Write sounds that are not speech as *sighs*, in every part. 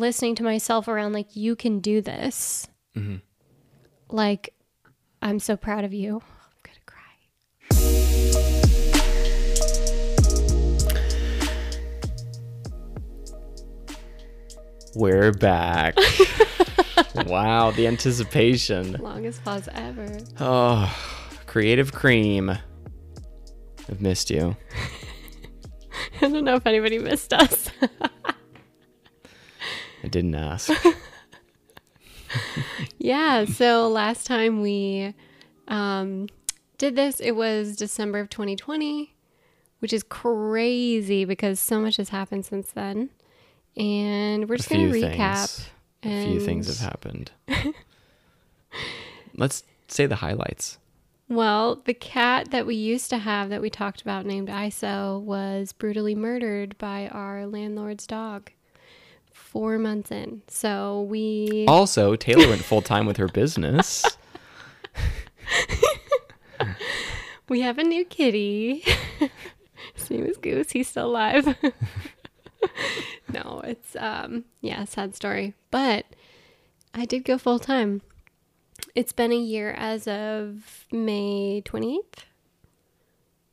listening to myself around like you can do this. Mm-hmm. Like I'm so proud of you. I'm gonna cry. We're back. *laughs* wow, the anticipation. Longest pause ever. Oh, creative cream. I've missed you. *laughs* I don't know if anybody missed us. *laughs* I didn't ask. *laughs* yeah, so last time we um, did this, it was December of 2020, which is crazy because so much has happened since then. And we're just going to recap. Things. A few things have happened. *laughs* Let's say the highlights. Well, the cat that we used to have that we talked about named ISO was brutally murdered by our landlord's dog four months in. So we. Also, Taylor went full time with her business. *laughs* we have a new kitty. His name is Goose. He's still alive. *laughs* no, it's um yeah, sad story. But I did go full time. It's been a year as of May 28th.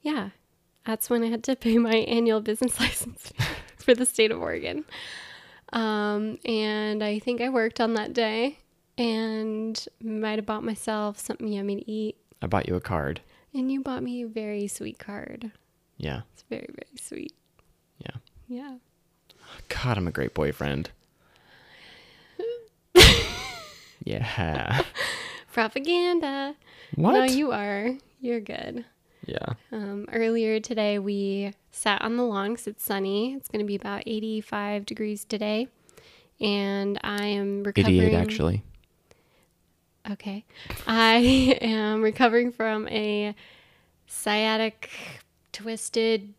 Yeah. That's when I had to pay my annual business *laughs* license for the state of Oregon. Um, and I think I worked on that day and might have bought myself something yummy to eat. I bought you a card. And you bought me a very sweet card. Yeah. It's very, very sweet. Yeah. Yeah. God, I'm a great boyfriend. *laughs* yeah. Propaganda. What? No, you are. You're good. Yeah. Um, earlier today, we sat on the lawn because it's sunny. It's going to be about 85 degrees today. And I am recovering. 88, actually. Okay. *laughs* I am recovering from a sciatic twisted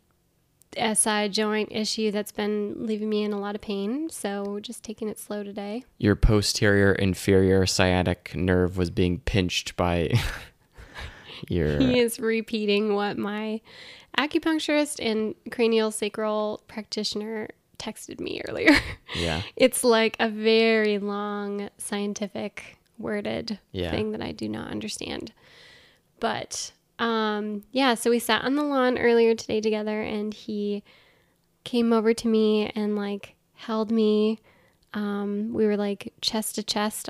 SI joint issue that's been leaving me in a lot of pain. So just taking it slow today. Your posterior inferior sciatic nerve was being pinched by *laughs* He is repeating what my acupuncturist and cranial sacral practitioner texted me earlier. Yeah. *laughs* It's like a very long scientific worded Yeah. thing that I do not understand. But um yeah, so we sat on the lawn earlier today together and he came over to me and like held me. Um we were like chest to chest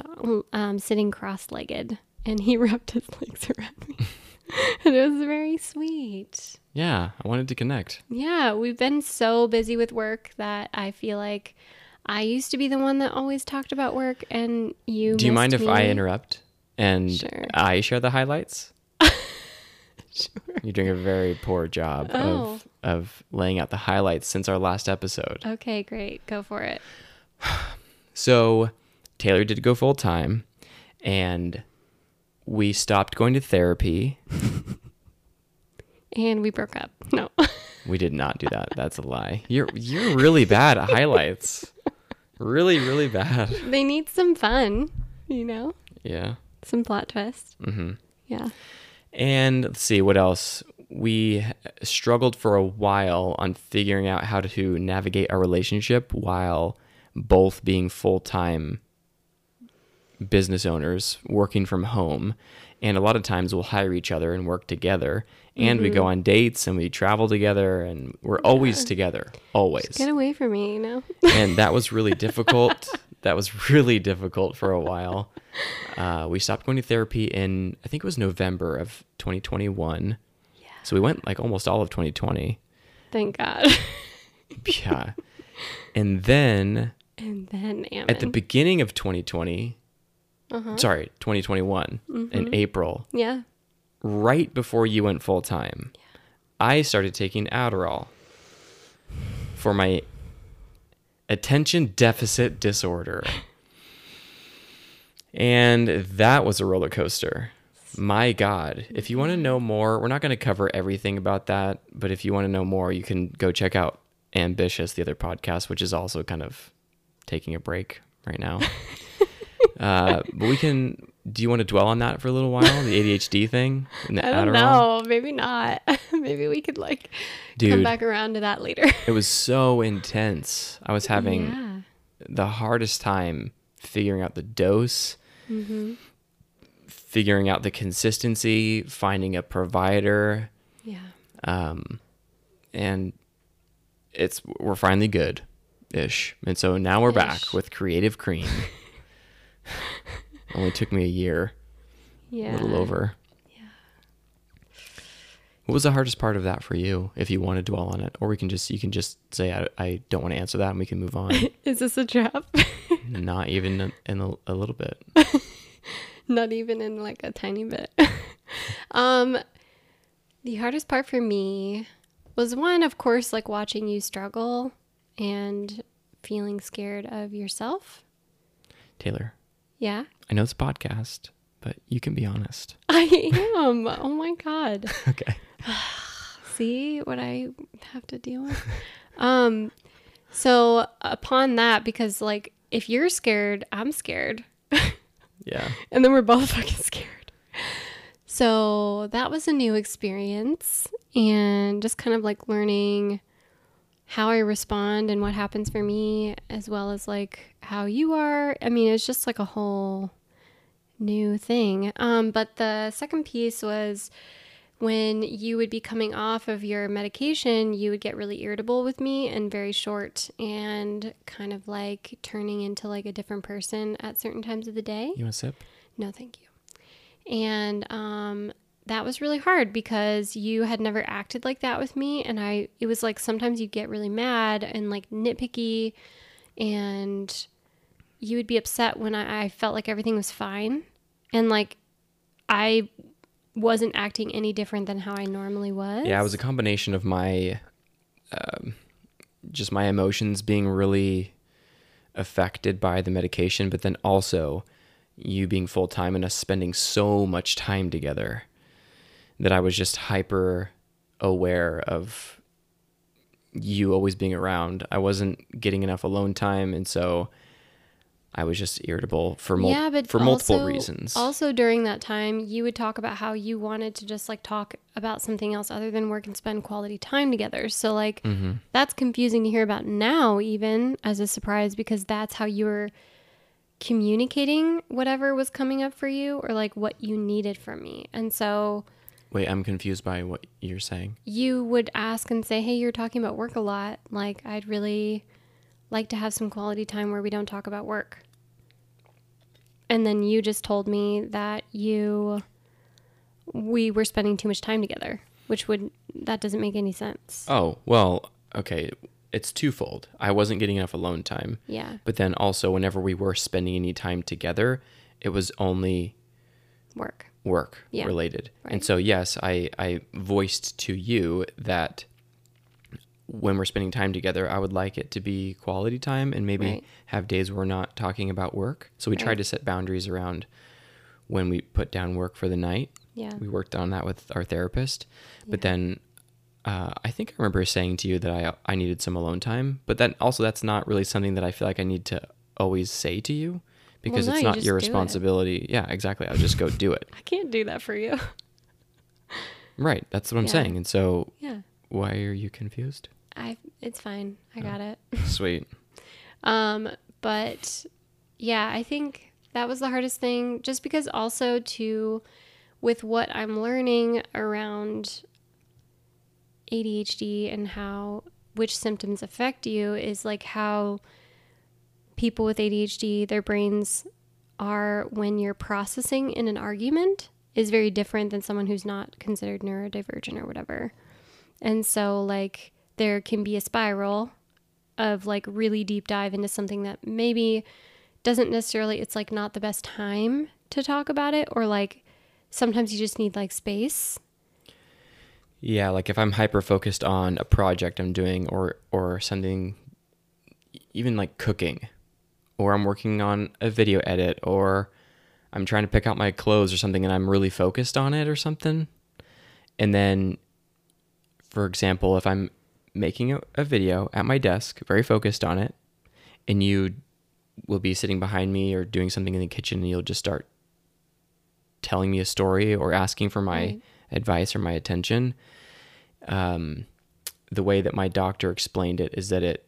um sitting cross-legged and he *laughs* wrapped his legs around me. *laughs* and it was very sweet. Yeah, I wanted to connect. Yeah, we've been so busy with work that I feel like I used to be the one that always talked about work, and you. Do you mind if missed I interrupt and Sure. I share the highlights? *laughs* Sure. You're doing a very poor job Oh. of of laying out the highlights since our last episode. Okay, great. Go for it. *sighs* So Taylor did go full time, and we stopped going to therapy. And we broke up. No. We did not do that. That's a lie. You're you're really bad at highlights. Really, really bad. they need some fun, you know? Yeah. Some plot twist. Mm-hmm. Yeah. And let's see what else. We struggled for a while on figuring out how to navigate our relationship while both being full time business owners working from home. And a lot of times we'll hire each other and work together. And we go on dates and we travel together and we're always together. Always. Get away from me, you know? and that was really *laughs* difficult. that was really difficult for a while. Uh, we stopped going to therapy in I think it was November of 2021. Yeah. So we went like almost all of 2020. Thank God. *laughs* Yeah. and then and then Ammon. at the beginning of 2020, Uh-huh. sorry, 2021 Mm-hmm. in April, Yeah. right before you went full time, I started taking Adderall for my attention deficit disorder. *laughs* And that was a roller coaster. My God. If you want to know more, we're not going to cover everything about that, but if you want to know more, you can go check out Ambitious, the other podcast, which is also kind of taking a break right now. *laughs* uh, but we can. Do you want to dwell on that for a little while? The ADHD thing the I don't Adderall? know. Maybe not. *laughs* Maybe we could like come back around to that later. It was so intense. I was having yeah. the hardest time figuring out the dose, Mm-hmm. figuring out the consistency, finding a provider, Yeah. um, and it's we're finally good ish. And so now we're back with Creative Cream. *laughs* *laughs* Only took me a year, Yeah. a little over. Yeah. What was the hardest part of that for you? If you want to dwell on it, or we can just you can just say I, I don't want to answer that, and we can move on. *laughs* Is this a trap? *laughs* Not even in a, a little bit. Not even in like a tiny bit. um the hardest part for me was one, of course, like watching you struggle and feeling scared of yourself. Taylor, Yeah. I know it's a podcast, but you can be honest. *laughs* I am. oh my god. *laughs* Okay. *sighs* See what I have to deal with? um so upon that because like if you're scared, I'm scared. *laughs* Yeah. and then we're both fucking scared. So that was a new experience and just kind of like learning how I respond and what happens for me, as well as like how you are. I mean, it's just like a whole new thing. Um, but the second piece was when you would be coming off of your medication, you would get really irritable with me and very short and kind of like turning into like a different person at certain times of the day. You want to sip? No, thank you. And um, that was really hard because you had never acted like that with me. And I, it was like sometimes you'd get really mad and like nitpicky, and you would be upset when I, I felt like everything was fine. And like I wasn't acting any different than how I normally was. Yeah, it was a combination of my, um, just my emotions being really affected by the medication, but then also you being full time and us spending so much time together that I was just hyper aware of you always being around. I wasn't getting enough alone time, and so I was just irritable for mul- yeah, but for multiple also- reasons. Also, during that time, you would talk about how you wanted to just like talk about something else other than work and spend quality time together. So, like, Mm-hmm. that's confusing to hear about now, even as a surprise, because that's how you were communicating whatever was coming up for you or like what you needed from me. And so Wait, I'm confused by what you're saying. you would ask and say, Hey, you're talking about work a lot. Like, I'd really like to have some quality time where we don't talk about work. And then you just told me that you, we were spending too much time together, which would, that doesn't make any sense. Oh, well, okay. It's twofold. I wasn't getting enough alone time, Yeah, but then also, whenever we were spending any time together, it was only work. Work Yeah, related. right. And so, yes, I, I voiced to you that when we're spending time together, I would like it to be quality time and maybe Right. have days where we're not talking about work. So, we tried to set boundaries around when we put down work for the night. Yeah. We worked on that with our therapist. But then uh, I think I remember saying to you that I I needed some alone time. But then also that's not really something that I feel like I need to always say to you because no, it's not just your responsibility. Yeah, exactly. I'll just go *laughs* do it. I can't do that for you. *laughs* Right. That's what I'm Yeah. saying. And so yeah. why are you confused? I, it's fine. I got it. *laughs* Sweet. Um, but yeah, I think that was the hardest thing just because also to with what I'm learning around ADHD and how which symptoms affect you is like how people with ADHD their brains are when you're processing in an argument is very different than someone who's not considered neurodivergent or whatever. And so like there can be a spiral of like really deep dive into something that maybe doesn't necessarily it's like not the best time to talk about it or like sometimes you just need like space Yeah, like if I'm hyper focused on a project I'm doing or or something even like cooking or I'm working on a video edit or I'm trying to pick out my clothes or something and I'm really focused on it or something. And then for example, if I'm making a, a video at my desk, very focused on it, and you will be sitting behind me or doing something in the kitchen and you'll just start telling me a story or asking for my Right. advice or my attention. Um, the way that my doctor explained it is that it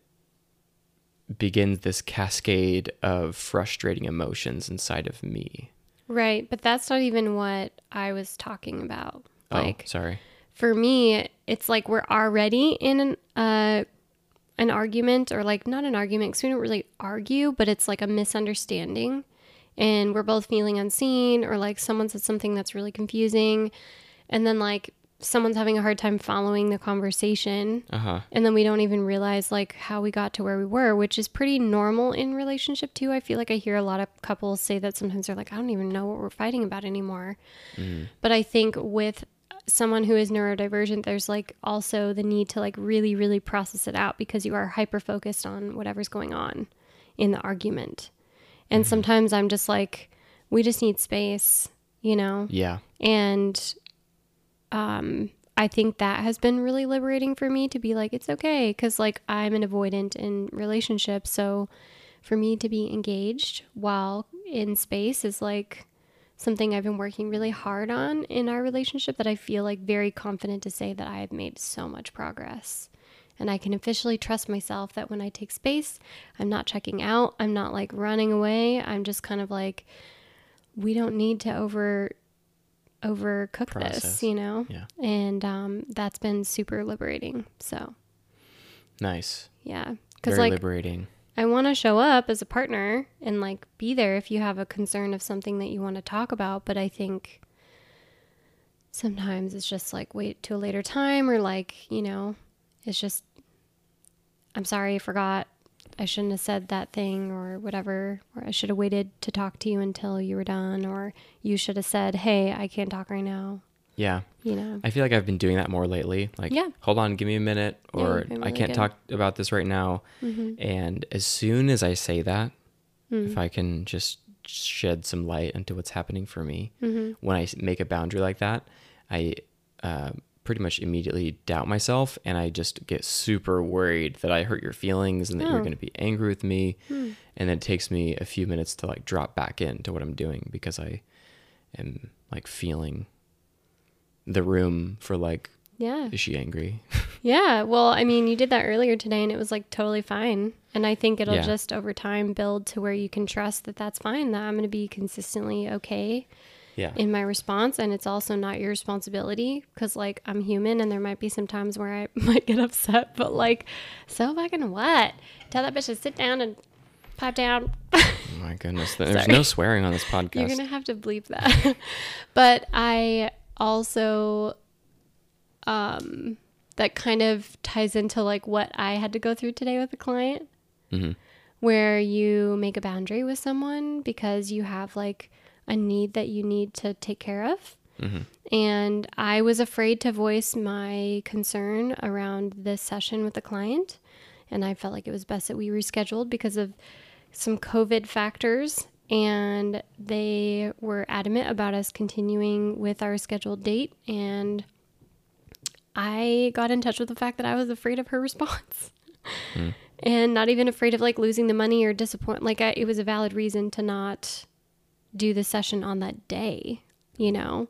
begins this cascade of frustrating emotions inside of me. Right, but that's not even what I was talking about. Like oh, sorry. for me, it's like we're already in an uh, an argument or like not an argument because we don't really argue, but it's like a misunderstanding, and we're both feeling unseen or like someone said something that's really confusing, and then like someone's having a hard time following the conversation Uh huh. and then we don't even realize like how we got to where we were which is pretty normal in relationship too. I feel like i hear a lot of couples say that sometimes they're like i don't even know what we're fighting about anymore. But i think with someone who is neurodivergent there's like also the need to like really really process it out because you are hyper focused on whatever's going on in the argument. And sometimes i'm just like we just need space you know? Yeah. and um, I think that has been really liberating for me to be like, it's okay. Cause like I'm an avoidant in relationships. So for me to be engaged while in space is like something I've been working really hard on in our relationship that I feel like very confident to say that I have made so much progress. And I can officially trust myself that when I take space, I'm not checking out. I'm not like running away. I'm just kind of like, we don't need to over overcook this, you know? Yeah. And um, that's been super liberating. So, Nice. yeah. Because, like, liberating. I want to show up as a partner and, like, be there if you have a concern of something that you want to talk about. But I think sometimes it's just like, wait to a later time, or, like, you know, it's just, I'm sorry, I forgot. I shouldn't have said that thing or whatever, or I should have waited to talk to you until you were done, or you should have said, hey, I can't talk right now, Yeah. you know? I feel like I've been doing that more lately. Like, Yeah. hold on, give me a minute, or you've been I can't good. talk about this right now. Mm-hmm. And as soon as I say that, Mm. if I can just shed some light into what's happening for me, Mm-hmm. when I make a boundary like that, I uh, pretty much immediately doubt myself and I just get super worried that I hurt your feelings and that you're Oh. going to be angry with me. Hmm. And then it takes me a few minutes to like drop back into what I'm doing because I am like feeling the room for like, Yeah. is she angry? *laughs* Yeah. Well, I mean, you did that earlier today and it was like totally fine. And I think it'll Yeah. just over time build to where you can trust that that's fine, that I'm going to be consistently okay yeah. in my response. And it's also not your responsibility because, like, I'm human and there might be some times where I *laughs* might get upset, but like, so fucking what? Tell that bitch to sit down and pipe down. Oh *laughs* my goodness. There's no swearing on this *laughs* podcast. You're gonna have to bleep that. but I also um that kind of ties into like what I had to go through today with a client. Mhm. Where you make a boundary with someone because you have like a need that you need to take care of. Mhm. And I was afraid to voice my concern around this session with the client. And I felt like it was best that we rescheduled because of some COVID factors. And they were adamant about us continuing with our scheduled date. And I got in touch with the fact that I was afraid of her *laughs* response. And not even afraid of like losing the money or disappoint. Like I, it was a valid reason to not do the session on that day, you know?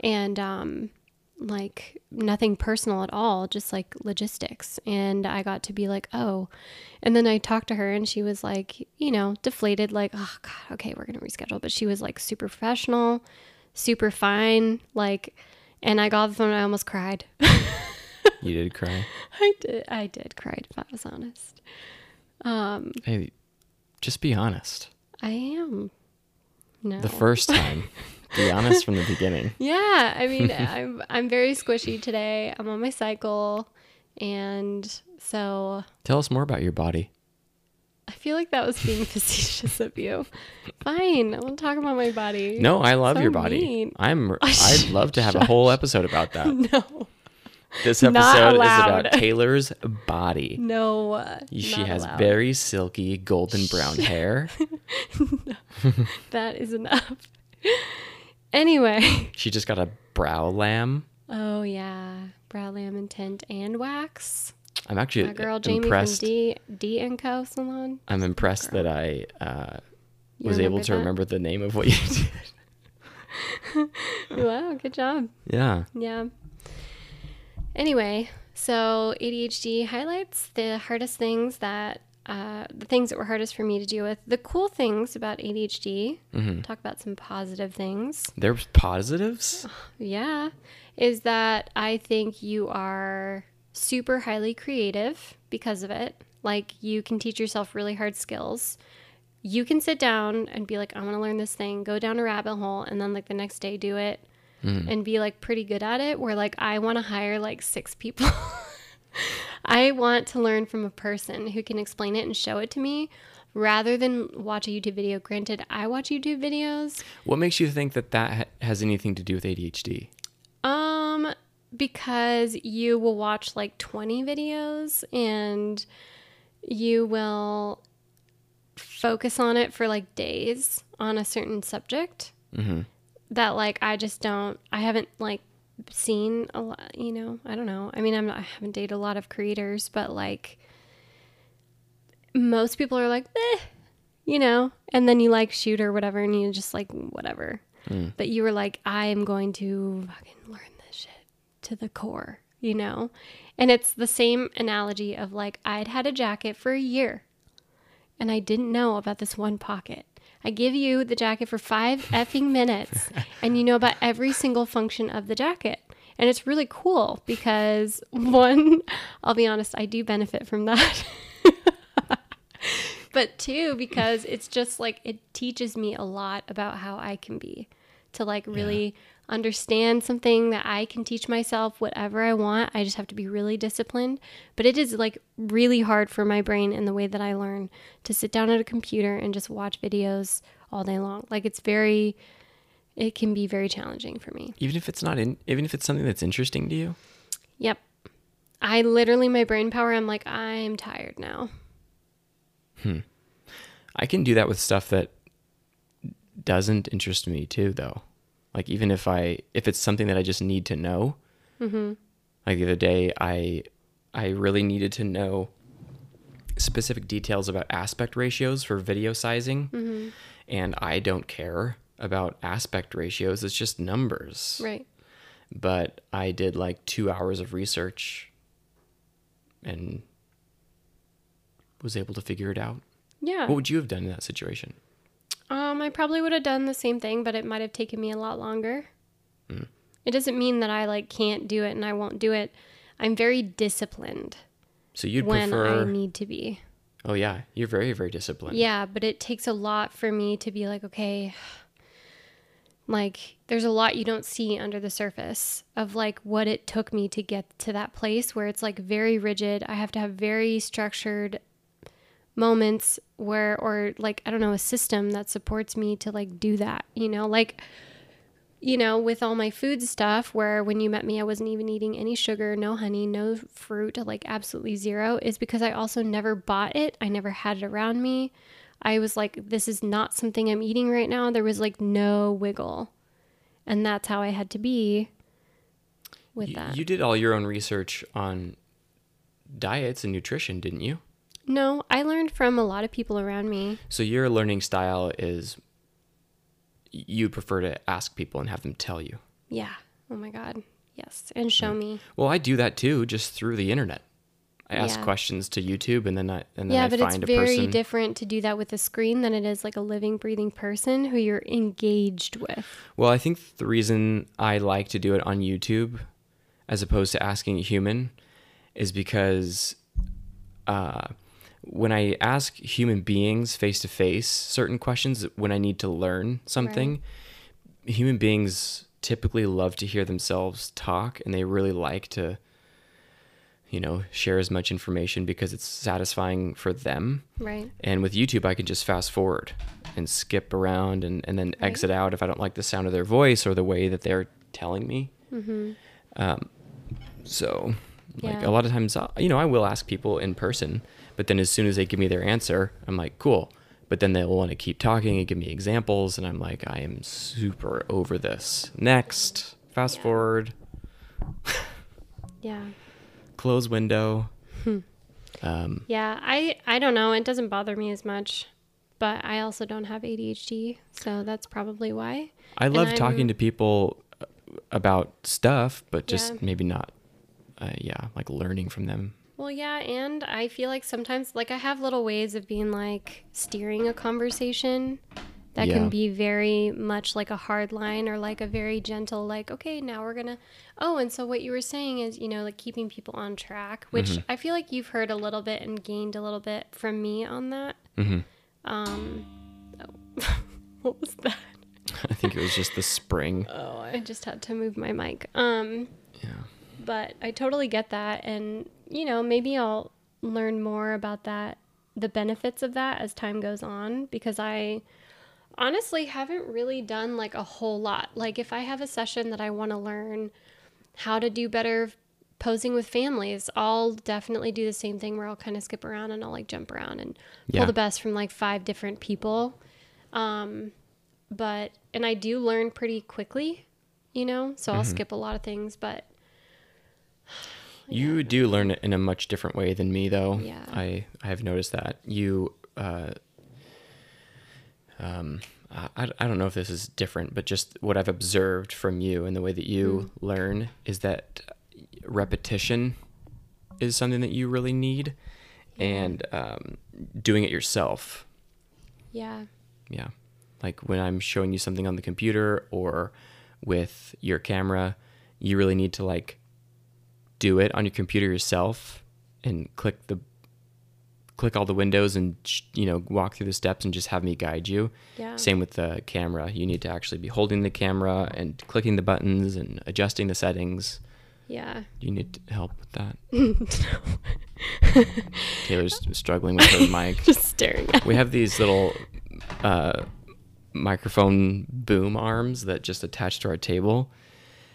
And um like nothing personal at all, just like logistics. And I got to be like, "Oh." And then I talked to her and she was like, you know, deflated like, "Oh god, okay, we're going to reschedule." But she was like super professional, super fine, like and I got the phone and I almost cried. *laughs* You did cry. I did I did cry if I was honest. Um Hey, just be honest. I am. No. The first time. *laughs* be honest from the beginning. Yeah, I mean, *laughs* I'm I'm very squishy today. I'm on my cycle, and so Tell us more about your body. I feel like that was being *laughs* facetious of you. Fine, I won't talk about my body. No, I love So your body. mean. I'm I'd love to have a whole episode about that. no, This *laughs* episode is about *laughs* Taylor's body. no. She has allowed. very silky golden brown hair. *laughs* That is enough. anyway. She just got a brow lamb. Oh yeah, brow lamb and tint and wax. I'm actually My girl Jamie impressed. from D D and Co Salon. I'm impressed that I uh, was able to that? remember the name of what you did. Wow, good job. yeah. Yeah. Anyway, so ADHD highlights the hardest things that uh, the things that were hardest for me to deal with. The cool things about ADHD, Mm-hmm. talk about some positive things. There's positives. *sighs* Yeah, is that I think you are super highly creative because of it. Like you can teach yourself really hard skills. You can sit down and be like, I want to learn this thing, go down a rabbit hole, and then like the next day do it and be like pretty good at it. Where like I want to hire like six people. *laughs* I want to learn from a person who can explain it and show it to me rather than watch a YouTube video. Granted, I watch YouTube videos What makes you think that that ha- has anything to do with ADHD? Um, because you will watch like 20 videos and you will focus on it for like days on a certain subject Mm-hmm. That like I just don't I haven't like seen a lot, you know, I don't know. I mean, I'm not, I haven't dated a lot of creators, but like most people are like, eh, you know, and then you like shoot or whatever and you just like whatever. But you were like, I am going to fucking learn this shit to the core, you know? And it's the same analogy of like, I'd had a jacket for a year and I didn't know about this one pocket. I give you the jacket for five *laughs* effing minutes and you know about every single function of the jacket. And it's really cool because one, I'll be honest, I do benefit from that. *laughs* but two, because it's just like it teaches me a lot about how I can be to like really understand something that I can teach myself whatever I want. I just have to be really disciplined. But it is like really hard for my brain and the way that I learn to sit down at a computer and just watch videos all day long. Like it's very it can be very challenging for me. Even if it's not in, even if it's something that's interesting to you. Yep. I literally my brain power I'm like I'm tired now. Hmm. I can do that with stuff that doesn't interest me too, though. Like even if I if it's something that I just need to know. Mm-hmm. Like the other day, I I really needed to know specific details about aspect ratios for video sizing, Mm-hmm. and I don't care about aspect ratios. It's just numbers. Right. But I did like two hours of research, and was able to figure it out. Yeah. What would you have done in that situation? Um, I probably would have done the same thing, but it might have taken me a lot longer. It doesn't mean that I like can't do it and I won't do it. I'm very disciplined So you'd when prefer? I need to be. oh yeah, you're very very disciplined. Yeah, but it takes a lot for me to be like, okay, *sighs* like there's a lot you don't see under the surface of like what it took me to get to that place where it's like very rigid. I have to have very structured moments where or like I don't know, a system that supports me to like do that, you know? Like you know, with all my food stuff, where when you met me, I wasn't even eating any sugar, no honey, no fruit, like absolutely zero, is because I also never bought it. I never had it around me. I was like, this is not something I'm eating right now. There was like no wiggle. And that's how I had to be with You, that. you did all your own research on diets and nutrition, didn't you? No, I learned from a lot of people around me. So your learning style is you prefer to ask people and have them tell you. Yeah. Oh my God. Yes. And show me. Well, I do that too, just through the internet. I ask Yeah. questions to YouTube, and then I and then Yeah, I but it's find a very person. different to do that with a screen than it is like a living, breathing person who you're engaged with. Well, I think the reason I like to do it on YouTube as opposed to asking a human is because uh, when I ask human beings face to face certain questions, when I need to learn something, human beings typically love to hear themselves talk and they really like to, you know, share as much information because it's satisfying for them. Right. And with YouTube, I can just fast forward and skip around and, and then Right. exit out if I don't like the sound of their voice or the way that they're telling me. mm-hmm. Um, so, like Yeah. a lot of times, uh, you know, I will ask people in person, but then as soon as they give me their answer, I'm like, cool. But then they'll want to keep talking and give me examples, and I'm like, I am super over this. Next, fast Yeah. forward, Yeah. *laughs* close window. Hmm. um, Yeah. I I don't know. It doesn't bother me as much, but I also don't have ADHD, so that's probably why. I love talking to people uh, about stuff, but just Yeah. maybe not, uh, yeah, like learning from them. Well, yeah, and I feel like sometimes, like, I have little ways of being like steering a conversation that Yeah. can be very much like a hard line or like a very gentle, like, okay, now we're gonna. Oh, and so what you were saying is, you know, like keeping people on track, which Mm-hmm. I feel like you've heard a little bit and gained a little bit from me on that. Mhm. Um, oh, *laughs* what was that? I think it was just the spring. *laughs* Oh, I just had to move my mic. Um, Yeah. but I totally get that. And, you know, maybe I'll learn more about that, the benefits of that as time goes on, because I honestly haven't really done like a whole lot. Like, if I have a session that I want to learn how to do better posing with families, I'll definitely do the same thing where I'll kind of skip around and I'll like jump around and pull Yeah. the best from like five different people. Um, but, and I do learn pretty quickly, you know, so I'll skip a lot of things, but You do learn it in a much different way than me, though. Yeah. I I have noticed that you. Uh, um, I, I don't know if this is different, but just what I've observed from you and the way that you learn is that repetition is something that you really need, and um, doing it yourself. yeah. Yeah. Like when I'm showing you something on the computer or with your camera, you really need to like do it on your computer yourself and click the click all the windows and you know walk through the steps and just have me guide you. Yeah. Same with the camera. You need to actually be holding the camera and clicking the buttons and adjusting the settings. Yeah. You need help with that. *laughs* *laughs* Taylor's struggling with her mic. *laughs* Just staring at We have these little uh, microphone boom arms that just attach to our table,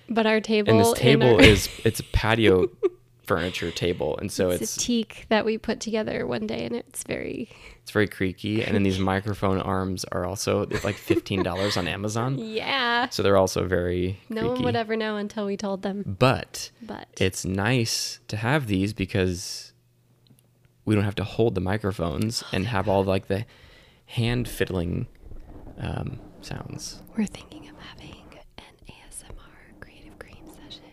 But our table and this table our- is it's a patio *laughs* furniture table, and so it's, it's a teak that we put together one day and it's very it's very creaky. And then these *laughs* microphone arms are also like fifteen dollars on Amazon, Yeah. so they're also very No creaky. one would ever know until we told them. But But it's nice to have these because we don't have to hold the microphones and have all like the hand fiddling um, sounds. we're thinking of having an ASMR creative cream session.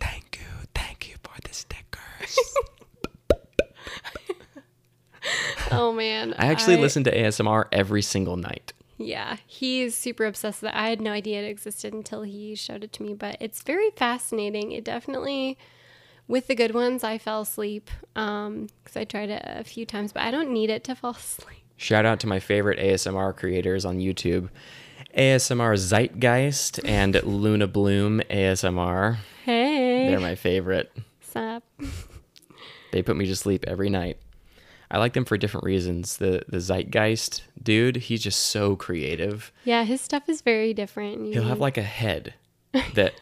Thank you, thank you for the stickers. *laughs* oh man. I actually listen to ASMR every single night. Yeah, he's super obsessed with that. I had no idea it existed until he showed it to me, but it's very fascinating. It definitely, with the good ones, I fell asleep um, because I tried it a few times, but I don't need it to *laughs* fall asleep. Shout out to my favorite ASMR creators on YouTube ASMR Zeitgeist and Luna Bloom ASMR. Hey, They're my favorite. Sup? *laughs* They put me to sleep every night. I like them for different reasons. The the Zeitgeist dude, he's just so creative. Yeah, his stuff is very different. He'll have like a head *laughs* that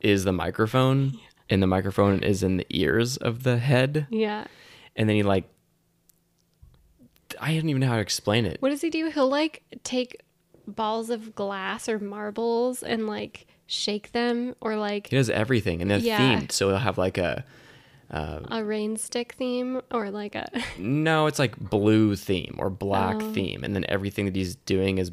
is the microphone, and the microphone is in the ears of the head, yeah. and then he like I don't even know how to explain it. What does he do? He'll like take balls of glass or marbles and like shake them or like He does everything, and they're Yeah. themed. So he'll have like a a rain stick theme or like a *laughs* no, it's like blue theme or black Oh. theme, and then everything that he's doing is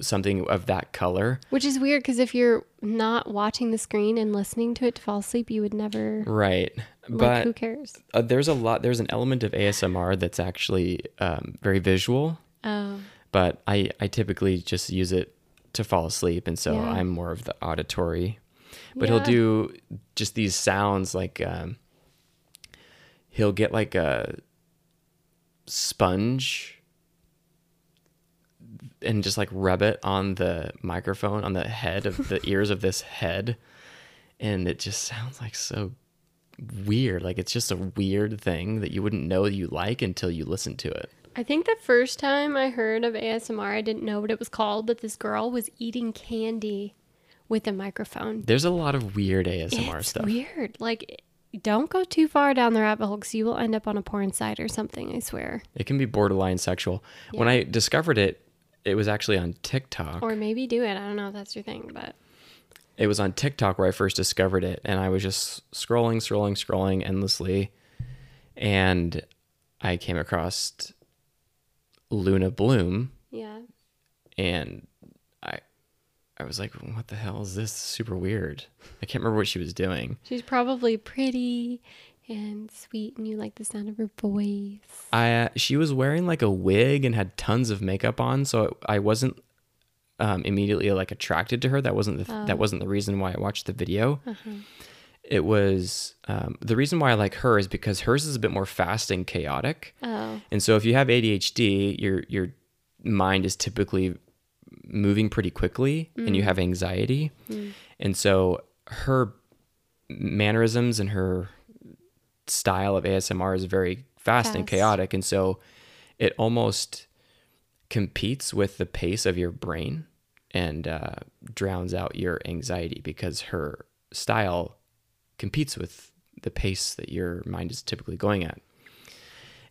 something of that color. which is weird because if you're not watching the screen and listening to it to fall asleep, you would never Right, like but who cares? uh, there's a lot. There's an element of ASMR that's actually um, very visual, Oh, but I I typically just use it to fall asleep, and so Yeah. I'm more of the auditory. But he'll do just these sounds like um, he'll get like a sponge and just like rub it on the microphone on the head of the *laughs* ears of this head and it just sounds like so weird like it's just a weird thing that you wouldn't know you like until you listen to it I think the first time I heard of ASMR, I didn't know what it was called, but this girl was eating candy with a microphone. there's a lot of weird asmr it's stuff weird. Like, don't go too far down the rabbit hole because you will end up on a porn site or something. I swear. it can be borderline sexual when i discovered it it was actually on tiktok Or maybe do it. I don't know if that's your thing, but it was on TikTok where I first discovered it, and I was just scrolling, scrolling, scrolling endlessly, and I came across Luna Bloom, yeah. and I was like, what the hell is this? Super weird. I can't remember what she was doing. She's probably pretty and sweet, and you like the sound of her voice. I uh, she was wearing like a wig and had tons of makeup on, so I wasn't um, immediately like attracted to her. That wasn't the th- that wasn't the reason why I watched the video. It was um, the reason why I like her is because hers is a bit more fast and chaotic. Oh, And so if you have ADHD, your your mind is typically moving pretty quickly and you have anxiety. And so her mannerisms and her style of ASMR is very fast, and chaotic and so it almost competes with the pace of your brain and uh, drowns out your anxiety because her style competes with the pace that your mind is typically going at.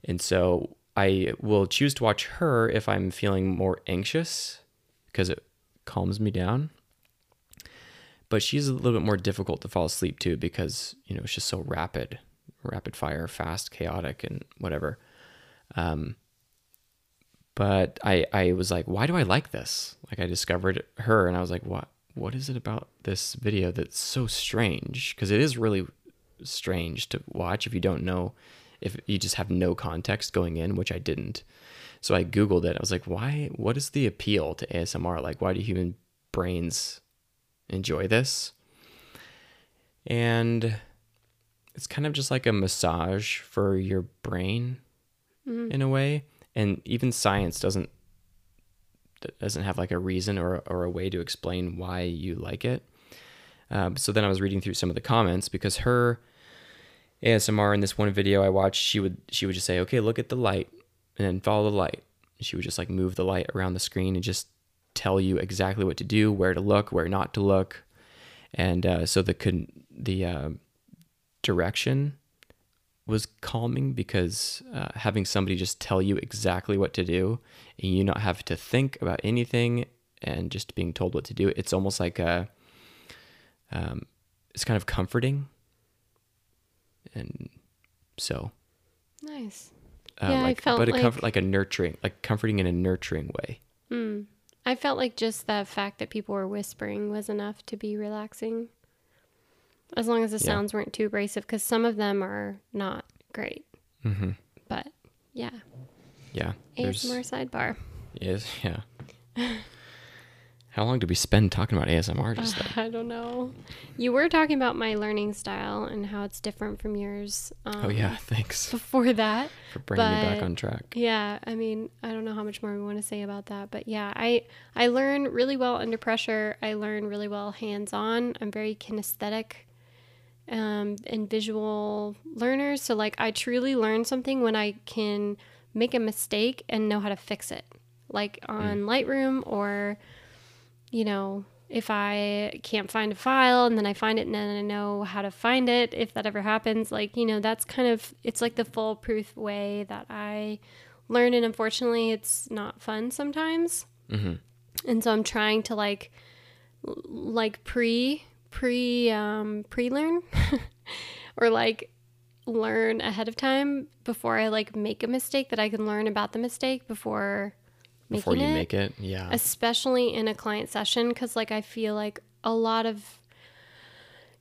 And so I will choose to watch her if I'm feeling more anxious because it calms me down. But she's a little bit more difficult to fall asleep to because, you know, it's just so rapid, rapid fire, fast, chaotic, and whatever. Um, but I, I was like, why do I like this? Like I discovered her and I was like, what, what is it about this video that's so strange? Because it is really strange to watch if you don't know, if you just have no context going in, which I didn't. So I Googled it. I was like, why, what is the appeal to ASMR? Like, why do human brains enjoy this? And it's kind of just like a massage for your brain in a way. And even science doesn't doesn't have like a reason or or a way to explain why you like it. Um, so then I was reading through some of the comments because her ASMR in this one video I watched, she would she would just say, "Okay, look at the light," and then follow the light. She would just like move the light around the screen and just tell you exactly what to do, where to look, where not to look, and uh, so the con- the uh, direction was calming because uh, having somebody just tell you exactly what to do and you not have to think about anything and just being told what to do, it's almost like a um, it's kind of comforting. And so, nice. Uh, Yeah, I like, felt but a like- comfort, like a nurturing, like comforting in a nurturing way. Mm. I felt like just the fact that people were whispering was enough to be relaxing. As long as the Yeah. sounds weren't too abrasive, because some of them are not great. Mm-hmm. But yeah, Yeah. There's, ASMR sidebar. yes, yeah. *laughs* How long did we spend talking about ASMR *sighs* just then? I don't know. You were talking about my learning style and how it's different from yours. Um, Oh yeah, thanks *laughs* Before that, for bringing me back on track. Yeah, I mean, I don't know how much more we want to say about that, but yeah, I I learn really well under pressure. I learn really well hands-on. I'm very kinesthetic um, and visual learner, so like I truly learn something when I can make a mistake and know how to fix it. Like on Lightroom or you know, if I can't find a file and then I find it and then I know how to find it, if that ever happens, like, you know, that's kind of, it's like the foolproof way that I learn. And unfortunately, it's not fun sometimes. Mhm. And so I'm trying to like, like pre, pre, um, pre learn *laughs* or like learn ahead of time before I like make a mistake that I can learn about the mistake before Before you it? make it, yeah. especially in a client session because like i feel like a lot of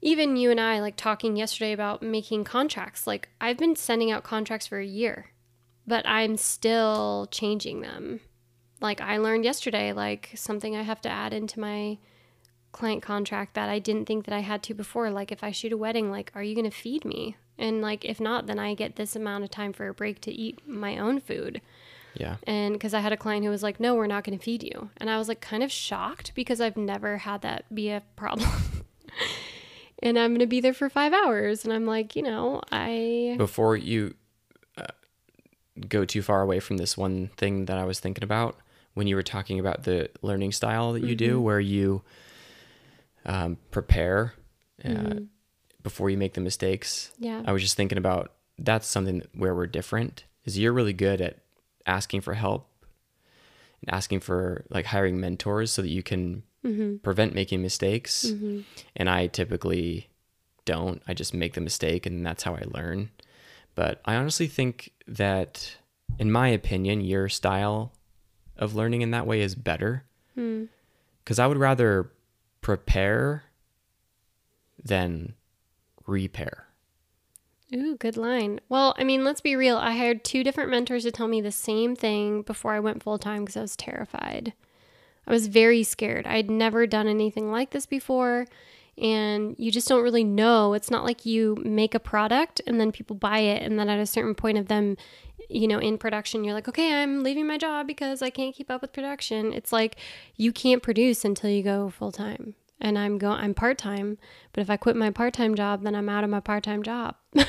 even you and i like talking yesterday about making contracts like i've been sending out contracts for a year but i'm still changing them. Like i learned yesterday like something i have to add into my client contract that i didn't think that i had to before. Like if i shoot a wedding like are you going to feed me? And like if not then i get this amount of time for a break to eat my own food yeah. and because I had a client who was like, no, we're not going to feed you. And I was like, kind of shocked because I've never had that be a *laughs* problem. and I'm going to be there for five hours. And I'm like, you know, I. Before you uh, go too far away from this one thing that I was thinking about, when you were talking about the learning style that you do, where you um, prepare uh, before you make the mistakes, Yeah. I was just thinking about that's something where we're different. Is you're really good at asking for help and asking for like hiring mentors so that you can mm-hmm. prevent making mistakes. Mm-hmm. And I typically don't. I just make the mistake and that's how I learn. But I honestly think that, in my opinion, your style of learning in that way is better hmm. Because I would rather prepare than repair. Ooh, good line. Well, I mean, let's be real. I hired two different mentors to tell me the same thing before I went full time because I was terrified. I was very scared. I'd never done anything like this before. And you just don't really know. It's not like you make a product and then people buy it. And then at a certain point of them, you know, in production, you're like, okay, I'm leaving my job because I can't keep up with production. It's like you can't produce until you go full time. And I'm going, I'm part time. But if I quit my part time job, then I'm out of my part time job. *laughs*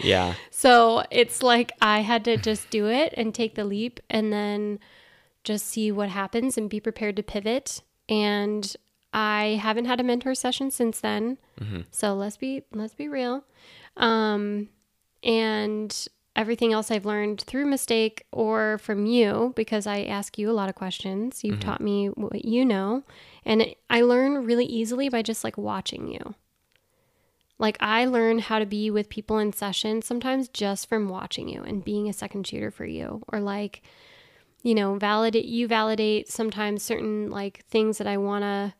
Yeah. So it's like I had to just do it and take the leap and then just see what happens and be prepared to pivot. And I haven't had a mentor session since then. So let's be let's be real. Um, and everything else I've learned through mistake or from you because I ask you a lot of questions. You've mm-hmm. taught me what you know, and it, I learn really easily by just like watching you. Like I learn how to be with people in session sometimes just from watching you and being a second shooter for you or like you know, validate you validate sometimes certain like things that I want to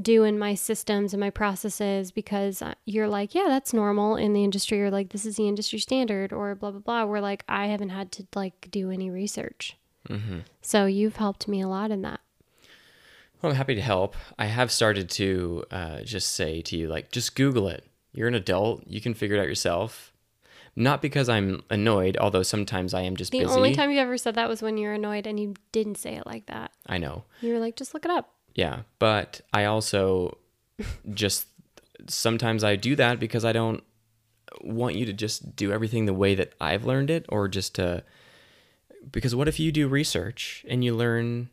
do in my systems and my processes because uh, you're like, yeah, that's normal in the industry or like this is the industry standard or blah blah blah. Where like I haven't had to like do any research. Mm-hmm. So you've helped me a lot in that. Well, I'm happy to help. I have started to uh, just say to you, like, just Google it. You're an adult. You can figure it out yourself. Not because I'm annoyed, although sometimes I am just The busy. only time you ever said that was when you're annoyed and you didn't say it like that. I know. You were like, just look it up. Yeah. But I also just sometimes I do that because I don't want you to just do everything the way that I've learned it or just to. Because what if you do research and you learn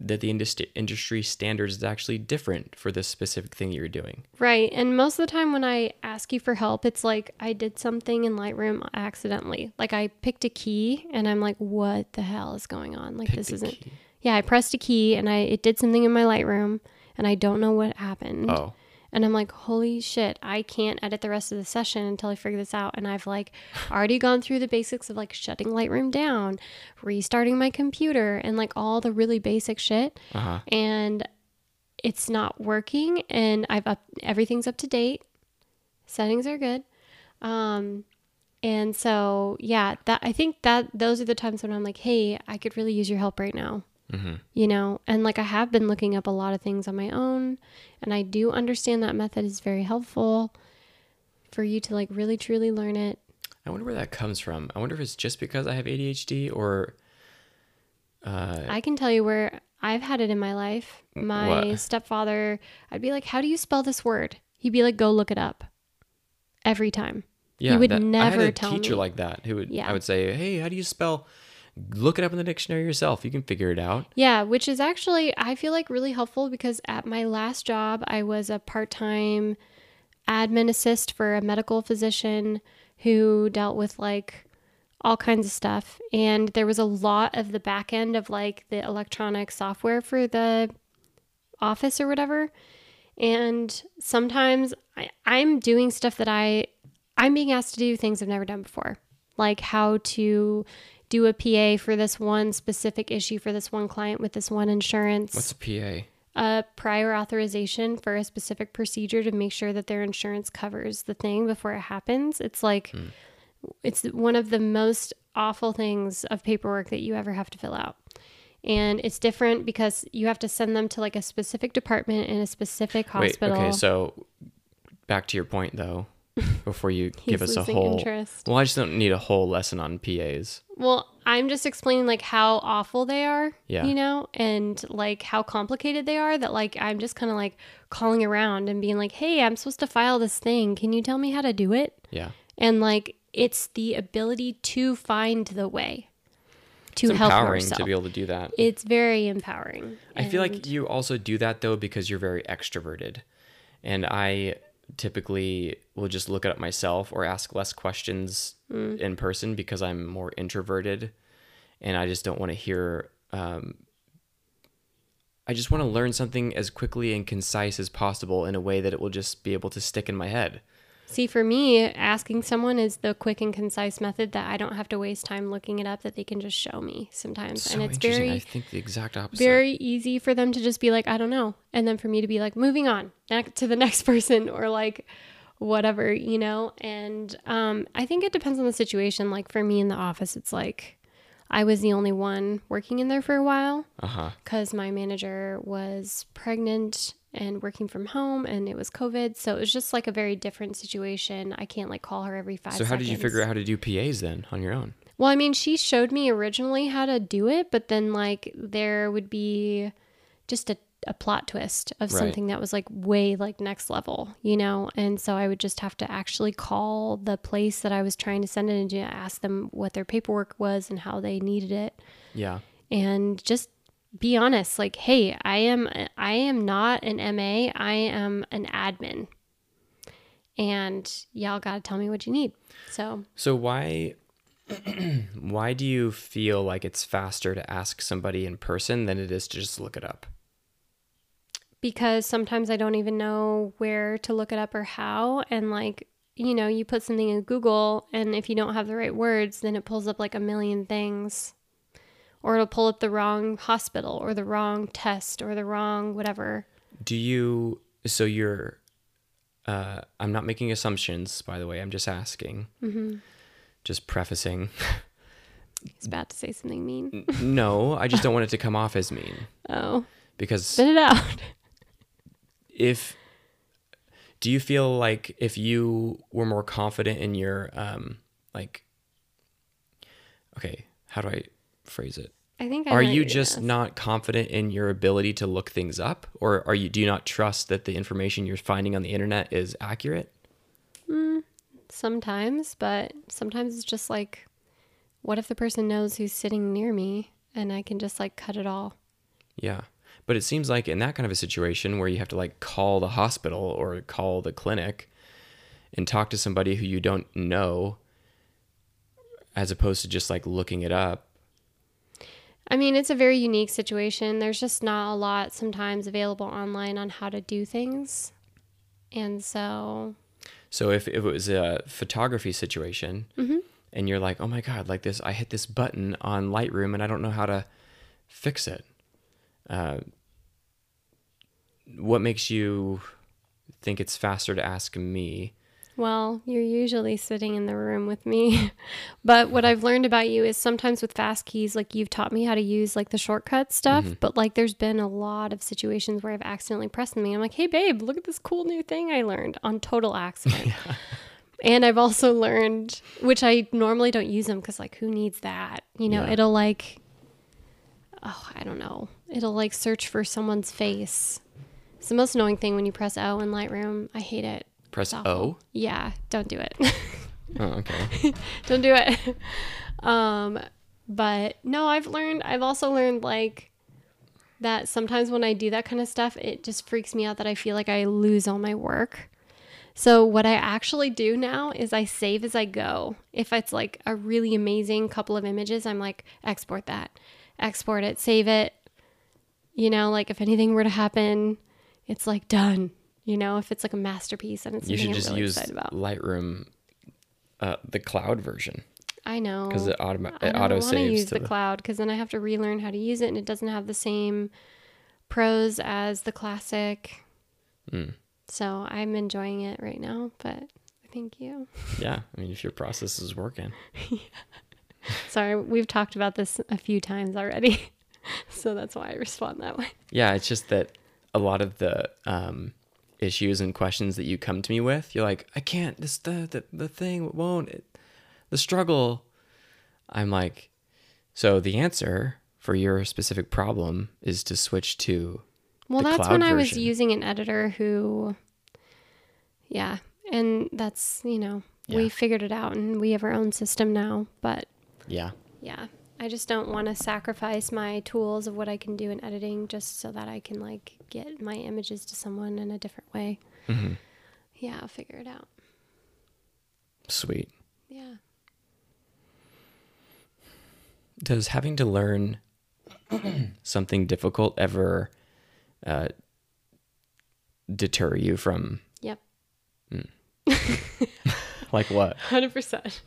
that the industry industry standards is actually different for this specific thing you're doing? Right. And most of the time when I ask you for help, it's like I did something in Lightroom accidentally. Like I picked a key and I'm like, what the hell is going on? Like this isn't key. Yeah, I pressed a key and I it did something in my Lightroom and I don't know what happened. Oh. And I'm like, holy shit, I can't edit the rest of the session until I figure this out. And I've like *sighs* already gone through the basics of like shutting Lightroom down, restarting my computer, and like all the really basic shit. Uh huh. And it's not working. And I've up everything's up to date. Settings are good. Um, and so yeah, that I think that those are the times when I'm like, hey, I could really use your help right now Mm-hmm. you know and like i have been looking up a lot of things on my own and i do understand that method is very helpful for you to like really truly learn it I wonder where that comes from. I wonder if it's just because I have ADHD or. Uh, i can tell you where i've had it in my life my What? stepfather i'd be like how do you spell this word he'd be like go look it up every time yeah, he would that- I never had a tell teacher me. like that who would. Yeah. I would say, "Hey, how do you spell?" Look it up in the dictionary yourself. You can figure it out. Yeah, which is actually, I feel like really helpful because at my last job, I was a part time admin assist for a medical physician who dealt with like all kinds of stuff. And there was a lot of the back end of like the electronic software for the office or whatever. And sometimes I, I'm doing stuff that I, I'm being asked to do things I've never done before, like how to do a PA for this one specific issue for this one client with this one insurance What's a PA? a prior authorization for a specific procedure to make sure that their insurance covers the thing before it happens. It's like hmm. it's one of the most awful things of paperwork that you ever have to fill out. And it's different because you have to send them to like a specific department in a specific hospital. Wait, okay, so back to your point though, before you *laughs* give us a whole. interest. Well, I just don't need a whole lesson on PAs. Well, I'm just explaining like how awful they are, Yeah. you know, and like how complicated they are that like I'm just kind of like calling around and being like, "Hey, I'm supposed to file this thing. Can you tell me how to do it?" Yeah. And like it's the ability to find the way to It's help empowering yourself. to be able to do that. it's very empowering. I feel like you also do that though because you're very extroverted. And I typically will just look it up myself or ask less questions Mm. in person because I'm more introverted and I just don't want to hear um, I just want to learn something as quickly and concise as possible in a way that it will just be able to stick in my head. See, for me, asking someone is the quick and concise method that I don't have to waste time looking it up, that they can just show me sometimes. So and it's interesting. I very, think the exact opposite. very easy for them to just be like, I don't know. And then for me to be like, moving on to the *laughs* next person or like whatever, you know? And um, I think it depends on the situation. Like for me in the office, it's like I was the only one working in there for a while because my manager was pregnant and working from home and it was COVID. So it was just like a very different situation. I can't like call her every five So how did you figure out how to do PAs then on your own? Well, I mean, she showed me originally how to do it, but then like there would be just a, a plot twist of Right. something that was like way like next level, you know? And so I would just have to actually call the place that I was trying to send it into, ask them what their paperwork was and how they needed it Yeah. and just be honest like hey i am i am not an ma i am an admin. And y'all gotta tell me what you need. So So why *clears throat* why do you feel like it's faster to ask somebody in person than it is to just look it up? because sometimes i don't even know where to look it up or how. And like you know you put something in google and if you don't have the right words then it pulls up like a million things or it'll pull up the wrong hospital or the wrong test or the wrong whatever Do you so you're uh I'm not making assumptions by the way. I'm just asking. Mm-hmm. Just prefacing. *laughs* He's about to say something mean no, I just don't want it to come off as mean *laughs* oh because spit it out *laughs* if do you feel like if you were more confident in your um like okay how do i phrase it. I think I are you just not confident in your ability to look things up? Or are you do you not trust that the information you're finding on the internet is accurate? Mm, sometimes, but sometimes it's just like, what if the person knows who's sitting near me and I can just like cut it all? yeah. But it seems like in that kind of a situation where you have to like call the hospital or call the clinic and talk to somebody who you don't know as opposed to just like looking it up I mean, it's a very unique situation. There's just not a lot sometimes available online on how to do things. And so, So if, if it was a photography situation Mm-hmm. and you're like, oh my God, like this, I hit this button on Lightroom and I don't know how to fix it. Uh, what makes you think it's faster to ask me? Well, you're usually sitting in the room with me. *laughs* but what I've learned about you is sometimes with fast keys, like you've taught me how to use like the shortcut stuff, mm-hmm. but like there's been a lot of situations where I've accidentally pressed them. And I'm like, hey, babe, look at this cool new thing I learned on total accident. *laughs* And I've also learned, which I normally don't use them because, like, who needs that? You know, Yeah. it'll like, oh, I don't know. It'll like search for someone's face. It's the most annoying thing when you press O in Lightroom. I hate it. Press. O? Yeah, don't do it. *laughs* Oh, okay. *laughs* don't do it. Um, but no, I've learned, I've also learned like that sometimes when I do that kind of stuff, it just freaks me out that I feel like I lose all my work. So what I actually do now is I save as I go. If it's like a really amazing couple of images, I'm like export that, export it, save it. You know, like if anything were to happen, it's like done. You know, if it's like a masterpiece and it's You should just really use. Lightroom, uh, the cloud version, I know because it, automa- it auto want to saves use to the the. cloud because then I have to relearn how to use it, and it doesn't have the same pros as the classic. Mm. So I'm enjoying it right now, but thank you. Yeah, I mean, if your process is working. *laughs* Sorry, we've talked about this a few times already, *laughs* so that's why I respond that way. Yeah, it's just that a lot of the um, issues and questions that you come to me with, you're like, I can't. This the the, the thing won't. It, the struggle. I'm like, so the answer for your specific problem is to switch to. Well, that's when I was using an editor who, yeah, and that's you know Yeah. we figured it out, and we have our own system now, but Yeah, yeah i just don't want to sacrifice my tools of what i can do in editing just so that i can like get my images to someone in a different way hmm yeah i'll figure it out sweet. yeah Does having to learn *clears throat* something difficult ever uh, deter you from? yep Mm. *laughs* *laughs* like what? Hundred percent.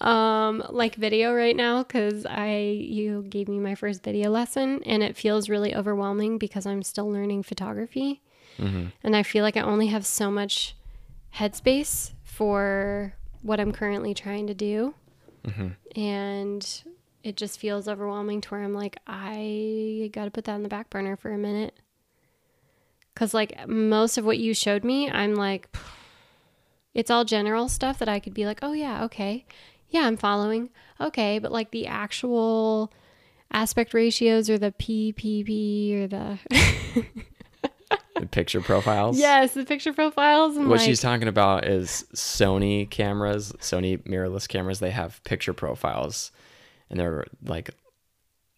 Um, like video right now because I you gave me my first video lesson and it feels really overwhelming because I'm still learning photography, and I feel like I only have so much headspace for what I'm currently trying to do, and it just feels overwhelming to where I'm like I got to put that in the back burner for a minute. Cause like most of what you showed me, I'm like, *sighs* it's all general stuff that I could be like, oh yeah, okay, yeah, I'm following, okay, but like the actual aspect ratios or the PPP or the The picture profiles. yes, the picture profiles. And What like, she's talking about is Sony cameras, Sony mirrorless cameras. They have picture profiles, and they're like,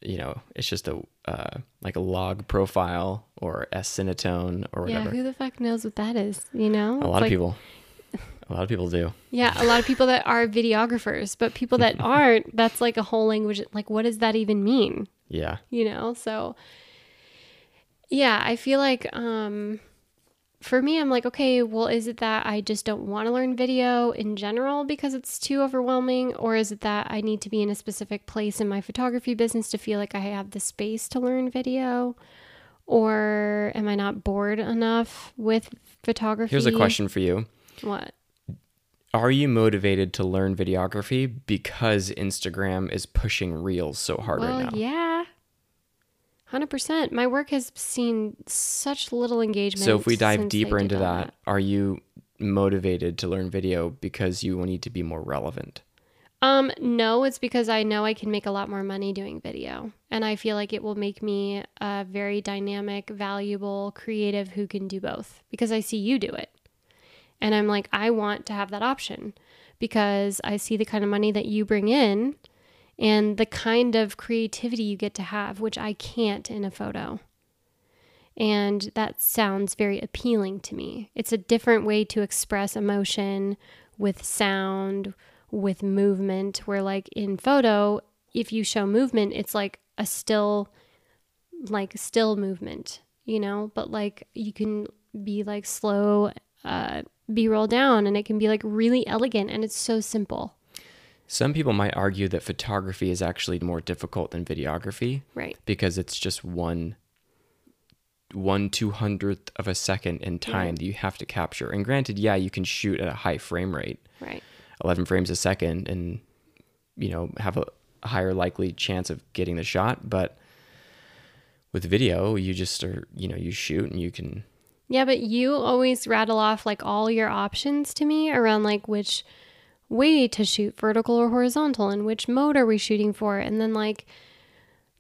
you know, it's just a uh, like a log profile or S cinetone or whatever. yeah, who the fuck knows what that is? You know, a It's lot like- of people, a lot of people do. Yeah, a lot of people that are videographers, but people that *laughs* aren't, that's like a whole language. Like, what does that even mean? Yeah, you know so yeah i feel like um for me i'm like okay well is it that i just don't want to learn video in general because it's too overwhelming or is it that i need to be in a specific place in my photography business to feel like i have the space to learn video or am i not bored enough with photography here's a question for you: what Are you motivated to learn videography because Instagram is pushing reels so hard well right now? yeah 100% my work has seen such little engagement So if we dive deeper into all that, are you motivated to learn video because you need to be more relevant? Um, no, it's because I know I can make a lot more money doing video. And I feel like it will make me a very dynamic, valuable, creative who can do both because I see you do it. And I'm like, I want to have that option because I see the kind of money that you bring in and the kind of creativity you get to have, which I can't in a photo. And that sounds very appealing to me. It's a different way to express emotion with sound, with movement, where, like in photo, if you show movement, it's like a still, like still movement, you know? But like you can be like slow, uh, B roll down, and it can be like really elegant and it's so simple. Some people might argue that photography is actually more difficult than videography Right. because it's just one one two hundredth of a second in time that you have to capture. And granted, yeah, you can shoot at a high frame rate, Right. 11 frames a second, and you know have a higher likely chance of getting the shot. But with video, you just are you know you shoot and you can Yeah, but you always rattle off like all your options to me around like which way to shoot vertical or horizontal and which mode are we shooting for. And then like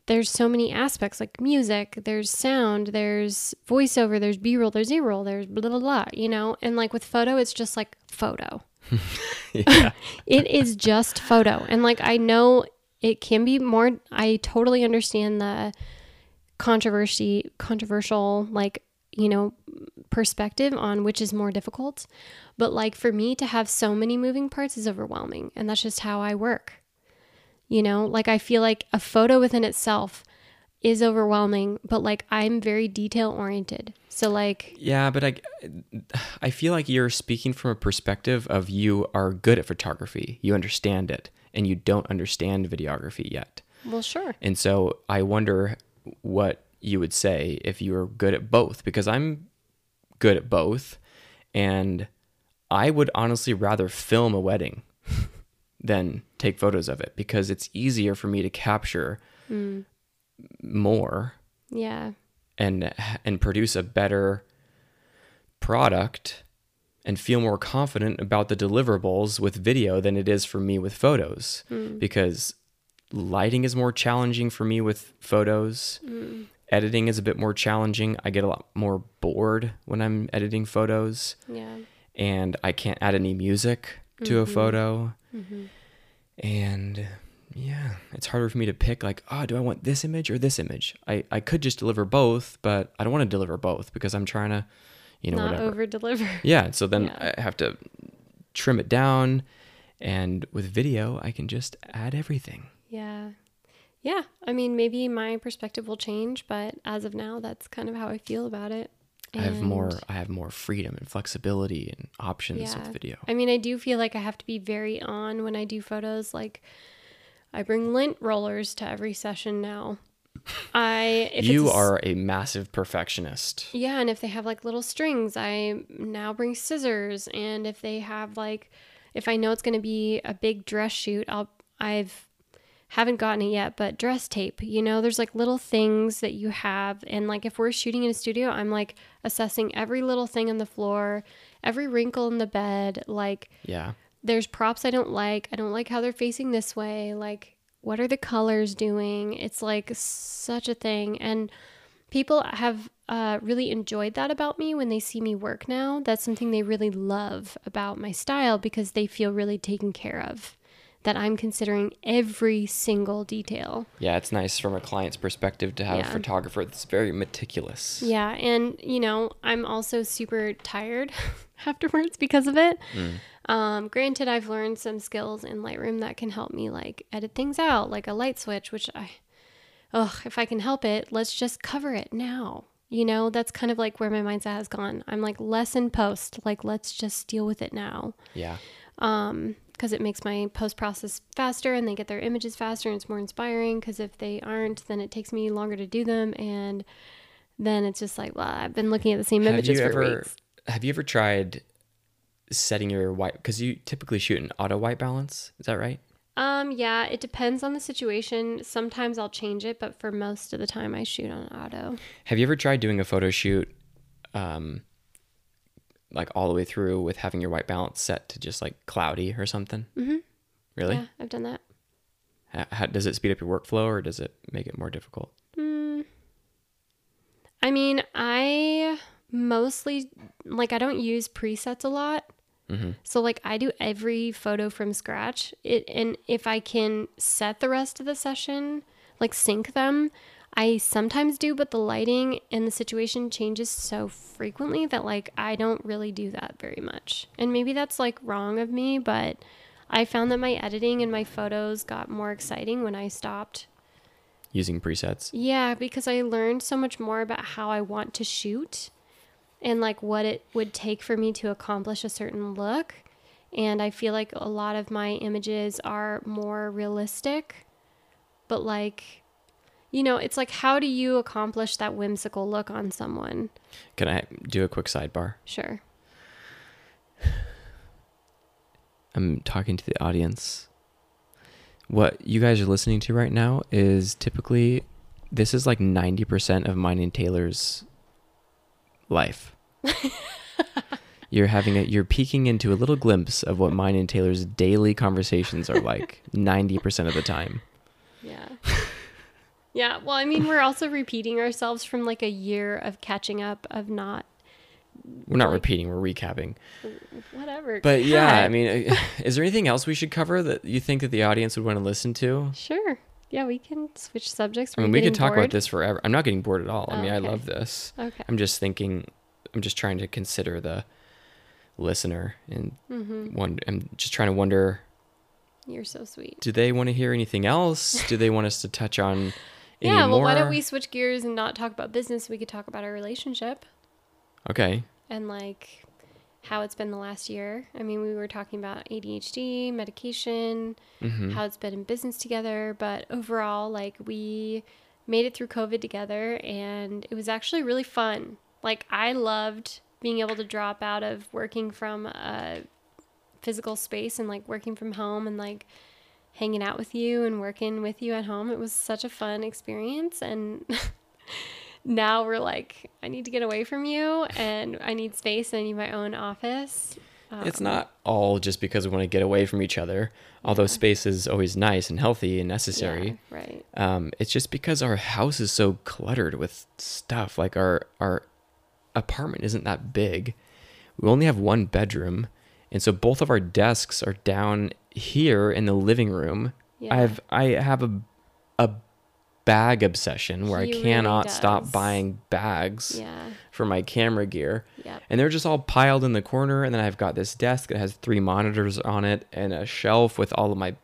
there's so many aspects like music, there's sound, there's voiceover, there's B roll, there's A roll, there's blah blah blah, you know? And like with photo, it's just like photo. *laughs* *laughs* yeah. it is just photo. And like I know it can be more I totally understand the controversy controversial like, you know, perspective on which is more difficult. But like for me to have so many moving parts is overwhelming. And that's just how I work. You know, like I feel like a photo within itself is overwhelming, but like I'm very detail oriented. So like Yeah, but I, *sighs* I feel like you're speaking from a perspective of you are good at photography, you understand it, and you don't understand videography yet. well sure. And so I wonder what you would say if you were good at both, because I'm good at both, and I would honestly rather film a wedding *laughs* than take photos of it because it's easier for me to capture mm. more Yeah. and and produce a better product and feel more confident about the deliverables with video than it is for me with photos mm. because lighting is more challenging for me with photos mm. Editing is a bit more challenging i get a lot more bored when i'm editing photos Yeah. and i can't add any music to a mm-hmm. photo mm-hmm. and yeah it's harder for me to pick like oh do i want this image or this image i, I could just deliver both but i don't want to deliver both because i'm trying to you know Not whatever over deliver. yeah so then Yeah. i have to trim it down and with video i can just add everything Yeah. Yeah. I mean, maybe my perspective will change, but as of now, that's kind of how I feel about it. I have more I have more freedom and flexibility and options Yeah. with video. I mean, I do feel like I have to be very on when I do photos. Like, I bring lint rollers to every session now. I if you it's a are a massive perfectionist. yeah, and if they have like little strings, I now bring scissors. And if they have like, if I know it's going to be a big dress shoot, I'll I've haven't gotten it yet, but dress tape. You know, there's like little things that you have, and like if we're shooting in a studio, I'm like assessing every little thing on the floor, every wrinkle in the bed, like Yeah. there's props I don't like. I don't like how they're facing this way. Like, what are the colors doing? It's like such a thing. And people have uh, really enjoyed that about me when they see me work now. That's something they really love about my style because they feel really taken care of. That I'm considering every single detail. Yeah, it's nice from a client's perspective to have Yeah. a photographer that's very meticulous. Yeah, and you know, I'm also super tired *laughs* afterwards because of it. Um, granted, I've learned some skills in Lightroom that can help me like edit things out, like a light switch, which I, ugh, if I can help it, let's just cover it now. You know, that's kind of like where my mindset has gone. I'm like less in post, like let's just deal with it now Yeah. Because it makes my post process faster and they get their images faster and it's more inspiring because if they aren't then it takes me longer to do them and then it's just like well i've been looking at the same Have images you for ever weeks have you ever tried setting your white because you typically shoot an auto white balance? Is that right? um yeah it depends on the situation sometimes i'll change it but for most of the time i shoot on auto Have you ever tried doing a photo shoot um like all the way through with having your white balance set to just like cloudy or something? Mm-hmm. Really? yeah i've done that How, how, does it speed up your workflow or does it make it more difficult? i mean i mostly like i don't use presets a lot So like I do every photo from scratch. It and if I can set the rest of the session, like sync them, I sometimes do, but the lighting and the situation changes so frequently that like I don't really do that very much. And maybe that's like wrong of me, but I found that my editing and my photos got more exciting when I stopped. Using presets. Yeah, because I learned so much more about how I want to shoot and like what it would take for me to accomplish a certain look. And I feel like a lot of my images are more realistic, but like, you know, it's like, how do you accomplish that whimsical look on someone? Can I do a quick sidebar? Sure. *sighs* I'm talking to the audience. What you guys are listening to right now is typically this is like 90% of mine and Taylor's life. *laughs* you're having a you're peeking into a little glimpse of what mine and Taylor's daily conversations are like *laughs* 90% of the time. Yeah. *laughs* yeah. Well, I mean, we're also repeating ourselves from like a year of catching up, of not We're not Like- repeating, we're recapping. whatever. But yeah, I mean, *laughs* *laughs* is there anything else we should cover that you think that the audience would want to listen to? Sure. Yeah, we can switch subjects. We're mean, we could talk about this forever. I'm not getting bored at all. I Oh, mean, I love this. Okay. I'm just thinking, I'm just trying to consider the listener and Mm-hmm. one. I'm just trying to wonder, You're so sweet. do they want to hear anything else? do they want us to touch on Yeah. Well, why don't we switch gears and not talk about business? We could talk about our relationship Okay. and like how it's been the last year. I mean, we were talking about ADHD, medication, Mm-hmm. how it's been in business together, but overall, like we made it through COVID together and it was actually really fun. Like I loved being able to drop out of working from a physical space and like working from home and like hanging out with you and working with you at home. It was such a fun experience and *laughs* now we're like I need to get away from you and I need space and I need my own office. it's not all just because we want to get away from each other, although space is always nice and healthy and necessary. Yeah, right. um, it's just because our house is so cluttered with stuff. Like our our apartment isn't that big. We only have one bedroom, and so both of our desks are down here in the living room. Yeah. I have I have a a bag obsession where He I really cannot stop buying bags Yeah. for my camera gear. Yep. And they're just all piled in the corner. And then I've got this desk that has three monitors on it and a shelf with all of my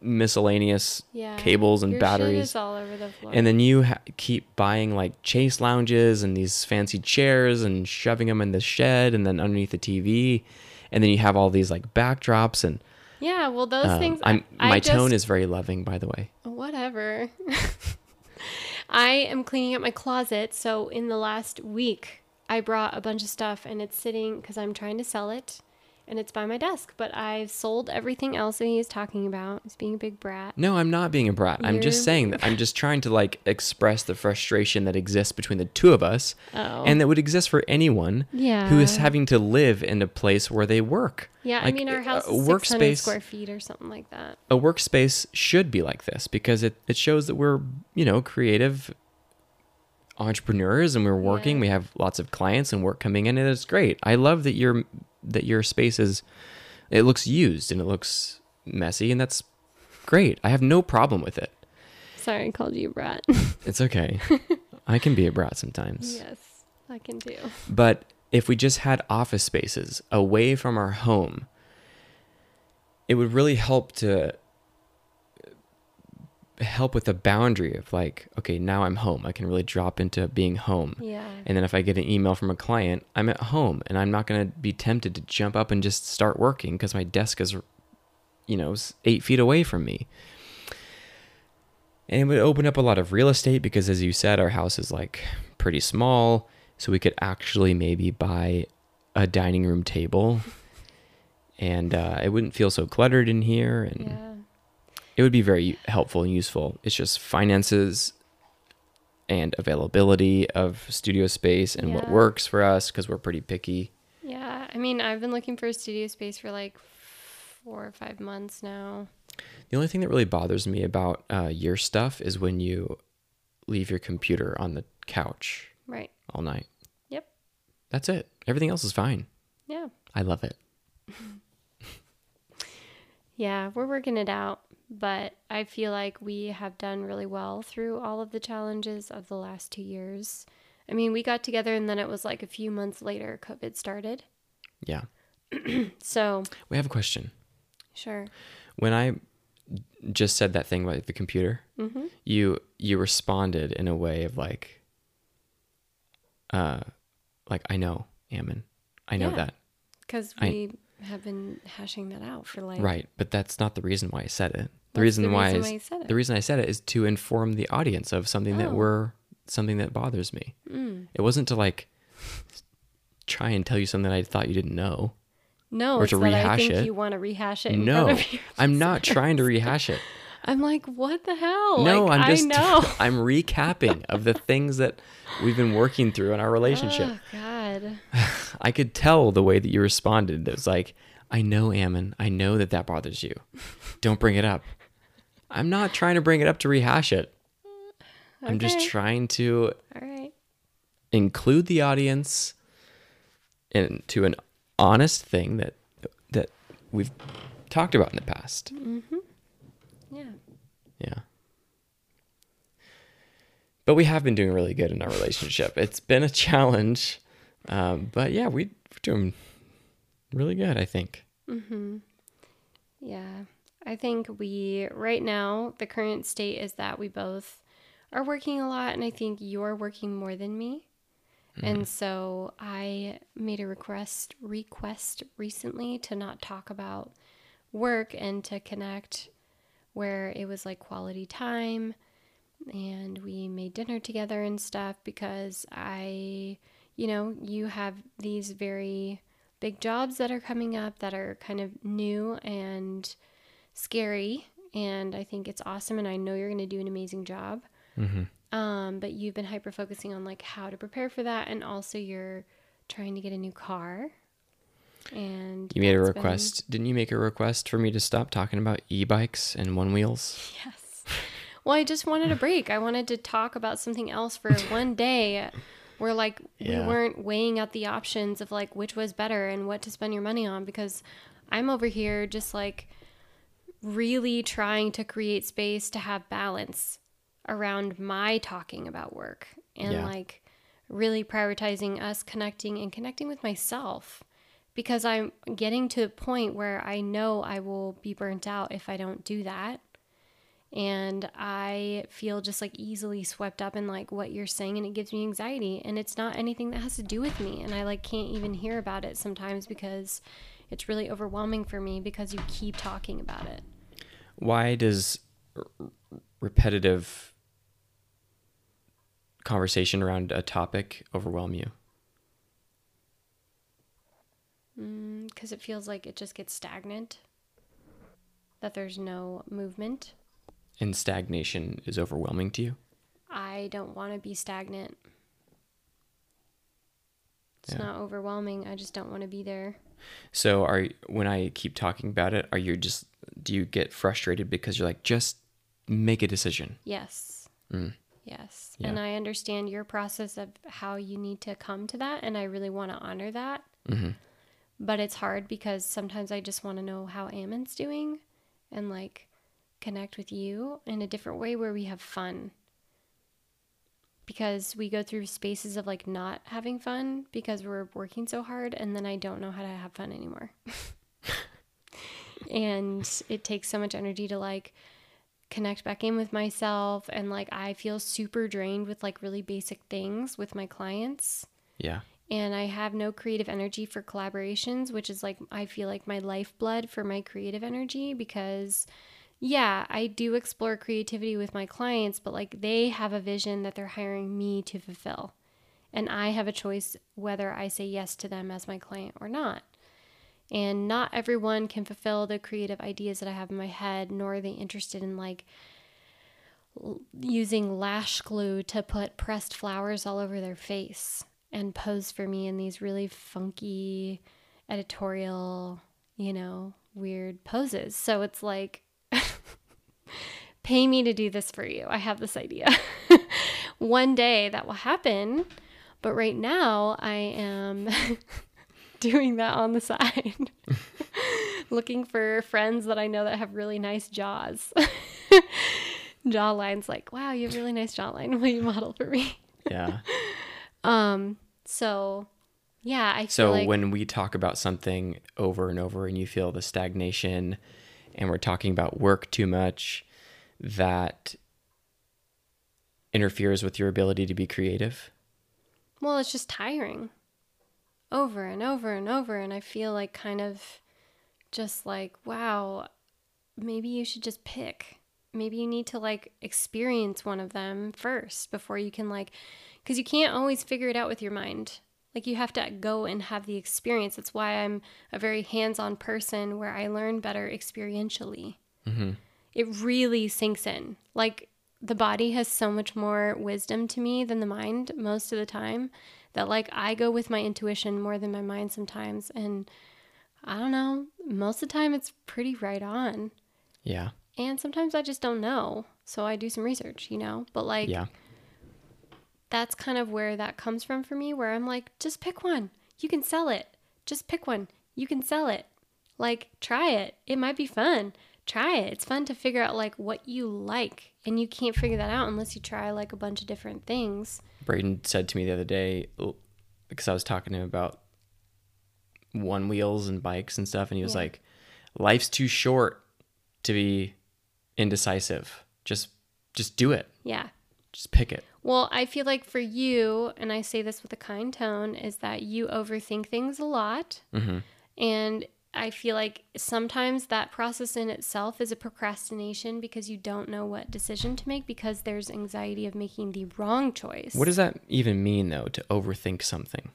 miscellaneous Yeah. cables and Your batteries. the. And then you ha- keep buying like chase lounges and these fancy chairs and shoving them in the shed and then underneath the TV. And then you have all these like backdrops and yeah, well, those um, things. I'm, I, my I tone just- is very loving, by the way. Whatever. *laughs* I am cleaning up my closet. So in the last week, I brought a bunch of stuff and it's sitting because I'm trying to sell it and it's by my desk. But I've sold everything else that he's talking about. He's being a big brat. No, I'm not being a brat. I'm just saying that I'm just trying to like express the frustration that exists between the two of us Oh. and that would exist for anyone Yeah. who is having to live in a place where they work. Yeah, I mean, our house a is 600 workspace square feet or something like that. a workspace should be like this because it, it shows that we're, you know, creative entrepreneurs and we're working. Yeah. We have lots of clients and work coming in and it's great. I love that your that your space is it looks used and it looks messy and that's great. I have no problem with it. Sorry, I called you a brat. *laughs* It's okay. I can be a brat sometimes. yes, I can do. But if we just had office spaces away from our home, it would really help to help with the boundary of like, okay, now I'm home. I can really drop into being home. Yeah. And then if I get an email from a client, I'm at home and I'm not going to be tempted to jump up and just start working because my desk is, you know, eight feet away from me. And it would open up a lot of real estate because, as you said, our house is like pretty small. So we could actually maybe buy a dining room table and uh, it wouldn't feel so cluttered in here. And Yeah. It would be very helpful and useful. It's just finances and availability of studio space and what works for us because we're pretty picky. Yeah. I mean, I've been looking for a studio space for like four or five months now. The only thing that really bothers me about uh, your stuff is when you leave your computer on the couch Right. all night. Yep. That's it. Everything else is fine. Yeah. I love it. *laughs* Yeah. We're working it out. But I feel like we have done really well through all of the challenges of the last two years. I mean, we got together and then it was like a few months later, COVID started. Yeah. *clears throat* So, We have a question. sure. When I just said that thing about the computer, Mm-hmm. you you responded in a way of like, uh, like I know, Ammon, I know Yeah. that. Because I- we have been hashing that out for like. Right, but that's not the reason why I said it. The reason the why reason is why you said it? the reason I said it is to inform the audience of something that Oh. we're something that bothers me. Mm. It wasn't to like try and tell you something I thought you didn't know. No, Or to that I rehash think it. you want to rehash it in no, front of you. *laughs* I'm not trying to rehash it. *laughs* I'm like, what the hell? no, Like, I'm just I know. *laughs* I'm recapping of the things that we've been working through in our relationship. Oh, God. *sighs* I could tell the way that you responded. It was like, I know, Ammon. I know that that bothers you. Don't bring it up. I'm not trying to bring it up to rehash it. I'm just trying to All right. include the audience into an honest thing that that we've talked about in the past. Mm-hmm. Yeah. Yeah. But we have been doing really good in our relationship. It's been a challenge, um, but yeah, we, we're doing really good. I think. Yeah. I think we, right now, the current state is that we both are working a lot, and I think you're working more than me. And so I made a request request recently to not talk about work and to connect where it was like quality time and we made dinner together and stuff because I you know, you have these very big jobs that are coming up that are kind of new and scary and I think it's awesome and I know you're going to do an amazing job. Um, but you've been hyper focusing on like how to prepare for that and also you're trying to get a new car. And You made a that's been- request. Didn't you make a request for me to stop talking about e-bikes and Onewheels? Yes. Well, I just wanted a break. I wanted to talk about something else for *laughs* one day where like Yeah. we weren't weighing out the options of like which was better and what to spend your money on because I'm over here just like really trying to create space to have balance around my talking about work and Yeah. like really prioritizing us connecting and connecting with myself because I'm getting to a point where I know I will be burnt out if I don't do that. And I feel just like easily swept up in like what you're saying and it gives me anxiety and it's not anything that has to do with me and I like can't even hear about it sometimes because it's really overwhelming for me because you keep talking about it. Why does r- repetitive conversation around a topic overwhelm you? Because mm, it feels like it just gets stagnant, that there's no movement. And stagnation is overwhelming to you? I don't want to be stagnant. It's Yeah. not overwhelming. I just don't want to be there. So are when I keep talking about it, are you just do you get frustrated because you're like just make a decision? Yes. Mm. Yes. Yeah. And I understand your process of how you need to come to that. And I really want to honor that. hmm But it's hard because sometimes I just want to know how Ammon's doing and like connect with you in a different way where we have fun. Because we go through spaces of like not having fun because we're working so hard. And then I don't know how to have fun anymore. *laughs* and it takes so much energy to like connect back in with myself and like I feel super drained with like really basic things with my clients Yeah. and I have no creative energy for collaborations, which is like I feel like my lifeblood for my creative energy because yeah, I do explore creativity with my clients, but like they have a vision that they're hiring me to fulfill. And I have a choice whether I say yes to them as my client or not. And not everyone can fulfill the creative ideas that I have in my head, nor are they interested in like using lash glue to put pressed flowers all over their face and pose for me in these really funky editorial, you know, weird poses. So it's like, *laughs* pay me to do this for you. I have this idea. *laughs* One day that will happen, but right now I am *laughs* doing that on the side. Looking for friends that I know that have really nice jaws. Jawlines like, wow, you have really nice jawline. Will you model for me? Yeah. Um, so yeah, I feel So like when we talk about something over and over and you feel the stagnation and we're talking about work too much, that interferes with your ability to be creative. well, it's just tiring. Over and over and over and I feel like kind of just like, wow, maybe you should just pick. Maybe you need to like experience one of them first before you can like cuz you can't always figure it out with your mind. Like you have to go and have the experience. That's why I'm a very hands-on person where I learn better experientially. hmm it really sinks in. Like the body has so much more wisdom to me than the mind most of the time that like I go with my intuition more than my mind sometimes and I don't know, most of the time it's pretty right on. Yeah. And sometimes I just don't know. So I do some research, you know? But like Yeah. That's kind of where that comes from for me where I'm like just pick one. You can sell it. Just pick one. You can sell it. Like try it. It might be fun. Try it. It's fun to figure out like what you like and you can't figure that out unless you try like a bunch of different things. Braden said to me the other day because I was talking to him about Onewheels and bikes and stuff, and he was Yeah. like, "Life's too short to be indecisive. Just, just do it. Yeah. Just pick it." Well, I feel like for you, and I say this with a kind tone, is that you overthink things a lot. hmm And I feel like sometimes that process in itself is a procrastination because you don't know what decision to make because there's anxiety of making the wrong choice. What does that even mean, though, to overthink something?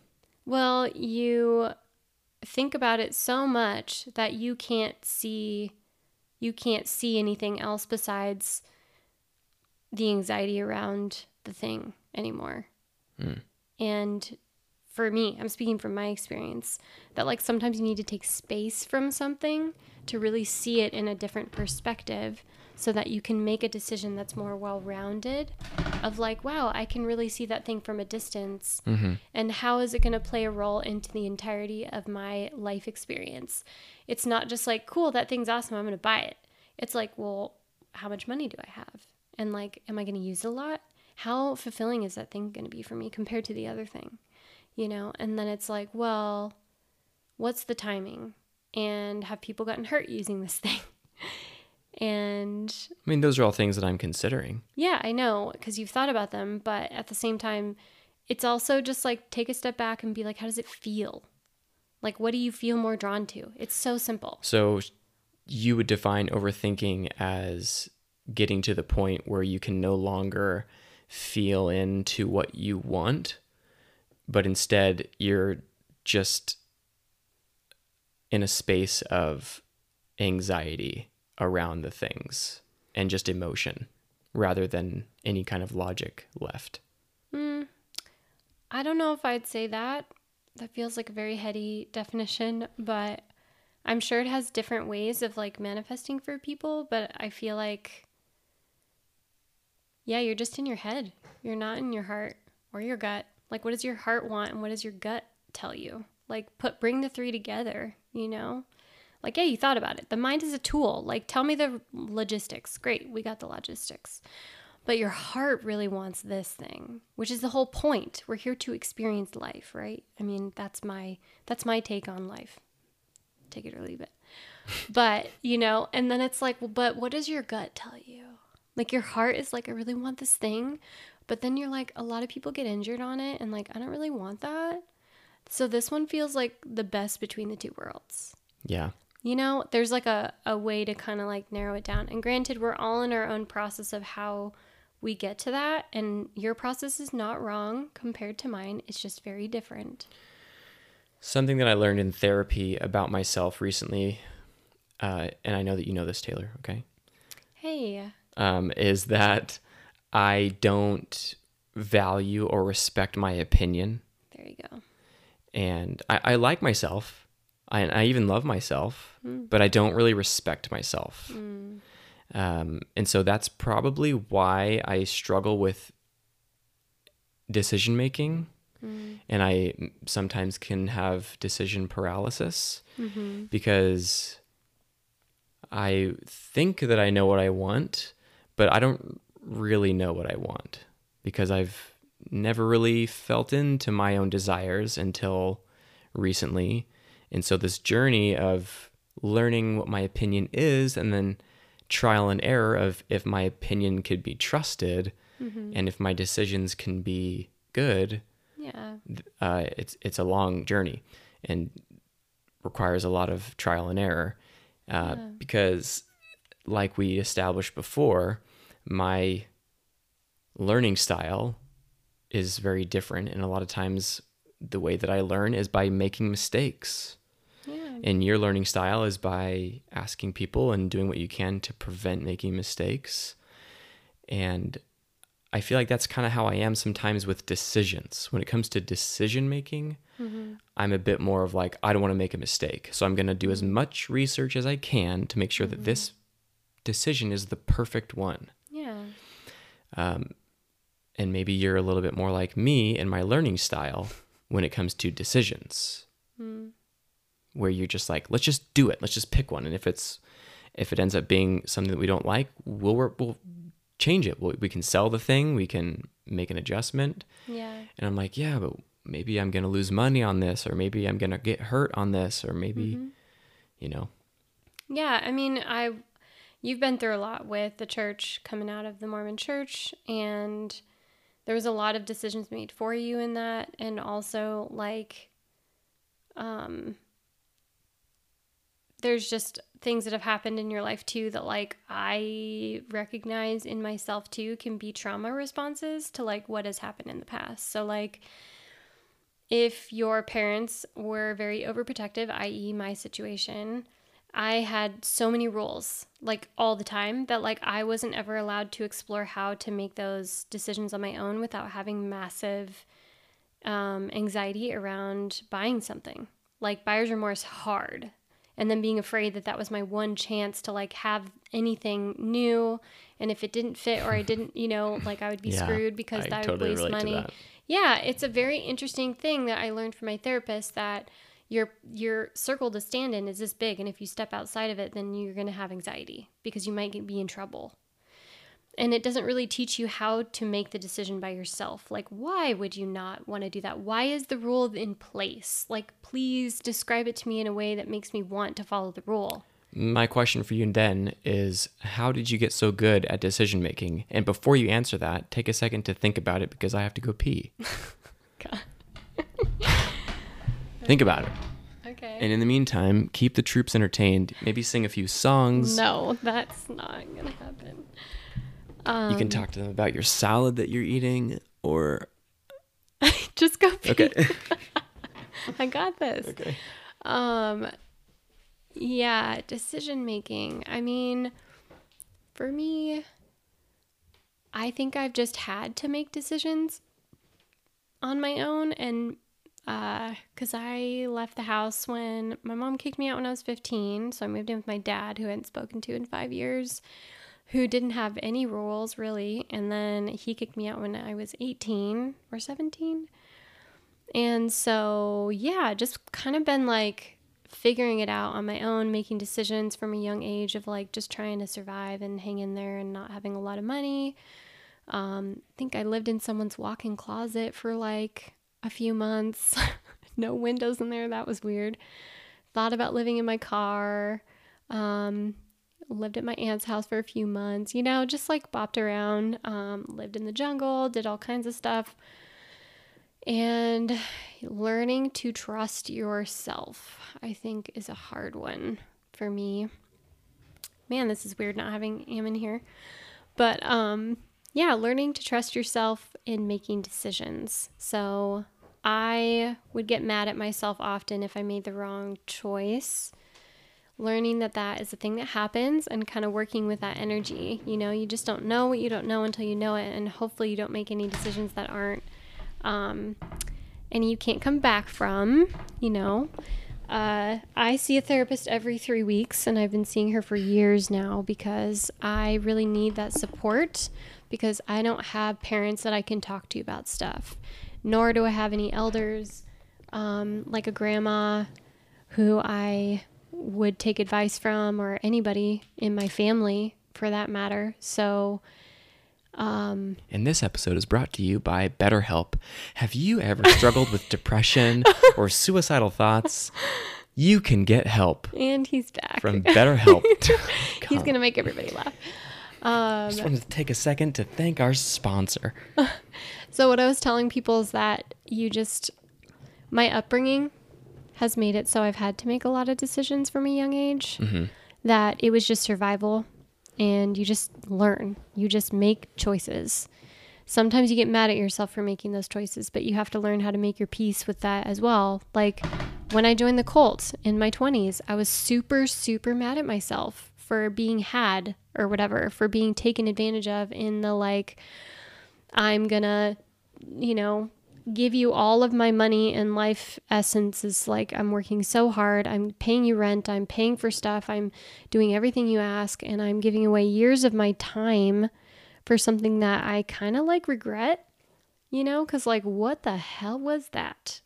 Well, you think about it so much that you can't see you can't see anything else besides the anxiety around the thing anymore. Mm. And for me, I'm speaking from my experience that like sometimes you need to take space from something to really see it in a different perspective so that you can make a decision that's more well-rounded of like wow, I can really see that thing from a distance hmm and how is it going to play a role into the entirety of my life experience? It's not just like cool that thing's awesome i'm going to buy it. It's like well how much money do i have? And like am i going to use it a lot how fulfilling is that thing going to be for me compared to the other thing you know and then it's like well what's the timing and have people gotten hurt using this *laughs* thing And I mean, those are all things that I'm considering. yeah, I know because you've thought about them, but at the same time, it's also just like take a step back and be like, how does it feel? Like, what do you feel more drawn to? It's so simple. So you would define overthinking as getting to the point where you can no longer feel into what you want, but instead you're just in a space of anxiety around the things and just emotion rather than any kind of logic left. Mm, I don't know if I'd say that. That feels like a very heady definition, but I'm sure it has different ways of like manifesting for people, but I feel like yeah, you're just in your head. You're not in your heart or your gut. Like what does your heart want and what does your gut tell you? Like put bring the three together, you know? Like yeah, you thought about it. The mind is a tool. Like tell me the logistics. Great, we got the logistics. But your heart really wants this thing, which is the whole point. We're here to experience life, right? I mean, that's my that's my take on life. Take it or leave it. But, you know, and then it's like, well, but what does your gut tell you? Like your heart is like, I really want this thing, but then you're like, a lot of people get injured on it and like, I don't really want that. So this one feels like the best between the two worlds. Yeah. You know, there's like a, a way to kind of like narrow it down. And granted, we're all in our own process of how we get to that. And your process is not wrong compared to mine, it's just very different. Something that I learned in therapy about myself recently, uh, and I know that you know this, Taylor, okay? Hey, um, is that I don't value or respect my opinion. there you go. And I, I like myself. I, I even love myself, but I don't really respect myself. Um, and so that's probably why I struggle with decision making. And I sometimes can have decision paralysis because I think that I know what I want, but I don't really know what I want because I've never really felt into my own desires until recently. And so, this journey of learning what my opinion is and then trial and error of if my opinion could be trusted and if my decisions can be good, Yeah. uh, it's it's a long journey and requires a lot of trial and error uh, because like we established before my learning style is very different and a lot of times the way that i learn is by making mistakes Yeah. and your learning style is by asking people and doing what you can to prevent making mistakes. And I feel like that's kind of how I am sometimes with decisions. When it comes to decision making, mm-hmm. I'm a bit more of like, I don't want to make a mistake. So I'm going to do as mm-hmm. much research as I can to make sure that this mm-hmm. Decision is the perfect one. Yeah. Um, And maybe you're a little bit more like me in my learning style when it comes to decisions. Where you're just like, let's just do it. Let's just pick one. And if it's if it ends up being something that we don't like, we'll we'll change it. We'll, we can sell the thing. We can make an adjustment. Yeah. And I'm like, yeah, but maybe I'm gonna lose money on this, or maybe I'm gonna get hurt on this, or maybe, you know, Yeah, I mean, I you've been through a lot with the church coming out of the Mormon church and there was a lot of decisions made for you in that and also like um there's just things that have happened in your life too that like I recognize in myself too can be trauma responses to like what has happened in the past. So like if your parents were very overprotective, i.e., my situation, I had so many rules, like all the time, that like I wasn't ever allowed to explore how to make those decisions on my own without having massive um, anxiety around buying something. Like buyer's remorse hard. And then being afraid that that was my one chance to like have anything new. And if it didn't fit or I *laughs* didn't, you know, like I would be Yeah, screwed because I that totally would waste money. Yeah, it's a very interesting thing that I learned from my therapist that your your circle to stand in is this big and if you step outside of it then you're going to have anxiety because you might get, be in trouble. And it doesn't really teach you how to make the decision by yourself. Like why would you not want to do that? Why is the rule in place? Like please describe it to me in a way that makes me want to follow the rule. my question for you then is how did you get so good at decision making? And before you answer that, take a second to think about it because I have to go pee. *laughs* God. *laughs* think about it. Okay. And in the meantime, keep the troops entertained. Maybe sing a few songs. no, that's not gonna happen. Um, You can talk to them about your salad that you're eating or *laughs* just go. Pee. Okay. *laughs* I got this. okay. Um, yeah, decision making. I mean, for me, I think I've just had to make decisions on my own, and because I left the house when my mom kicked me out when I was 15, so I moved in with my dad, who I hadn't spoken to in five years, who didn't have any rules really, and then he kicked me out when I was 18 or 17. And so, yeah, just kind of been like figuring it out on my own, making decisions from a young age of like just trying to survive and hang in there and not having a lot of money. Um, I think I lived in someone's walk in closet for like a few months. *laughs* no windows in there. That was weird. Thought about living in my car. Um, lived at my aunt's house for a few months, you know, just like bopped around, um, lived in the jungle, did all kinds of stuff. And learning to trust yourself, I think, is a hard one for me. Man, this is weird not having Am in here. But um, yeah, learning to trust yourself in making decisions. So I would get mad at myself often if I made the wrong choice. Learning that that is a thing that happens and kind of working with that energy. You know, you just don't know what you don't know until you know it. And hopefully, you don't make any decisions that aren't um, and you can't come back from, you know. Uh, I see a therapist every three weeks, and I've been seeing her for years now because I really need that support because I don't have parents that I can talk to about stuff, nor do I have any elders um, like a grandma who I would take advice from or anybody in my family for that matter. So, um, And this episode is brought to you by BetterHelp. Have you ever *laughs* struggled with depression or suicidal thoughts? You can get help and he's back. from BetterHelp. *laughs* He's gonna make everybody laugh. I just wanted to take a second to thank our sponsor. *laughs* So what I was telling people is that you just my upbringing has made it so I've had to make a lot of decisions from a young age. Mm-hmm. That it was just survival and you just learn. You just make choices. Sometimes you get mad at yourself for making those choices, but you have to learn how to make your peace with that as well. Like when I joined the cult in my 20s, I was super super mad at myself for being had or whatever, for being taken advantage of in the like I'm gonna, you know, give you all of my money and life essence is like I'm working so hard. I'm paying you rent. I'm paying for stuff. I'm doing everything you ask. And I'm giving away years of my time for something that I kind of like regret, you know? Because, like, what the hell was that?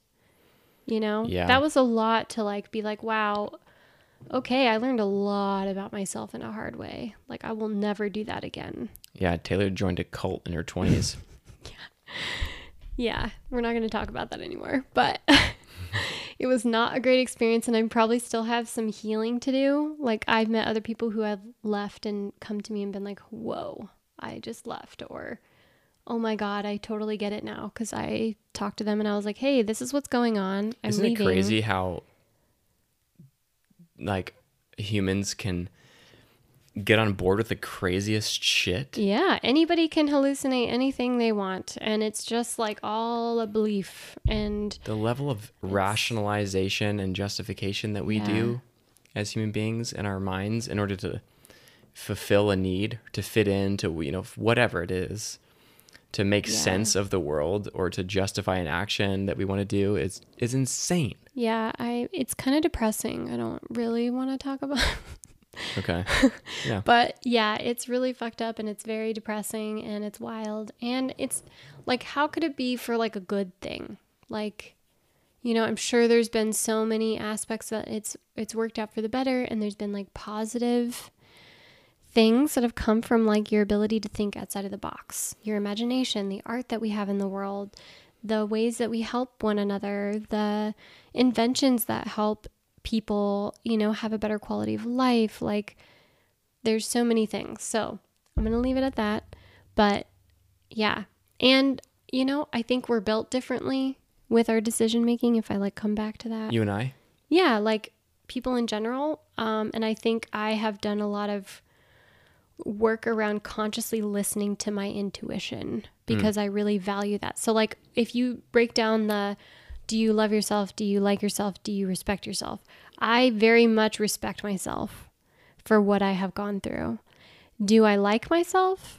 You know? Yeah. That was a lot to like be like, wow. Okay, I learned a lot about myself in a hard way. Like, I will never do that again. Yeah, Taylor joined a cult in her 20s. Yeah, *laughs* Yeah, we're not going to talk about that anymore. But *laughs* it was not a great experience, and I probably still have some healing to do. Like, I've met other people who have left and come to me and been like, whoa, I just left. Or, oh my God, I totally get it now. Because I talked to them and I was like, hey, this is what's going on. I'm Isn't leaving. it crazy how like humans can get on board with the craziest shit? Yeah, anybody can hallucinate anything they want. And it's just like all a belief. And The level of rationalization and justification that we Yeah. do as human beings in our minds in order to fulfill a need, to fit into, you know, whatever it is, to make Yeah. sense of the world or to justify an action that we want to do is is insane. yeah, I it's kind of depressing. I don't really want to talk about *laughs* Okay. Yeah. But yeah, it's really fucked up and it's very depressing and it's wild. And it's like, how could it be for like a good thing? Like, you know, I'm sure there's been so many aspects that it's it's worked out for the better and there's been like positive things that have come from like your ability to think outside of the box, your imagination, the art that we have in the world, the ways that we help one another, the inventions that help people, you know, have a better quality of life. Like there's so many things. So I'm going to leave it at that. But yeah. And, you know, I think we're built differently with our decision making if I like come back to that. You and I? Yeah, like people in general. Um, and I think I have done a lot of work around consciously listening to my intuition hmm. because I really value that. So, like, if you break down the do you love yourself? Do you like yourself? Do you respect yourself? I very much respect myself for what I have gone through. Do I like myself?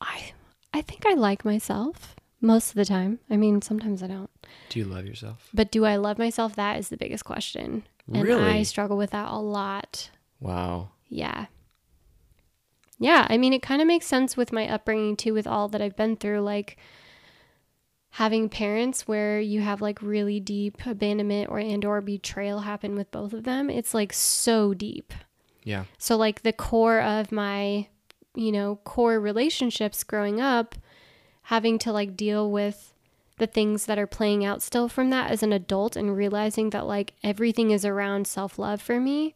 I I think I like myself most of the time. I mean, sometimes I don't. Do you love yourself? But do I love myself? That is the biggest question. And Really? I struggle with that a lot. Wow. Yeah. Yeah, I mean it kind of makes sense with my upbringing too with all that I've been through like having parents where you have like really deep abandonment or and or betrayal happen with both of them. It's like so deep. Yeah. So like the core of my, you know, core relationships growing up, having to like deal with the things that are playing out still from that as an adult and realizing that like everything is around self-love for me.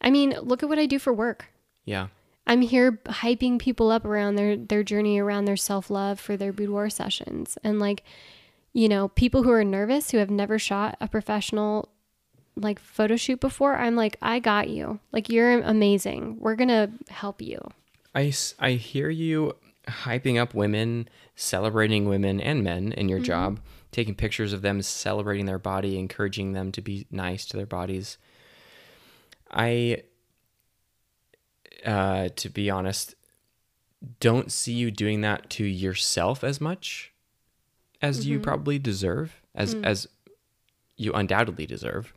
I mean, look at what I do for work. Yeah. I'm here hyping people up around their their journey around their self-love for their boudoir sessions and like you know, people who are nervous who have never shot a professional like photo shoot before, I'm like, I got you. Like you're amazing. We're going to help you. I I hear you hyping up women, celebrating women and men in your mm-hmm. job, taking pictures of them celebrating their body, encouraging them to be nice to their bodies. I, uh, to be honest, don't see you doing that to yourself as much as you probably deserve, as as you undoubtedly deserve.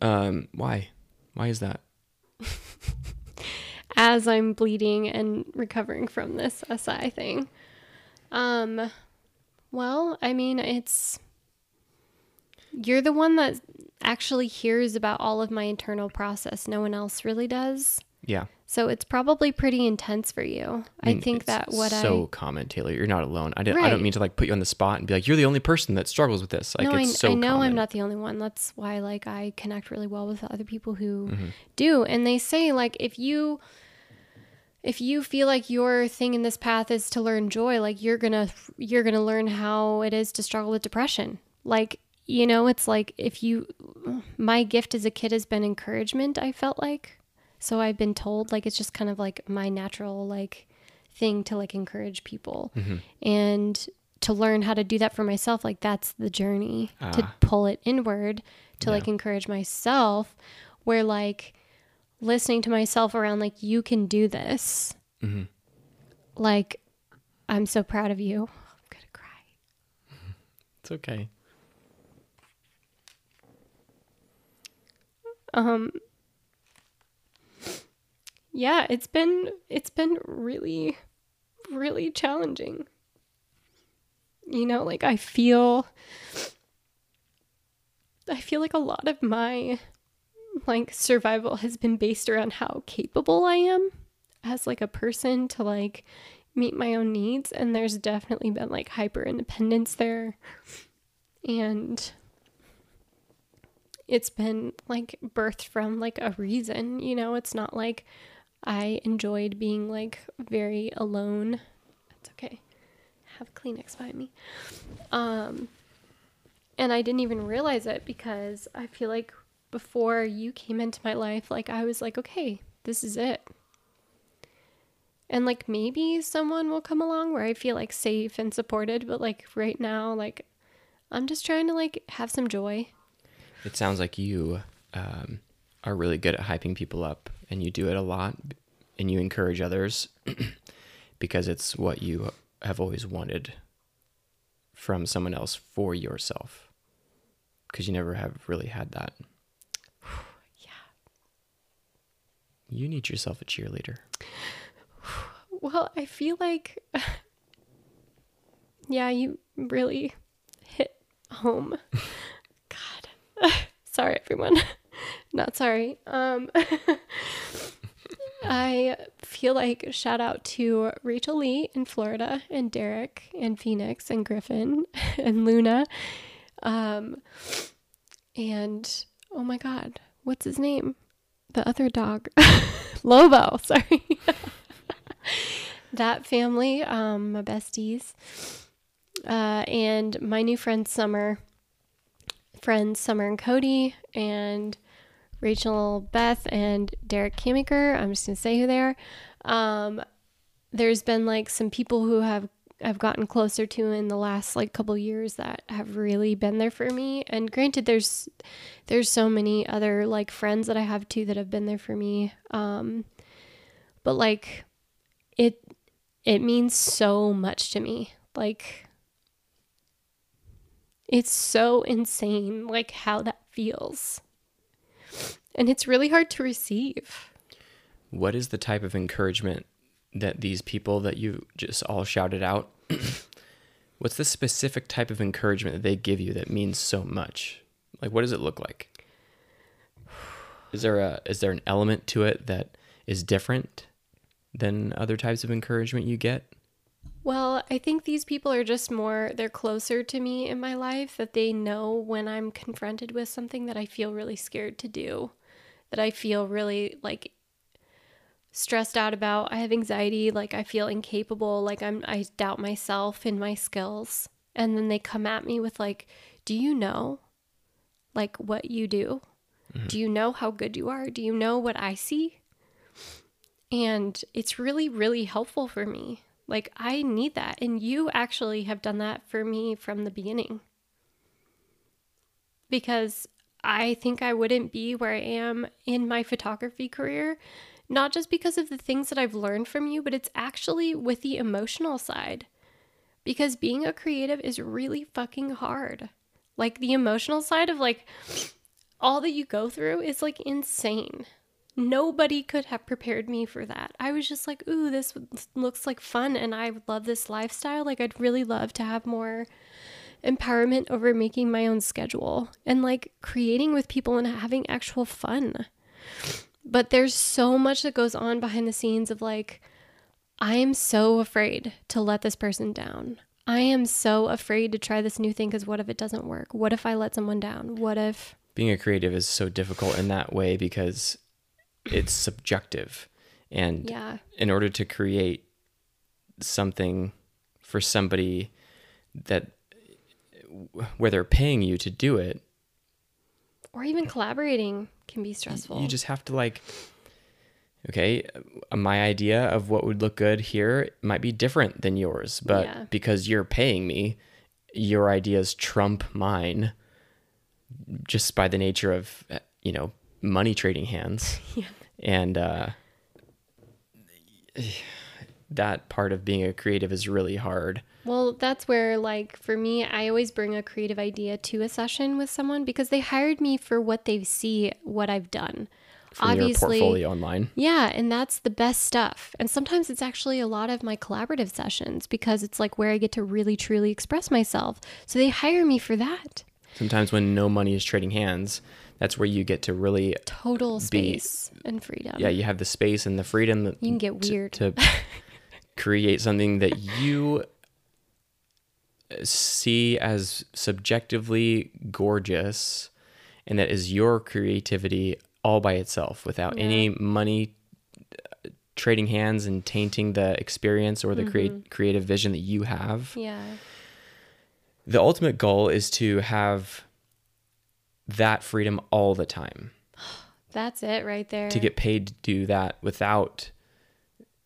Um, why? Why is that? *laughs* as I'm bleeding and recovering from this SI thing. Um, well, I mean, it's you're the one that actually hears about all of my internal process. No one else really does. Yeah. So it's probably pretty intense for you. I, mean, think it's that what so I so common, Taylor. You're not alone. I, didn't, I don't mean to like put you on the spot and be like you're the only person that struggles with this. Like no, I, so I know common. I'm not the only one. That's why like I connect really well with other people who Mm-hmm. do. And they say like if you if you feel like your thing in this path is to learn joy, like you're going to you're to learn how it is to struggle with depression. Like, you know, it's like if you my gift as a kid has been encouragement, I felt like. So I've been told like it's just kind of like my natural like thing to like encourage people. Mm-hmm. And to learn how to do that for myself, like that's the journey to Ah. pull it inward to like encourage myself where like listening to myself around like you can do this. Mm-hmm. Like I'm so proud of you. I'm going to cry. Mm-hmm. It's okay. Um Yeah, it's been it's been really really challenging. You know, like I feel I feel like a lot of my like survival has been based around how capable I am as like a person to like meet my own needs and there's definitely been like hyper independence there. And it's been like birthed from like a reason, you know, it's not like I enjoyed being like very alone. It's okay. Have Kleenex by me. Um and I didn't even realize it because I feel like before you came into my life, like I was like, okay, this is it. And like maybe someone will come along where I feel like safe and supported, but like right now, like I'm just trying to like have some joy. It sounds like you um, are really good at hyping people up, and you do it a lot, and you encourage others *clears throat* because it's what you have always wanted from someone else for yourself. Because you never have really had that. *sighs* Yeah. You need yourself a cheerleader. *sighs* Well, I feel like, *sighs* yeah, you really hit home. *laughs* *laughs* Sorry, everyone. *laughs* Not sorry. Um, *laughs* I feel like shout out to Rachel Lee in Florida and Derek and Phoenix and Griffin and Luna. Um, and oh my god, what's his name? The other dog, Lobo. Sorry. that family, um, my besties, uh, and my new friend Summer, friends Summer and Cody, and Rachel Beth and Derek Kamiker. I'm just gonna say who they are. Um, there's been like some people who have I've gotten closer to in the last like couple years that have really been there for me. And granted, there's there's so many other like friends that I have too that have been there for me. Um, but like it it means so much to me. Like it's so insane like how that feels. And it's really hard to receive. What is the type of encouragement that these people that you just all shouted out, *clears throat* what's the specific type of encouragement that they give you that means so much? Like what does it look like? Is there a is there an element to it that is different than other types of encouragement you get? Well, I think these people are just more, they're closer to me in my life, that they know when I'm confronted with something that I feel really scared to do, that I feel really like stressed out about. I have anxiety, like I feel incapable, like I'm I doubt myself and my skills. And then they come at me with like, "Do you know like what you do? Mm-hmm. Do you know how good you are? Do you know what I see?" And it's really really helpful for me. Like I need that. And you actually have done that for me from the beginning. Because I think I wouldn't be where I am in my photography career not just because of the things that I've learned from you, but it's actually with the emotional side. Because being a creative is really fucking hard. Like the emotional side of like all that you go through is like insane. Nobody could have prepared me for that. I was just like, ooh, this looks like fun and I love this lifestyle. Like, I'd really love to have more empowerment over making my own schedule and like creating with people and having actual fun. But there's so much that goes on behind the scenes of like, I am so afraid to let this person down. I am so afraid to try this new thing because what if it doesn't work? What if I let someone down? What if. Being a creative is so difficult in that way because it's subjective. And yeah. in order to create something for somebody that where they're paying you to do it or even collaborating can be stressful. You just have to like okay, uh, my idea of what would look good here might be different than yours, but yeah. because you're paying me, your ideas trump mine just by the nature of, uh, you know, money trading hands. *laughs* yeah. And uh that part of being a creative is really hard. Well, that's where, like, for me, I always bring a creative idea to a session with someone because they hired me for what they see, what I've done. From Obviously, your portfolio online. Yeah, and that's the best stuff. And sometimes it's actually a lot of my collaborative sessions because it's like where I get to really truly express myself. So they hire me for that. Sometimes when no money is trading hands, that's where you get to really total space be, and freedom. Yeah, you have the space and the freedom. You can get weird to, to *laughs* create something that you see as subjectively gorgeous and that is your creativity all by itself without yeah. any money uh, trading hands and tainting the experience or the mm-hmm. create, creative vision that you have. Yeah. The ultimate goal is to have that freedom all the time. *gasps* That's it right there. To get paid to do that without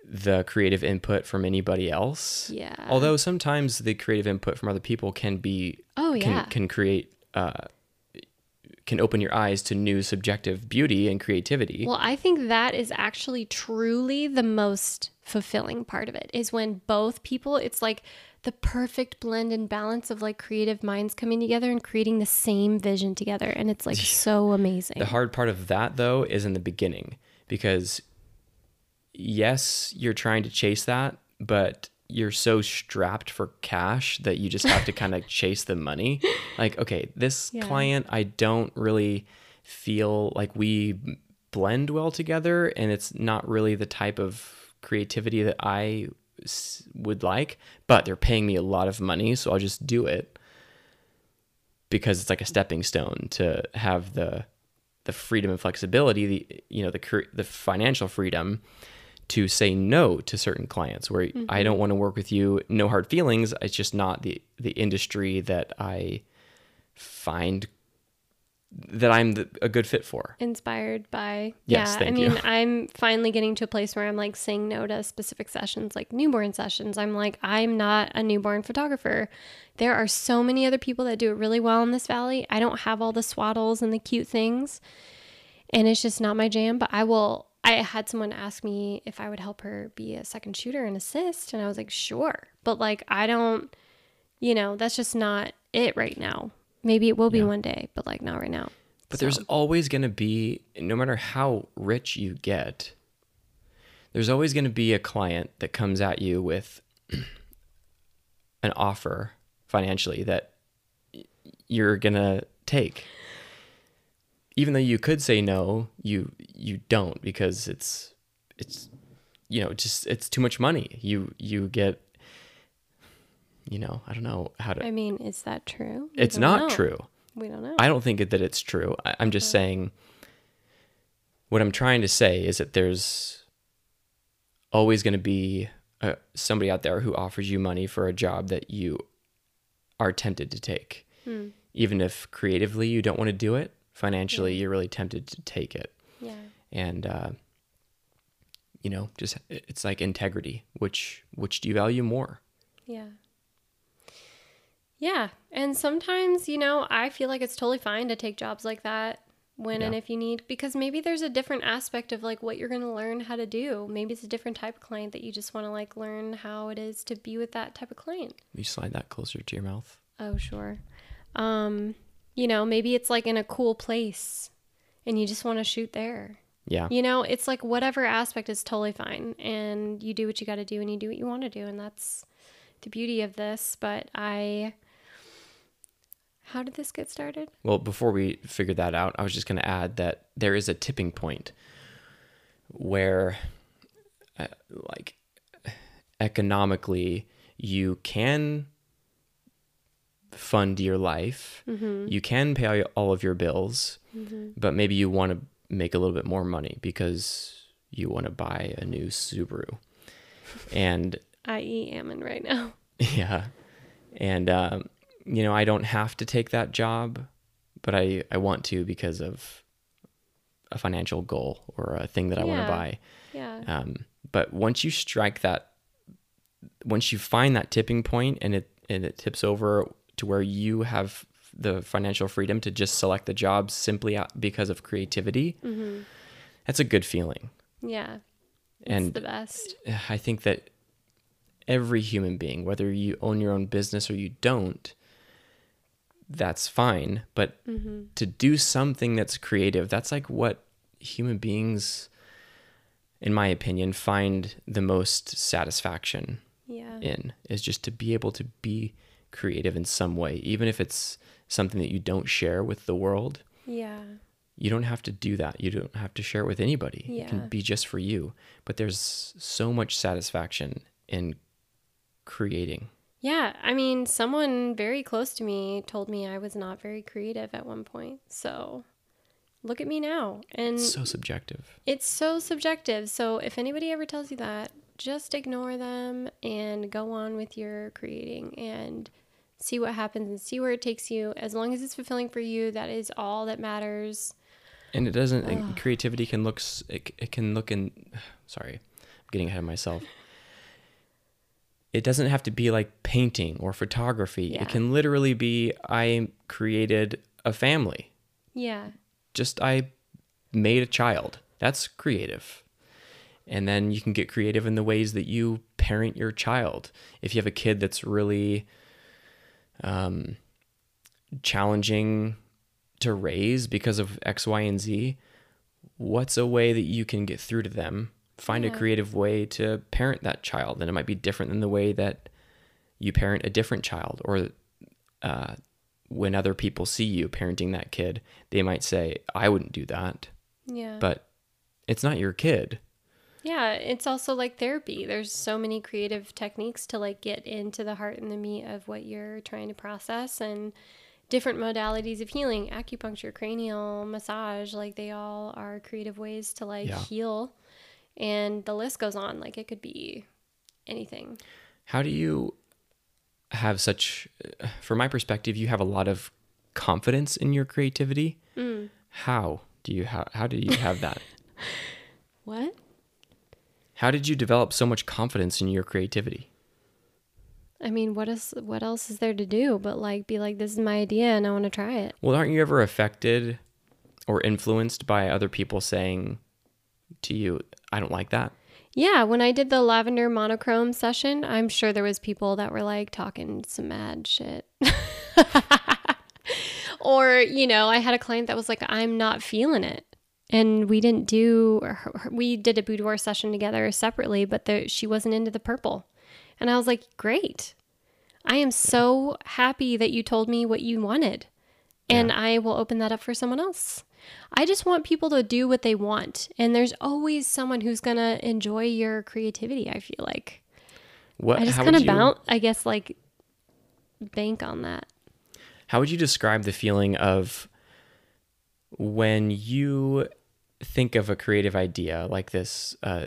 the creative input from anybody else. Yeah. Although sometimes the creative input from other people can be oh yeah can, can create uh, can open your eyes to new subjective beauty and creativity. Well, I think that is actually truly the most fulfilling part of it is when both people it's like the perfect blend and balance of like creative minds coming together and creating the same vision together and it's like so amazing. The hard part of that though is in the beginning because yes, you're trying to chase that, but you're so strapped for cash that you just have to kind of *laughs* chase the money. Like, okay, this yeah. client, I don't really feel like we blend well together, and it's not really the type of creativity that I would like, but they're paying me a lot of money, so I'll just do it. because it's like a stepping stone to have the the freedom and flexibility, the you know the cur- the financial freedom to say no to certain clients where I don't want to work with you, no hard feelings. It's just not the the industry that I find that I'm the, a good fit for. inspired by Yes, yeah i mean you. i'm finally getting to a place where i'm like saying no to specific sessions like newborn sessions i'm like i'm not a newborn photographer there are so many other people that do it really well in this valley i don't have all the swaddles and the cute things and it's just not my jam but i will i had someone ask me if i would help her be a second shooter and assist and i was like sure. But like i don't you know that's just not it right now. Maybe it will be one day but like not right now. But there's always going to be, no matter how rich you get, there's always going to be a client that comes at you with *clears throat* an offer financially that you're going to take. Even though you could say no, you you don't because it's it's you know, just it's too much money. You you get you know, I don't know how to I mean, is that true? We It's don't know. true. We don't know. I don't think that it's true. I, I'm just saying what I'm trying to say is that there's always going to be uh somebody out there who offers you money for a job that you are tempted to take. Hmm. Even if creatively you don't want to do it, financially you're really tempted to take it. yeah. And uh, you know, just it's like integrity. Which which do you value more? Yeah. Yeah. And sometimes, you know, I feel like it's totally fine to take jobs like that when and if you need, because maybe there's a different aspect of like what you're going to learn how to do. Maybe it's a different type of client that you just want to like learn how it is to be with that type of client. You slide that closer to your mouth. Oh, sure. Um, you know, maybe it's like in a cool place and you just want to shoot there. Yeah. You know, it's like whatever aspect is totally fine. And you do what you got to do and you do what you want to do. And that's the beauty of this. But I. How did this get started? Well, before we figure that out, I was just going to add that there is a tipping point where, uh, like, economically, you can fund your life, you can pay all of your bills, but maybe you want to make a little bit more money because you want to buy a new Subaru. And *laughs* I.e., Ammon right now. *laughs* yeah. And, um, you know, I don't have to take that job, but I, I want to because of a financial goal or a thing that I want to buy. Yeah. Um, but once you strike that, once you find that tipping point and it, and it tips over to where you have the financial freedom to just select the job simply because of creativity, mm-hmm. that's a good feeling. Yeah. It's And the best. I think that every human being, whether you own your own business or you don't, that's fine. But mm-hmm. to do something that's creative, that's like what human beings, in my opinion, find the most satisfaction Yeah. in is just to be able to be creative in some way, even if it's something that you don't share with the world. Yeah. You don't have to do that. You don't have to share it with anybody. Yeah. It can be just for you. But there's so much satisfaction in creating. Yeah. I mean, someone very close to me told me I was not very creative at one point. So look at me now. And It's so subjective. It's so subjective. So if anybody ever tells you that, just ignore them and go on with your creating and see what happens and see where it takes you. As long as it's fulfilling for you, that is all that matters. And it doesn't creativity can look it, it can look in *sighs* sorry. I'm getting ahead of myself. It doesn't have to be like painting or photography. Yeah. It can literally be I created a family. Yeah. just I made a child. That's creative. And then you can get creative in the ways that you parent your child. If you have a kid that's really um, challenging to raise because of X, Y, and Z, what's a way that you can get through to them? Find a creative way to parent that child. And it might be different than the way that you parent a different child or uh, when other people see you parenting that kid, they might say, I wouldn't do that. Yeah. But it's not your kid. Yeah, it's also like therapy. There's so many creative techniques to like get into the heart and the meat of what you're trying to process and different modalities of healing acupuncture cranial massage like they all are creative ways to like Yeah. heal and the list goes on like it could be anything How do you have such, from my perspective, you have a lot of confidence in your creativity. Mm. How do you how, how do you have that? *laughs* what how did you develop so much confidence in your creativity? i mean what is what else is there to do but like be like this is my idea and i want to try it Well, aren't you ever affected or influenced by other people saying to you, "I don't like that"? Yeah, when I did the lavender monochrome session, I'm sure there was people that were like talking some mad shit. *laughs* or, you know, I had a client that was like I'm not feeling it. And we didn't do her- we did a boudoir session together separately, but the, she wasn't into the purple. And I was like, "Great. I am so happy that you told me what you wanted." And I will open that up for someone else. I just want people to do what they want. And there's always someone who's going to enjoy your creativity, I feel like. What I just kind of you bounce, I guess, like bank on that. how would you describe the feeling of when you think of a creative idea like this uh,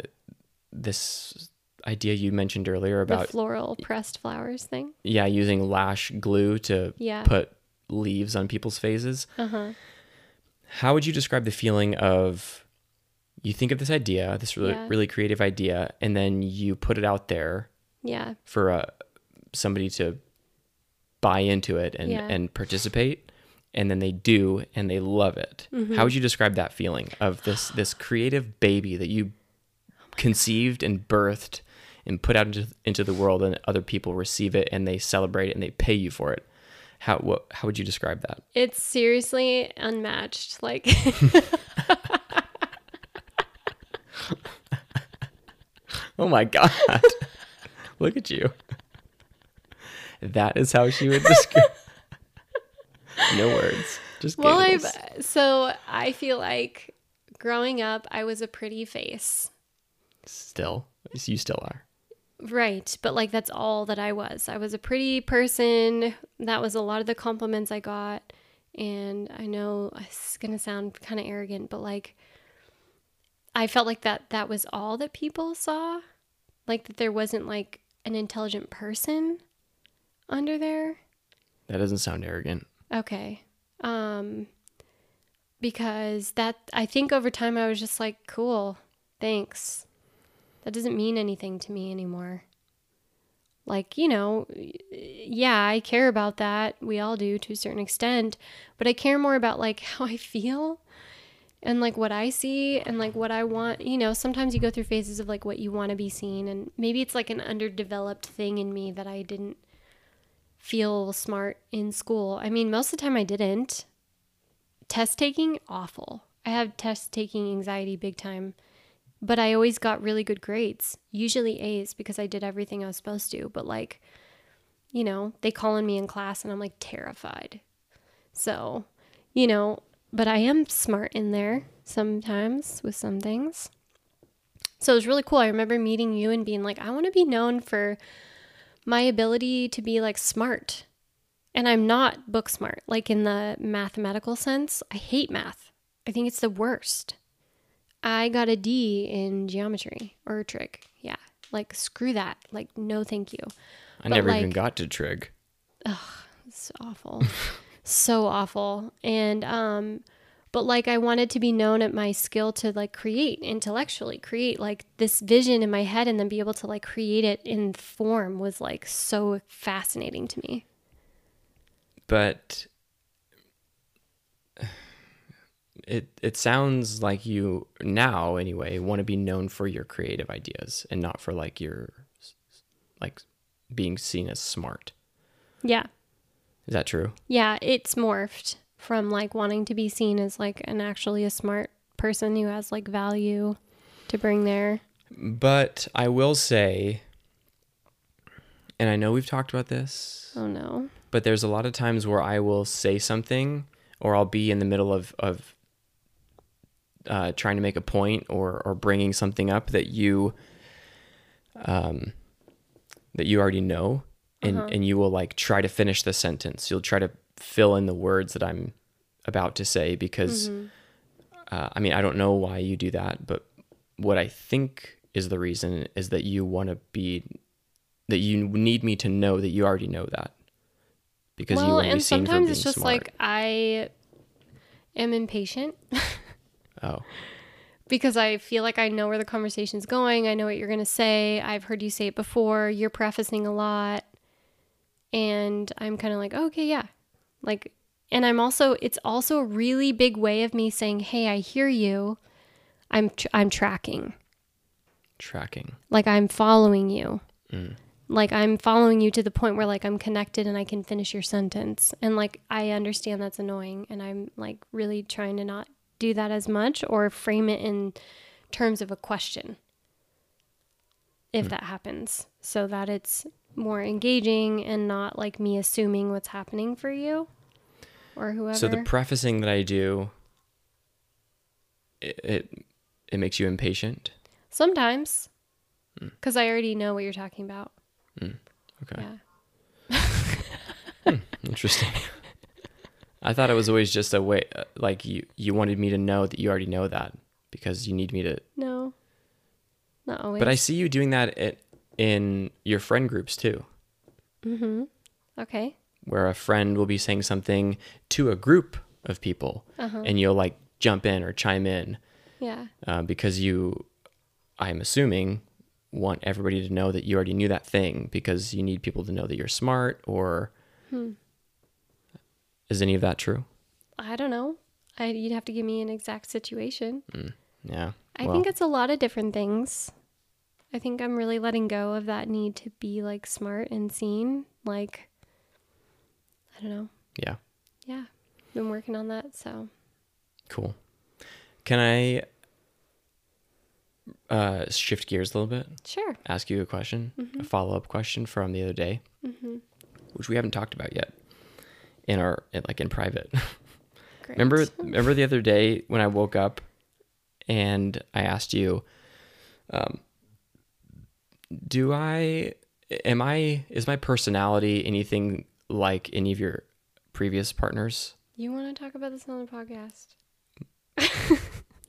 this idea you mentioned earlier about The floral pressed flowers thing. yeah using lash glue to Yeah. put leaves on people's faces Uh huh. how would you describe the feeling of you think of this idea this really, Yeah. really creative idea and then you put it out there Yeah. for uh, somebody to buy into it and, Yeah. and participate and then they do and they love it Mm-hmm. how would you describe that feeling of this this creative baby that you conceived and birthed and put out into, into the world and other people receive it and they celebrate it and they pay you for it how what how would you describe that It's seriously unmatched. Like, *laughs* oh my god *laughs* look at you that is how she would describe *laughs* *laughs* no words just well. I've, so I feel like growing up, I was a pretty face. Still, you still are. Right. But like that's all that I was. I was a pretty person. That was a lot of the compliments I got. And I know it's going to sound kind of arrogant, but like I felt like that that was all that people saw. Like that there wasn't like an intelligent person under there. That doesn't sound arrogant. Okay. Um because that I think over time I was just like, cool. Thanks. That doesn't mean anything to me anymore. Like, you know, yeah, I care about that. We all do to a certain extent, but I care more about like *laughs* how I feel and like what I see and like what I want. You know, sometimes you go through phases of like what you want to be seen and maybe it's like an underdeveloped thing in me that I didn't feel smart in school. I mean, most of the time I didn't. Test taking, awful. I have test taking anxiety big time. But I always got really good grades, usually A's because I did everything I was supposed to. But like, you know, they call on me in class and I'm like terrified. So, you know, but I am smart in there sometimes with some things. So it was really cool. I remember meeting you and being like, I want to be known for my ability to be like smart. And I'm not book smart, like in the mathematical sense. I hate math. I think it's the worst. I got a D in geometry or trig. Yeah. Like, screw that. Like, no, thank you. I But, never even got to trig. Ugh, it's awful. *laughs* so awful. And um but like I wanted to be known at my skill to like create intellectually, create like this vision in my head and then be able to like create it in form was like so fascinating to me. But it it sounds like you now anyway want to be known for your creative ideas and not for like your like being seen as smart. Yeah. Is that true? Yeah, it's morphed from like wanting to be seen as like an actually a smart person who has like value to bring there. But I will say and I know we've talked about this, Oh no. but there's a lot of times where I will say something or I'll be in the middle of of uh, trying to make a point or or bringing something up that you um that you already know and Uh-huh. and you will like try to finish the sentence you'll try to fill in the words that I'm about to say because uh, I mean I don't know why you do that, but what I think is the reason is that you want to be that you need me to know that you already know that because you well, want to be and seen for sometimes being it's just smart. like I am impatient oh, *laughs* because I feel like I know where the conversation's going. I know what you're going to say. I've heard you say it before. You're prefacing a lot. And I'm kind of like, okay, yeah. Like, and I'm also, it's also a really big way of me saying, hey, I hear you. I'm, tr- I'm tracking. tracking. Like, I'm following you. Mm. Like, I'm following you to the point where, like, I'm connected and I can finish your sentence. And, like, I understand that's annoying. And I'm, like, really trying to not do that as much or frame it in terms of a question if that happens so that it's more engaging and not like me assuming what's happening for you or whoever. So the prefacing that I do, it it, it makes you impatient. Sometimes Hmm. because I already know what you're talking about. Okay, Yeah. interesting. I thought it was always just a way, uh, like you you wanted me to know that you already know that because you need me to. No. Not always. But I see you doing that at, in your friend groups too, Mhm. Okay. Where a friend will be saying something to a group of people, Uh-huh. and you'll like jump in or chime in Yeah. uh, because you, I'm assuming, want everybody to know that you already knew that thing because you need people to know that you're smart or. Hmm. Is any of that true? I don't know. I you'd have to give me an exact situation. Yeah. I well, think it's a lot of different things. I think I'm really letting go of that need to be like smart and seen. Like, I don't know. yeah. Yeah. Been working on that. So, Cool. Can I uh, shift gears a little bit? sure. Ask you a question, Mm-hmm. a follow up question from the other day, which we haven't talked about yet in our in, like in private. Great. remember *laughs* remember the other day when I woke up and I asked you, um, do I am I is my personality anything like any of your previous partners? You want to talk about this on the podcast? *laughs*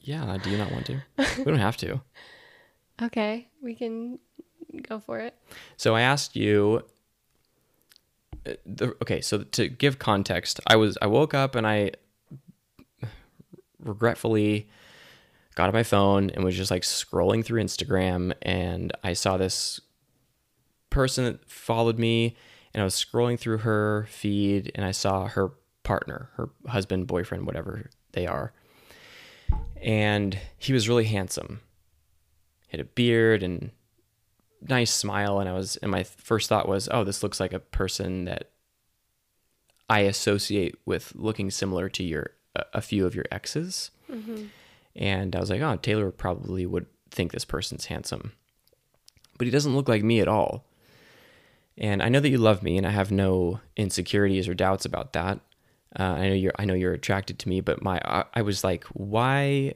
Yeah, do you not want to? we don't have to. Okay. We can go for it. So I asked you. uh, The, okay, so to give context, I was I woke up and I regretfully got on my phone and was just like scrolling through Instagram and I saw this person that followed me and I was scrolling through her feed and I saw her partner, her husband, boyfriend, whatever they are. And he was really handsome. He had a beard and nice smile and I was and my first thought was, "Oh, this looks like a person that I associate with looking similar to your a, a few of your exes." Mm-hmm. And I was like, "Oh, Taylor probably would think this person's handsome." But he doesn't look like me at all. And I know that you love me and I have no insecurities or doubts about that. Uh, I know you're I know you're attracted to me, but my I, I was like, "Why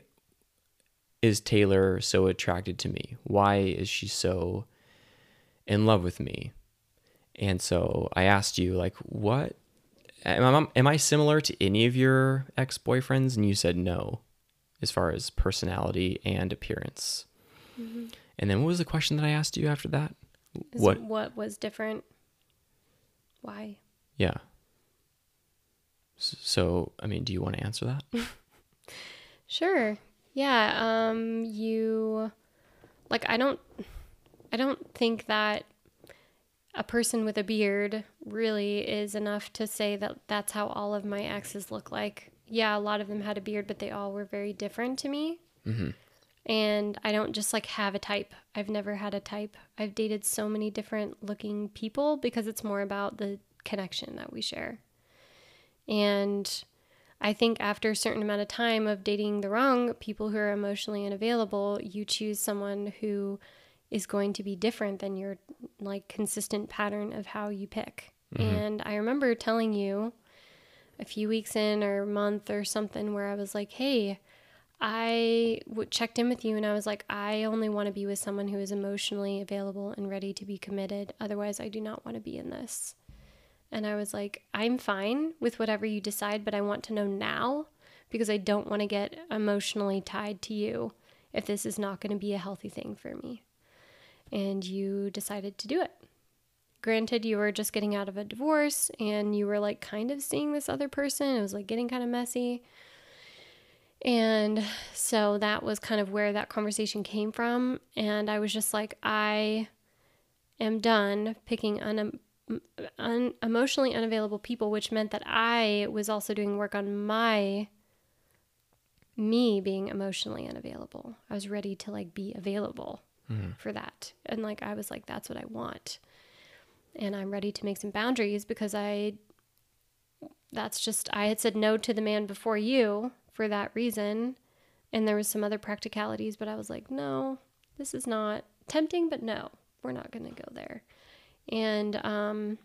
is Taylor so attracted to me? Why is she so in love with me? And so I asked you, like, what am I, am I similar to any of your ex boyfriends? And you said no, as far as personality and appearance. And then what was the question that I asked you after that? Is What? What was different? Why? Yeah. So, I mean, do you want to answer that? *laughs* Sure. Yeah. Um. You, like, I don't. I don't think that a person with a beard really is enough to say that that's how all of my exes look like. Yeah, a lot of them had a beard, but they all were very different to me. And I don't just like have a type. I've never had a type. I've dated so many different looking people because it's more about the connection that we share. And I think after a certain amount of time of dating the wrong people who are emotionally unavailable, you choose someone who is going to be different than your like consistent pattern of how you pick. Mm-hmm. And I remember telling you a few weeks in or a month or something where I was like, "Hey, I w- checked in with you and I was like, I only want to be with someone who is emotionally available and ready to be committed. Otherwise, I do not want to be in this. And I was like, I'm fine with whatever you decide, but I want to know now because I don't want to get emotionally tied to you if this is not going to be a healthy thing for me. And you decided to do it. Granted, you were just getting out of a divorce and you were like kind of seeing this other person. It was like getting kind of messy. And so that was kind of where that conversation came from. And I was just like, I am done picking un- un- emotionally unavailable people, which meant that I was also doing work on my me being emotionally unavailable. I was ready to like be available Mm-hmm. for that. And like I was like that's what I want. And I'm ready to make some boundaries because I that's just I had said no to the man before you for that reason. And there was some other practicalities, but I was like, no, this is not tempting, but no, we're not going to go there. And um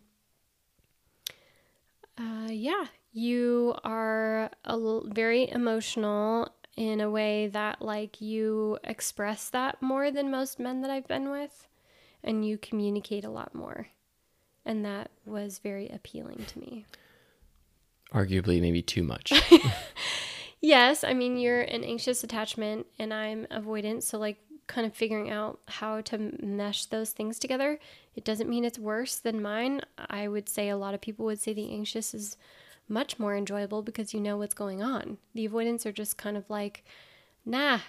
uh, yeah, you are a l- very emotional in a way that like you express that more than most men that I've been with and you communicate a lot more. And that was very appealing to me. Arguably, maybe too much. *laughs* Yes, I mean you're an anxious attachment and I'm avoidant, so like kind of figuring out how to mesh those things together. It doesn't mean it's worse than mine. I would say a lot of people would say the anxious is much more enjoyable because you know what's going on. The avoidants are just kind of like, nah,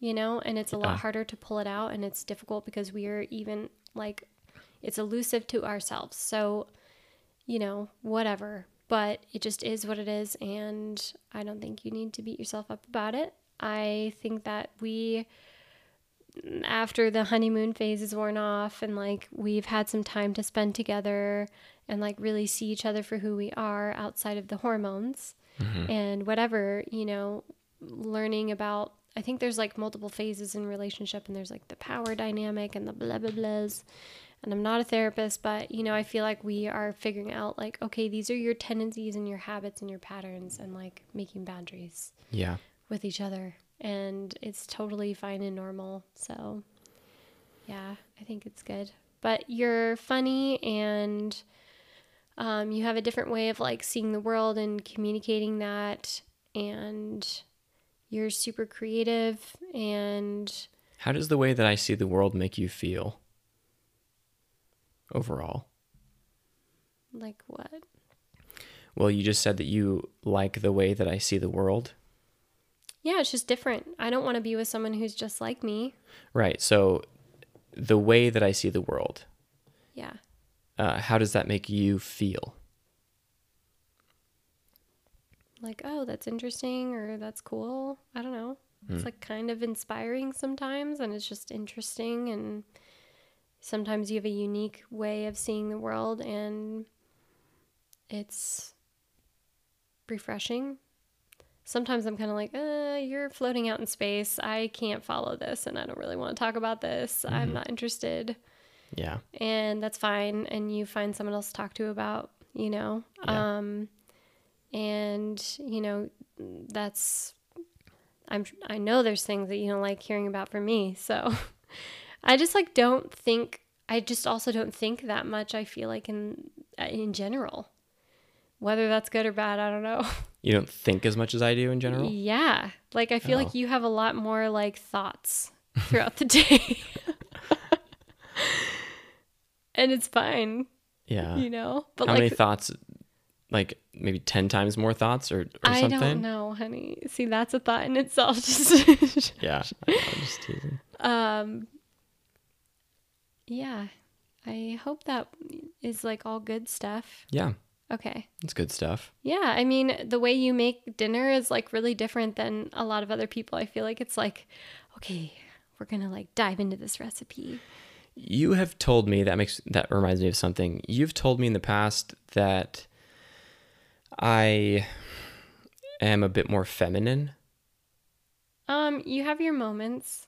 you know, and it's a Yeah. lot harder to pull it out and it's difficult because we are even like it's elusive to ourselves. So, you know, whatever. But it just is what it is and I don't think you need to beat yourself up about it. I think that we after the honeymoon phase is worn off and like we've had some time to spend together and like really see each other for who we are outside of the hormones mm-hmm. and whatever, you know, learning about I think there's like multiple phases in relationship and there's like the power dynamic and the blah blah blahs. And I'm not a therapist, but you know, I feel like we are figuring out like, okay, these are your tendencies and your habits and your patterns and like making boundaries yeah. with each other. And it's totally fine and normal. So yeah i think it's good. But you're funny and um, you have a different way of like seeing the world and communicating that. And you're super creative and How does the way that I see the world make you feel overall? like what Well, you just said that you like the way that I see the world. yeah it's just different i don't want to be with someone who's just like me Right. So, the way that I see the world, yeah uh, how does that make you feel? like oh that's interesting or that's cool i don't know it's like kind of inspiring sometimes and it's just interesting and sometimes you have a unique way of seeing the world and it's refreshing. Sometimes i'm kind of like uh, you're floating out in space. I can't follow this and i don't really want to talk about this. I'm not interested. Yeah. and that's fine and you find someone else to talk to about you know? Yeah. um and you know that's i'm i know there's things that you don't like hearing about from me so *laughs* i just like don't think i just also don't think that much i feel like in in general whether that's good or bad i don't know *laughs* You don't think as much as I do in general? yeah like i feel Oh. like you have a lot more like thoughts throughout the *laughs* day *laughs* and it's fine Yeah. you know but How like many thoughts? Like maybe 10 times more thoughts or, or I something? don't know, honey. See, that's a thought in itself. Just Yeah. I'm just teasing. um, yeah. I hope that is like all good stuff. Yeah. Okay. It's good stuff. Yeah, I mean, the way you make dinner is like really different than a lot of other people. I feel like it's like, okay, we're gonna like dive into this recipe. You have told me that makes that reminds me of something. You've told me in the past that I am a bit more feminine Um, you have your moments.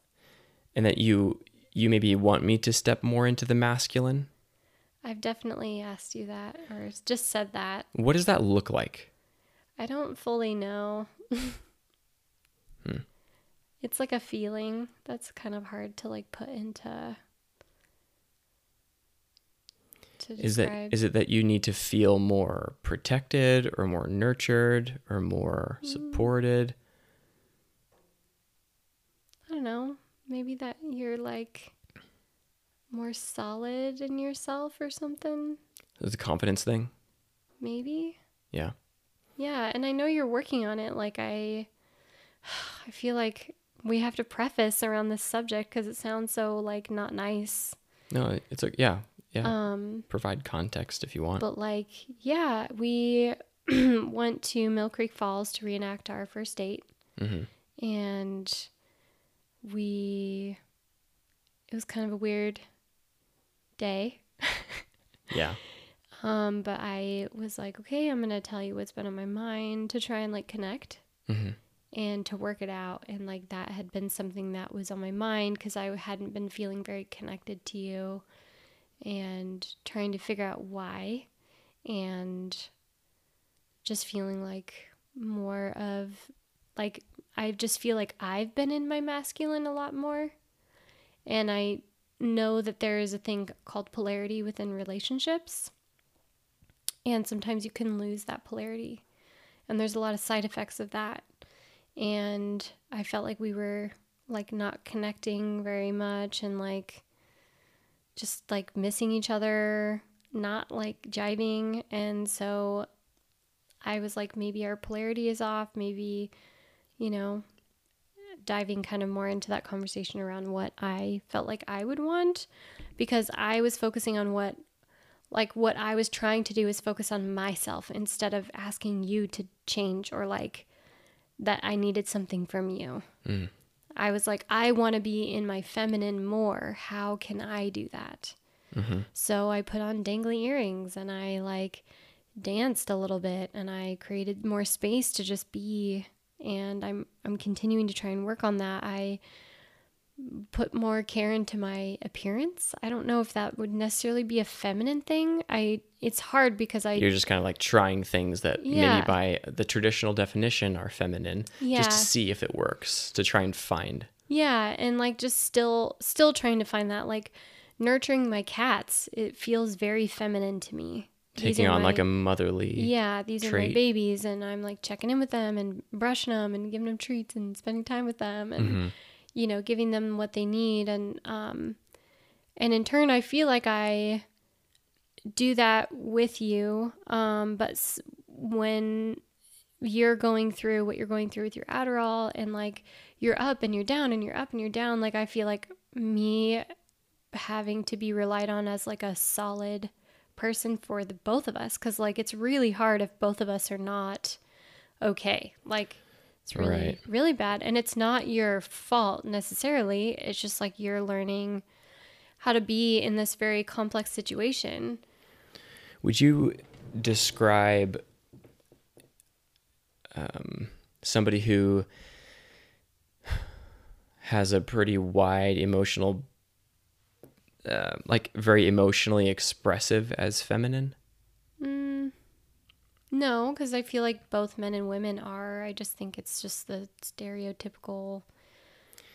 and that you you maybe want me to step more into the masculine. I've definitely asked you that or just said that. What does that look like? I don't fully know. Hmm. It's like a feeling that's kind of hard to like put into Is that is it that you need to feel more protected or more nurtured or more Mm. supported? I don't know. Maybe that you're like more solid in yourself or something. It's a confidence thing? Maybe. Yeah. Yeah, and I know you're working on it. Like I, *sighs* I feel like we have to preface around this subject because it sounds so like not nice. No, it's a yeah, yeah. Um, Provide context if you want. but like, yeah, we *clears throat* went to Mill Creek Falls to reenact our first date, hmm and we. It was kind of a weird day. *laughs* Yeah. Um, but I was like, okay, I'm gonna tell you what's been on my mind to try and like connect hmm and to work it out. And like that had been something that was on my mind because I hadn't been feeling very connected to you and trying to figure out why and just feeling like more of like I just feel like I've been in my masculine a lot more. And I know that there is a thing called polarity within relationships. And sometimes you can lose that polarity. And there's a lot of side effects of that. And I felt like we were like not connecting very much and like just like missing each other, not like jiving. And so I was like, maybe our polarity is off. Maybe, you know, diving kind of more into that conversation around what I felt like I would want because I was focusing on what like what I was trying to do is focus on myself instead of asking you to change or like that I needed something from you. Mm. I was like I want to be in my feminine more. How can I do that? hmm So I put on dangly earrings and I like danced a little bit and I created more space to just be and I'm I'm continuing to try and work on that. I put more care into my appearance. I don't know if that would necessarily be a feminine thing. I it's hard because I You're just kind of like trying things that Yeah. maybe by the traditional definition are feminine, yeah. just to see if it works, to try and find. Yeah, and like just still still trying to find that like nurturing my cats. It feels very feminine to me. Taking on like a motherly. Yeah, these are my babies, and I'm like checking in with them and brushing them and giving them treats and spending time with them and Mhm. you know giving them what they need and um and in turn I feel like I do that with you um but s- when you're going through what you're going through with your Adderall and like you're up and you're down and you're up and you're down like I feel like me having to be relied on as like a solid person for the both of us cuz like it's really hard if both of us are not okay. Like it's really Right. really bad. And it's not your fault necessarily. It's just like you're learning how to be in this very complex situation. Would you describe um, somebody who has a pretty wide emotional, uh, like very emotionally expressive as feminine? Mm, no, because I feel like both men and women are. I just think it's just the stereotypical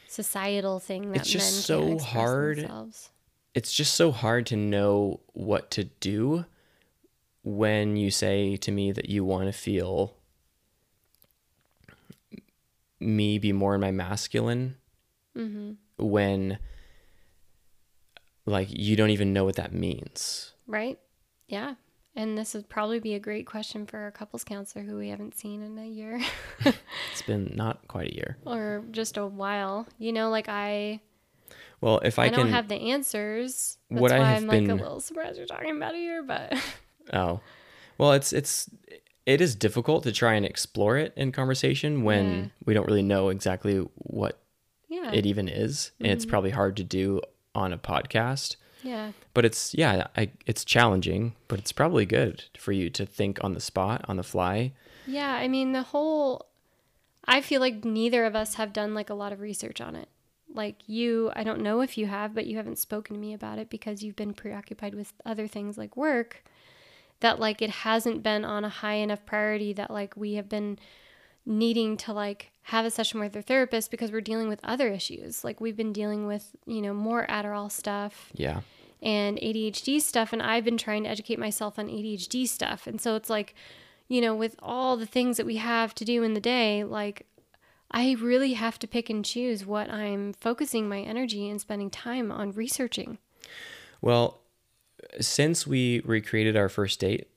societal thing that It's just so hard. themselves. It's just so hard to know what to do when you say to me that you want to feel me be more in my masculine hmm when like you don't even know what that means. Right? Yeah. And this would probably be a great question for our couples counselor who we haven't seen in a year *laughs* It's been not quite a year. or just a while. You know, like I Well, if I, I, can don't have the answers. That's What I have I'm like a little surprised you're talking about it here, but *laughs* Oh. Well, it's it's it is difficult to try and explore it in conversation when Yeah. we don't really know exactly what yeah. it even is, and it's mm-hmm. probably hard to do on a podcast. yeah. But it's yeah, I, it's challenging, but it's probably good for you to think on the spot, on the fly. Yeah, I mean the whole I feel like neither of us have done like a lot of research on it. Like you, I don't know if you have, but you haven't spoken to me about it because you've been preoccupied with other things like work that like it hasn't been on a high enough priority that like we have been needing to like have a session with our therapist because we're dealing with other issues. Like we've been dealing with, you know, more Adderall stuff Yeah. and ADHD stuff. And I've been trying to educate myself on ADHD stuff. And so it's like, you know, with all the things that we have to do in the day, like I really have to pick and choose what I'm focusing my energy and spending time on researching. Well, since we recreated our first date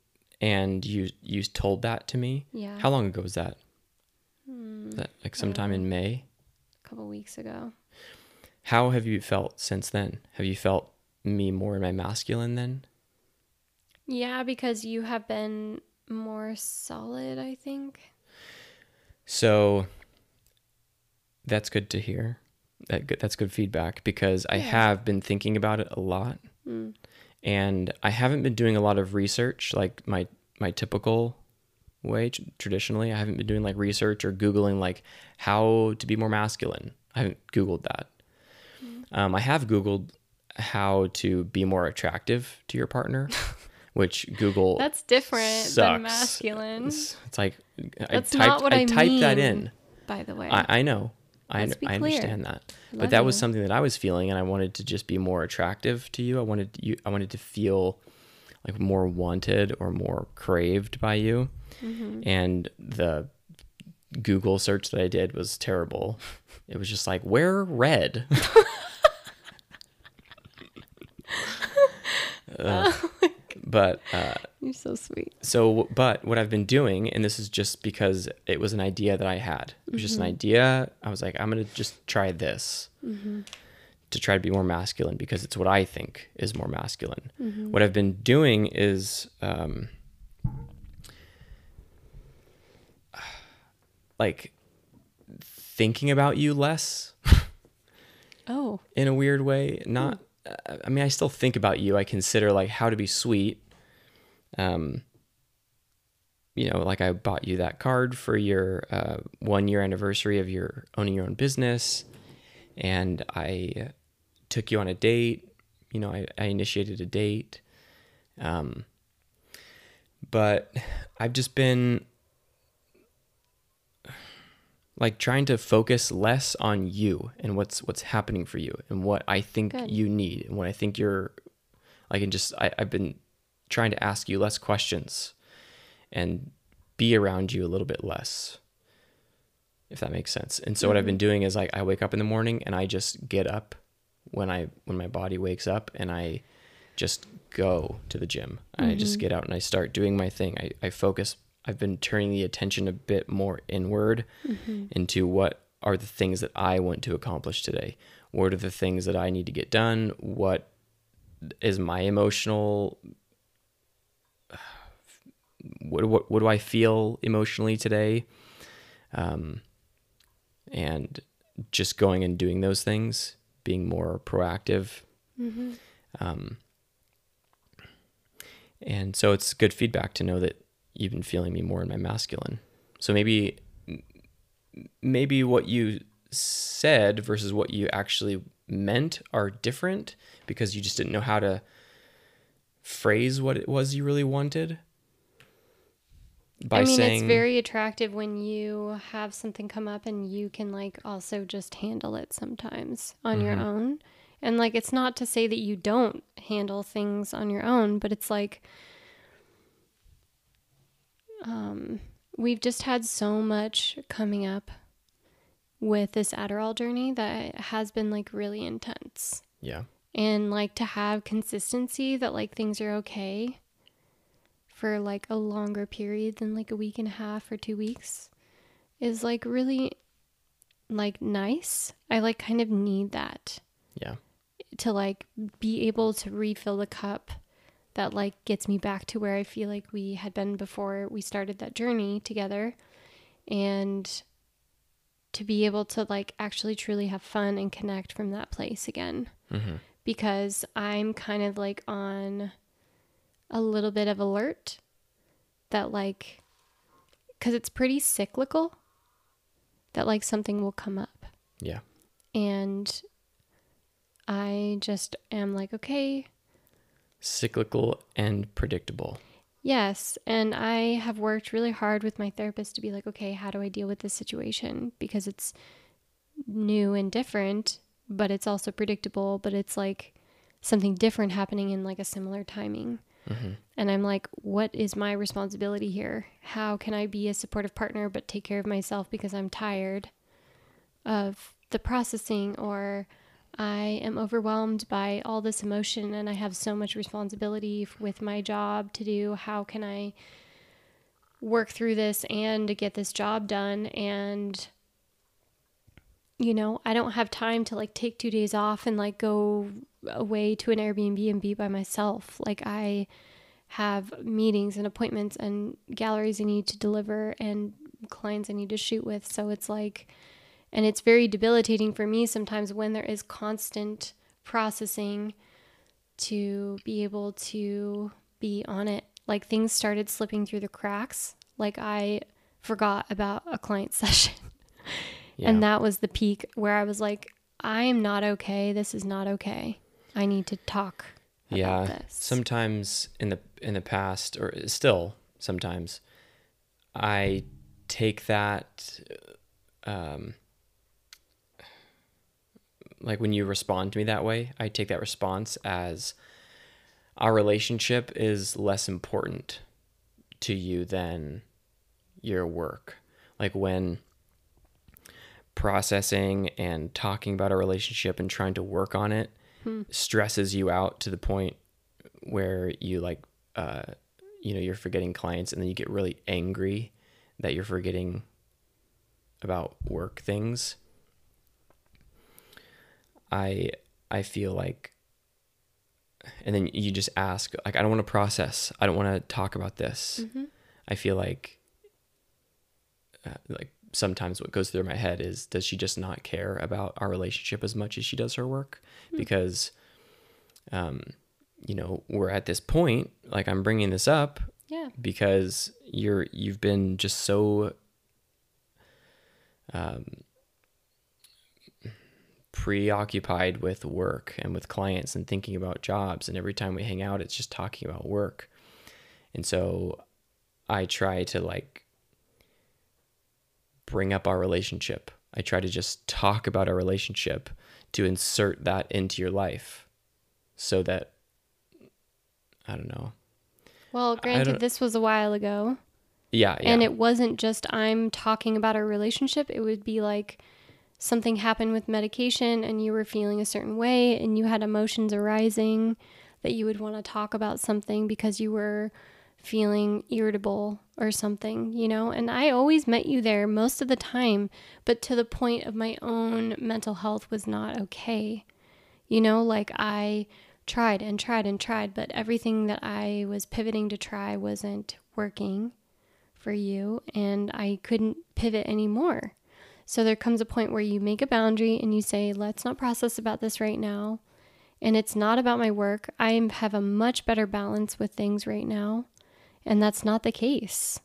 and you you told that to me, Yeah. how long ago was that? Hmm, that like sometime in May. a couple weeks ago. How have you felt since then? Have you felt me more in my masculine then? Yeah, because you have been more solid, I think. So that's good to hear. That good, that's good feedback because I have been thinking about it a lot, Mm. and I haven't been doing a lot of research like my my typical way tr- traditionally. I haven't been doing like research or googling like how to be more masculine. I haven't googled that. Um, I have googled how to be more attractive to your partner, *laughs* which Google That's different sucks. than masculine, It's, it's like That's I not typed, what I typed that in. by the way. I, I know. I, Let's I understand that. But that was something that I was feeling and I wanted to just be more attractive to you. I wanted you I wanted to feel like more wanted or more craved by you. Mm-hmm. And the Google search that I did was terrible. It was just like wear red. *laughs* Ugh. but uh, You're so sweet. so, but what I've been doing, and this is just because it was an idea that I had. It was just Mm-hmm. an idea. I was like, I'm gonna just try this to try to be more masculine because it's what I think is more masculine. Mm-hmm. What I've been doing is, um, like thinking about you less *laughs* Oh, in a weird way. Not, uh, I mean, I still think about you. I consider like how to be sweet. Um, you know, like I bought you that card for your uh, one year anniversary of your owning your own business, and I took you on a date. You know, I, I initiated a date. Um, but I've just been like trying to focus less on you and what's what's happening for you and what I think Good. you need and what I think you're like and just I, I've been trying to ask you less questions and be around you a little bit less. If that makes sense. And so what I've mm-hmm. been doing is like I wake up in the morning and I just get up when I when my body wakes up and I just go to the gym. I just mm-hmm. get out and I start doing my thing. I, I focus I've been turning the attention a bit more inward into what are the things that I want to accomplish today. What are the things that I need to get done? What is my emotional *sighs* what, what what do I feel emotionally today? Um, and just going and doing those things, being more proactive. Um, and so it's good feedback to know that been feeling me more in my masculine. So maybe maybe what you said versus what you actually meant are different because you just didn't know how to phrase what it was you really wanted. By I mean, saying it's very attractive when you have something come up and you can like also just handle it sometimes on your Mm-hmm. own. And like, it's not to say that you don't handle things on your own, but it's like, um, we've just had so much coming up with this Adderall journey that has been like really intense. yeah. and like to have consistency that like things are okay for like a longer period than like a week and a half or two weeks is like really like nice. I like kind of need that Yeah. to like be able to refill the cup that like gets me back to where I feel like we had been before we started that journey together and to be able to like actually truly have fun and connect from that place again Mm-hmm. because I'm kind of like on a little bit of alert that like cuz it's pretty cyclical that like something will come up Yeah. and I just am like okay Cyclical and predictable. Yes, and I have worked really hard with my therapist to be like, okay, how do I deal with this situation? Because it's new and different, but it's also predictable, but it's like something different happening in like a similar timing. Mm-hmm. And I'm like, what is my responsibility here? How can I be a supportive partner but take care of myself because I'm tired of the processing or I am overwhelmed by all this emotion and I have so much responsibility with my job to do. How can I work through this and get this job done? And, you know, I don't have time to like take two days off and like go away to an Airbnb and be by myself. Like, I have meetings and appointments and galleries I need to deliver and clients I need to shoot with. So it's like, and it's very debilitating for me sometimes when there is constant processing to be able to be on it. Like things started slipping through the cracks. Like I forgot about a client *laughs* session. Yeah. And that was the peak where I was like, I am not okay. This is not okay. I need to talk about yeah this. sometimes in the in the past or still sometimes i take that um like when you respond to me that way i take that response as our relationship is less important to you than your work. Like when processing and talking about a relationship and trying to work on it stresses you out to the point where you like uh you know you're forgetting clients and then you get really angry that you're forgetting about work things i i feel like and then you just ask like i don't want to process i don't want to talk about this Mm-hmm. i feel like uh, like sometimes what goes through my head is does she just not care about our relationship as much as she does her work because um you know we're at this point like i'm bringing this up Yeah. because you're you've been just so um, preoccupied with work and with clients and thinking about jobs and every time we hang out it's just talking about work and so i try to like bring up our relationship i try to just talk about our relationship to insert that into your life so that i don't know Well, granted, this was a while ago. yeah, yeah. And it wasn't just I'm talking about our relationship. It would be like something happened with medication and you were feeling a certain way and you had emotions arising that you would want to talk about something because you were feeling irritable or something, you know? And I always met you there most of the time, but to the point of my own mental health was not okay. You know, like I tried and tried and tried, but everything that I was pivoting to try wasn't working for you and I couldn't pivot anymore. So there comes a point where you make a boundary and you say, let's not process about this right now. And it's not about my work. I have a much better balance with things right now. And that's not the case.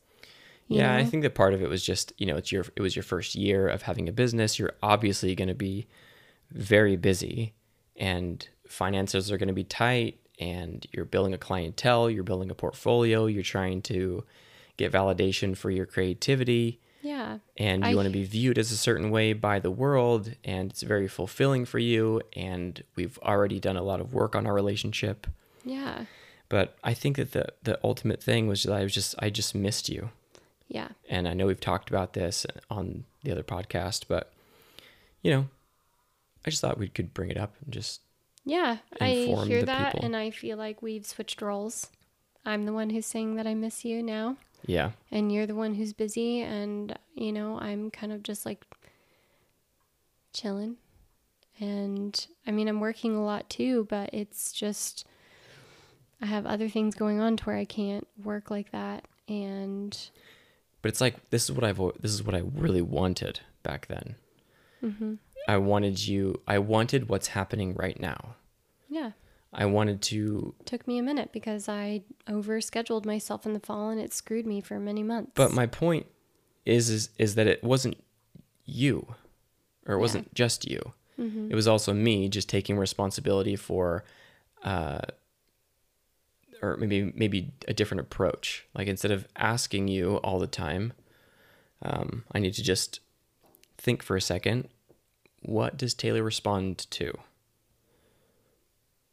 yeah, I think that part of it was just, you know, it's your it was your first year of having a business. You're obviously going to be very busy and finances are going to be tight and you're building a clientele, you're building a portfolio, you're trying to get validation for your creativity Yeah. and you I- want to be viewed as a certain way by the world and it's very fulfilling for you and we've already done a lot of work on our relationship. Yeah. But I think that the the ultimate thing was that I was just I just missed you. Yeah. and I know we've talked about this on the other podcast, but you know, I just thought we could bring it up and just Yeah. I hear the that people. and I feel like we've switched roles. I'm the one who's saying that I miss you now. Yeah, and you're the one who's busy and you know i'm kind of just like chilling and i mean i'm working a lot too but it's just i have other things going on to where i can't work like that and but it's like this is what I've this is what I really wanted back then. Mm-hmm. I wanted you. I wanted what's happening right now. yeah I wanted to, took me a minute because i overscheduled myself in the fall and it screwed me for many months but my point is is is that it wasn't you, or it wasn't just you. It was also me just taking responsibility for uh, or maybe maybe a different approach. Like instead of asking you all the time, um, I need to just think for a second. What does Taylor respond to?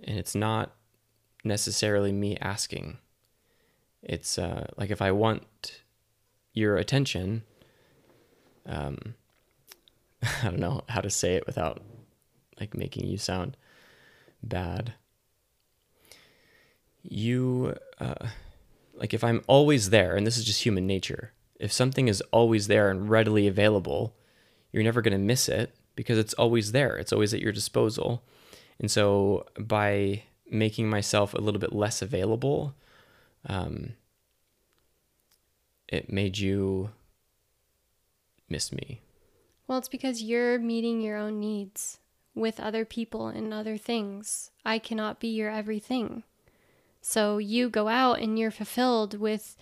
And it's not necessarily me asking. It's uh, like if I want your attention, um, *laughs* I don't know how to say it without like making you sound bad. You, uh, like if I'm always there, and this is just human nature, if something is always there and readily available, you're never going to miss it because it's always there. It's always at your disposal. And so by making myself a little bit less available, um, it made you miss me. Well, it's because you're meeting your own needs with other people and other things. I cannot be your everything. So you go out and you're fulfilled with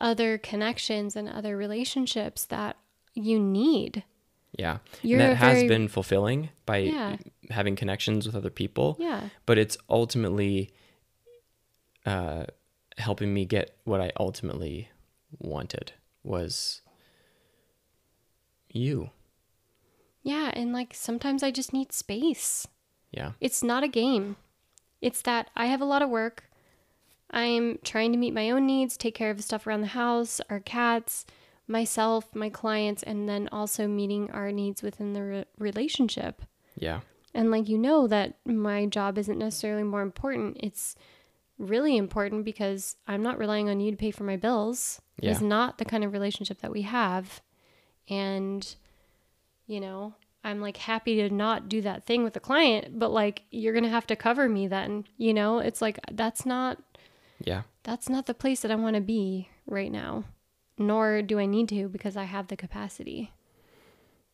other connections and other relationships that you need. Yeah. You're and that has very- been fulfilling by Yeah. having connections with other people. Yeah. But it's ultimately uh, helping me get what I ultimately wanted was you. Yeah. And like sometimes I just need space. Yeah. It's not a game. It's that I have a lot of work. I'm trying to meet my own needs, take care of stuff around the house, our cats, myself, my clients, and then also meeting our needs within the re- relationship. Yeah. And like you know that my job isn't necessarily more important. It's really important because I'm not relying on you to pay for my bills. It's Yeah. not the kind of relationship that we have. And you know, I'm like happy to not do that thing with the client, but like you're going to have to cover me then, you know? It's like that's not Yeah. that's not the place that I want to be right now. Nor do I need to because I have the capacity.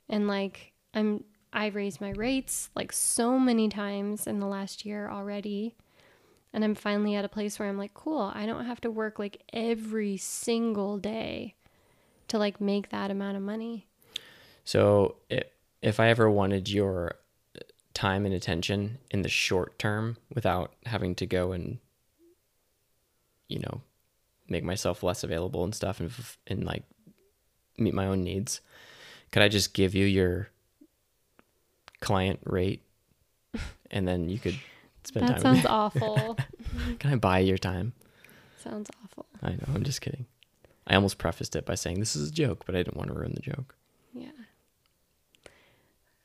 And like I'm I've raised my rates like so many times in the last year already. And I'm finally at a place where I'm like, cool, I don't have to work like every single day to like make that amount of money. So i if I ever wanted your uh, time and attention in the short term without having to go and, you know, make myself less available and stuff and, and like meet my own needs, could I just give you your client rate *laughs* and then you could spend That time with sounds awful. *laughs* *laughs* Can I buy your time? sounds awful. I know, I'm just kidding. I almost prefaced it by saying this is a joke, but I didn't want to ruin the joke. Yeah.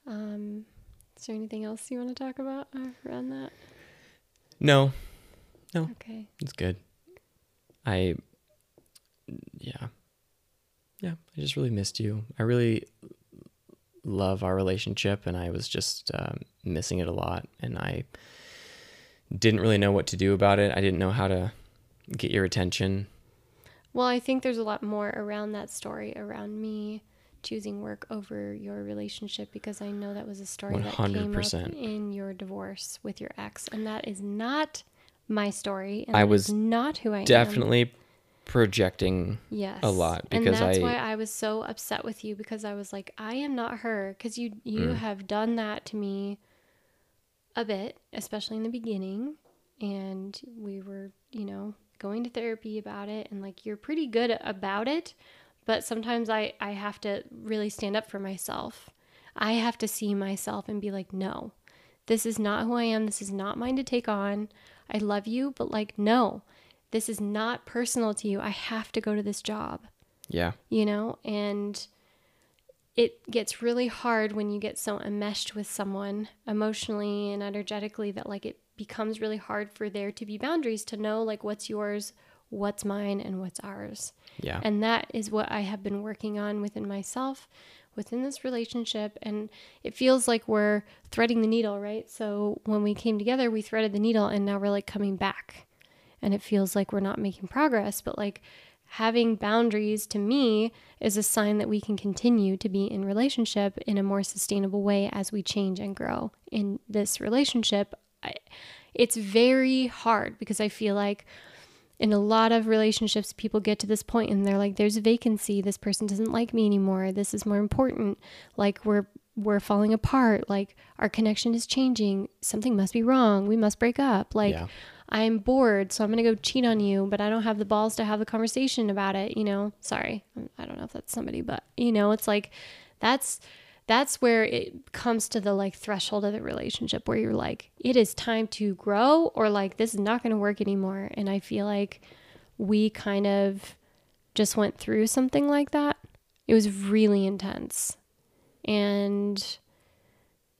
Um, is there anything else you want to talk about uh, around that? No. No, Okay. It's good. I, yeah, yeah. I just really missed you. I really love our relationship, and I was just um, missing it a lot. And I didn't really know what to do about it. I didn't know how to get your attention. Well, I think there's a lot more around that story around me choosing work over your relationship because I know that was a story that came up in your divorce with your ex, and that is not my story. And I was not who I am. Definitely projecting. Yes. a lot and that's I- why I was so upset with you because I was like, I am not her because you you Mm. have done that to me a bit, especially in the beginning, and we were you know going to therapy about it, and like you're pretty good about it, but sometimes I I have to really stand up for myself. I have to see myself and be like, no, this is not who I am. This is not mine to take on. I love you, but like, no, this is not personal to you. I have to go to this job, Yeah, you know? And it gets really hard when you get so enmeshed with someone emotionally and energetically that like it becomes really hard for there to be boundaries to know like what's yours, what's mine, and what's ours. yeah, And that is what I have been working on within myself, within this relationship. And it feels like we're threading the needle, right? So when we came together, we threaded the needle and now we're like coming back. And it feels like we're not making progress, but like having boundaries to me is a sign that we can continue to be in relationship in a more sustainable way as we change and grow in this relationship. I, it's very hard because I feel like in a lot of relationships people get to this point and they're like there's a vacancy. This person doesn't like me anymore. This is more important. Like we're we're falling apart. Like our connection is changing. Something must be wrong. We must break up. Like Yeah. i'm bored so i'm going to go cheat on you but i don't have the balls to have the conversation about it you know? Sorry. I don't know if that's somebody but you know it's like that's that's where it comes to the like threshold of the relationship where you're like, it is time to grow or like this is not going to work anymore. And I feel like we kind of just went through something like that. It was really intense. And,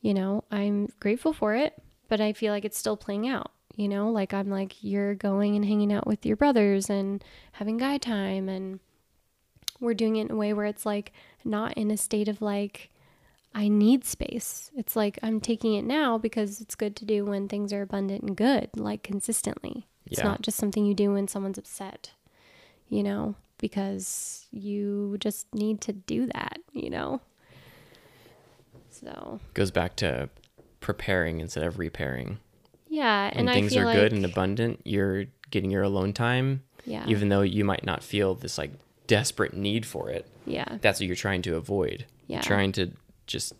you know, I'm grateful for it, but I feel like it's still playing out. You know, like I'm like, you're going and hanging out with your brothers and having guy time. And we're doing it in a way where it's like not in a state of like, I need space. It's like I'm taking it now because it's good to do when things are abundant and good, like consistently. It's Yeah. not just something you do when someone's upset, you know, because you just need to do that, you know? So, Goes back to preparing instead of repairing. yeah. When and things are like, good and abundant, you're getting your alone time, yeah. even though you might not feel this like desperate need for it. yeah. That's what you're trying to avoid. Yeah. You're trying to just,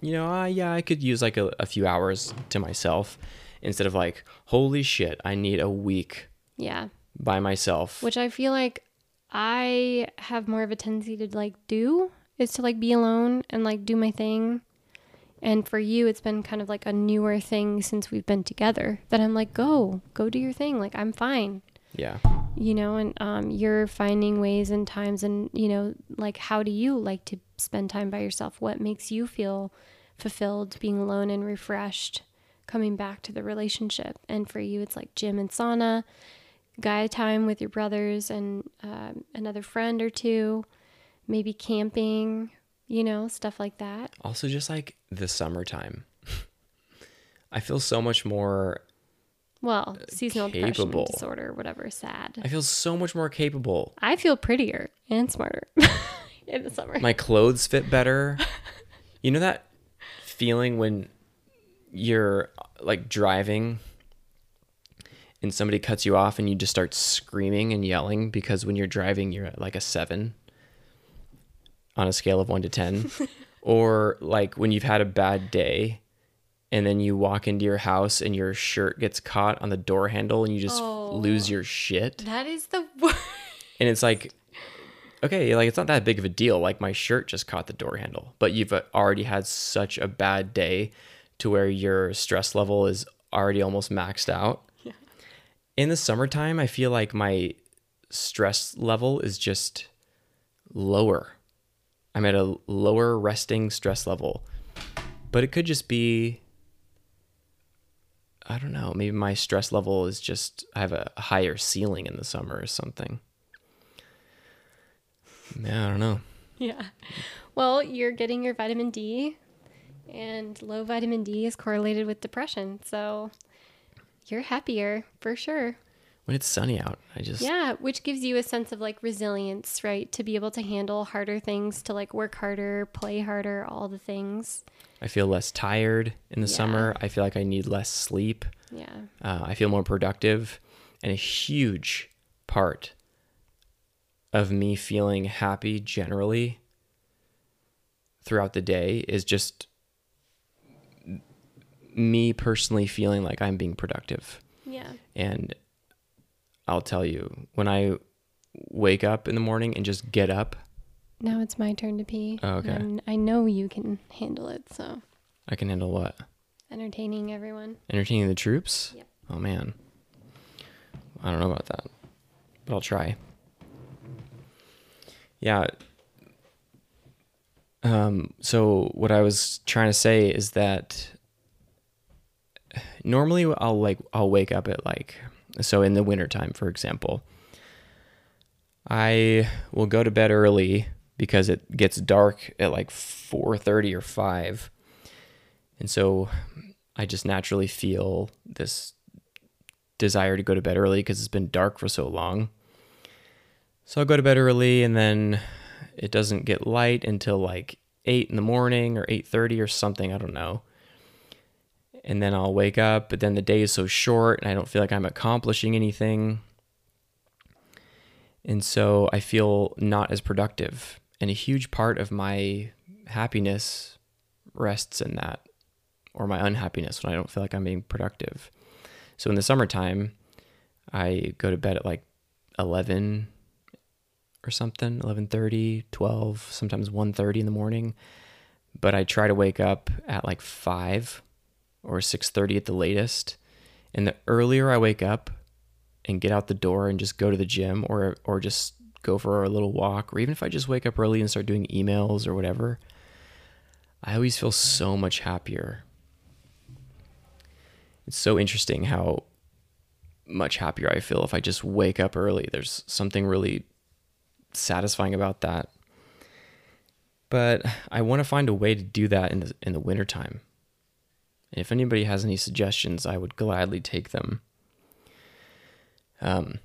you know, uh, yeah, I could use like a, a few hours to myself instead of like, holy shit, I need a week Yeah. by myself. Which I feel like I have more of a tendency to like do is to like be alone and like do my thing. And for you, it's been kind of like a newer thing since we've been together that I'm like, go, go do your thing. Like, I'm fine, yeah. You know, and um, you're finding ways and times and, you know, like, how do you like to spend time by yourself? What makes you feel fulfilled being alone and refreshed coming back to the relationship? And for you, it's like gym and sauna, guy time with your brothers and um, another friend or two, maybe camping, you know, stuff like that. Also, just like the summertime. *laughs* I feel so much more, Well, uh, seasonal capable. depression disorder, whatever, sad. I feel so much more capable. I feel prettier and smarter *laughs* in the summer. My clothes fit better. *laughs* You know that feeling when you're like driving and somebody cuts you off and you just start screaming and yelling because when you're driving you're at like a 7 on a scale of 1 to 10 *laughs* or like when you've had a bad day and then you walk into your house and your shirt gets caught on the door handle and you just Oh. lose your shit that is the *laughs* worst. and it's like okay like it's not that big of a deal like my shirt just caught the door handle but you've uh, already had such a bad day to where your stress level is already almost maxed out Yeah. in the summertime i feel like my stress level is just lower i'm at a lower resting stress level but it could just be i don't know maybe my stress level is just i have a higher ceiling in the summer or something yeah i don't know Yeah. Well, you're getting your vitamin D, and low vitamin D is correlated with depression. So you're happier for sure. When it's sunny out i just Yeah, which gives you a sense of like resilience, right? To be able to handle harder things, to like work harder, play harder, all the things. i feel less tired in the Yeah. summer i feel like i need less sleep Yeah. uh, i feel more productive and a huge part of me feeling happy generally throughout the day is just me personally feeling like i'm being productive Yeah. And I'll tell you, when I wake up in the morning and just get up, Now it's my turn to pee. Oh, okay. And I know you can handle it, so I can handle what? entertaining everyone. Entertaining the troops? Yep. Oh, man. I don't know about that, but I'll try. Yeah. Um, so what I was trying to say is that normally I'll like I'll wake up at like so in the wintertime, for example. I will go to bed early because it gets dark at like 4:30 or 5. And so I just naturally feel this desire to go to bed early because it's been dark for so long. So I'll go to bed early and then it doesn't get light until like 8 in the morning or 8:30 or something, I don't know. And then I'll wake up, but then the day is so short and I don't feel like I'm accomplishing anything. And so I feel not as productive. And a huge part of my happiness rests in that or my unhappiness when I don't feel like I'm being productive. So in the summertime, I go to bed at like 11 or something, 11:30, 12, sometimes 1:30 in the morning. but I try to wake up at like 5 or 6:30 at the latest. And the earlier I wake up and get out the door and just go to the gym or or just go for a little walk or even if I just wake up early and start doing emails or whatever, I always feel so much happier. It's so interesting how much happier I feel if I just wake up early. There's something really satisfying about that. But I want to find a way to do that in the in the wintertime. If anybody has any suggestions, I would gladly take them. Um,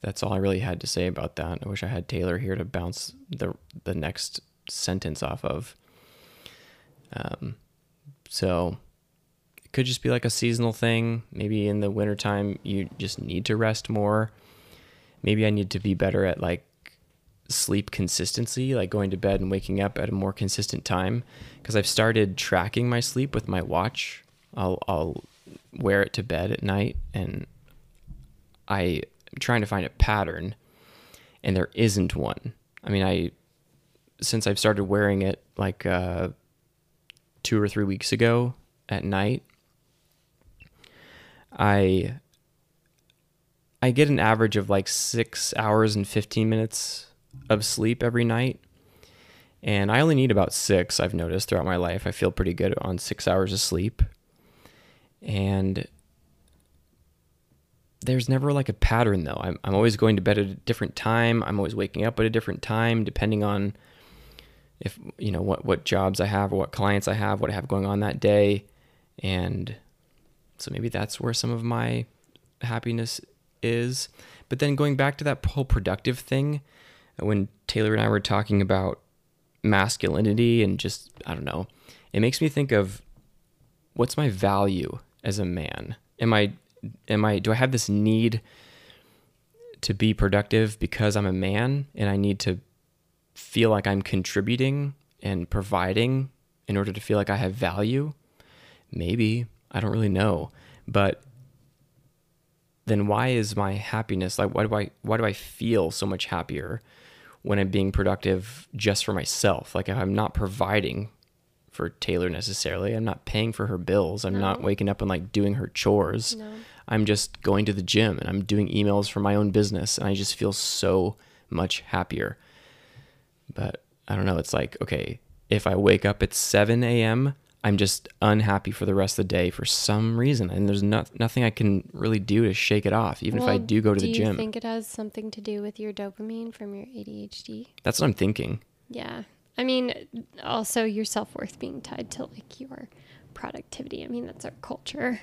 that's all I really had to say about that. I wish I had Taylor here to bounce the the next sentence off of. Um, so it could just be like a seasonal thing. Maybe in the wintertime you just need to rest more. Maybe I need to be better at like sleep consistency, like going to bed and waking up at a more consistent time. Because I've started tracking my sleep with my watch. I'll I'll wear it to bed at night and I'm trying to find a pattern and there isn't one. I mean, I since I've started wearing it like uh, two or three weeks ago at night, I I get an average of like six hours and fifteen minutes of sleep every night. And I only need about six, I've noticed throughout my life. I feel pretty good on six hours of sleep. And there's never like a pattern though. I'm, I'm always going to bed at a different time. I'm always waking up at a different time, depending on if you know what what jobs I have or what clients I have, what I have going on that day, and so maybe that's where some of my happiness is. But then going back to that whole productive thing, when Taylor and I were talking about masculinity and just I don't know, it makes me think of what's my value as a man? Am I am I do I have this need to be productive because I'm a man and I need to feel like I'm contributing and providing in order to feel like I have value? Maybe. I don't really know. But then why is my happiness like why do I why do I feel so much happier when I'm being productive just for myself? Like if I'm not providing for Taylor necessarily. I'm not paying for her bills. I'm no. not waking up and like doing her chores. No. I'm just going to the gym and I'm doing emails for my own business and I just feel so much happier. But I don't know, it's like, okay, if I wake up at 7 a.m., I'm just unhappy for the rest of the day for some reason, and there's not nothing I can really do to shake it off. Even well, if I do go to the gym. Do you think it has something to do with your dopamine from your ADHD? That's what I'm thinking. Yeah, I mean, also your self worth being tied to like your productivity. I mean, that's our culture.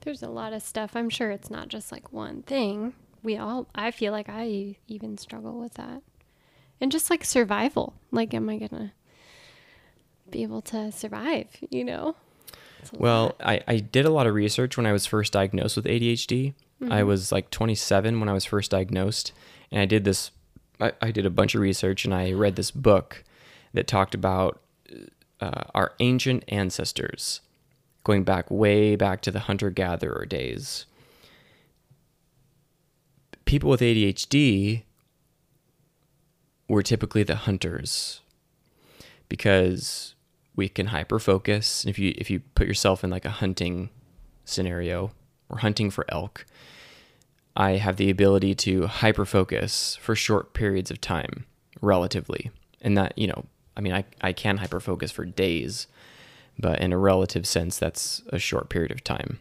There's a lot of stuff. I'm sure it's not just like one thing. We all, I feel like I even struggle with that. And just like survival. Like, am I going to be able to survive, you know? Well, I, I did a lot of research when I was first diagnosed with ADHD. Mm-hmm. I was like 27 when I was first diagnosed. And I did this, I, I did a bunch of research and I read this book that talked about uh, our ancient ancestors, going back way back to the hunter gatherer days. People with ADHD were typically the hunters because we can hyper focus. If you if you put yourself in like a hunting scenario or hunting for elk, I have the ability to hyper focus for short periods of time relatively. And that, you know, I mean, I, I can hyperfocus for days, but in a relative sense, that's a short period of time.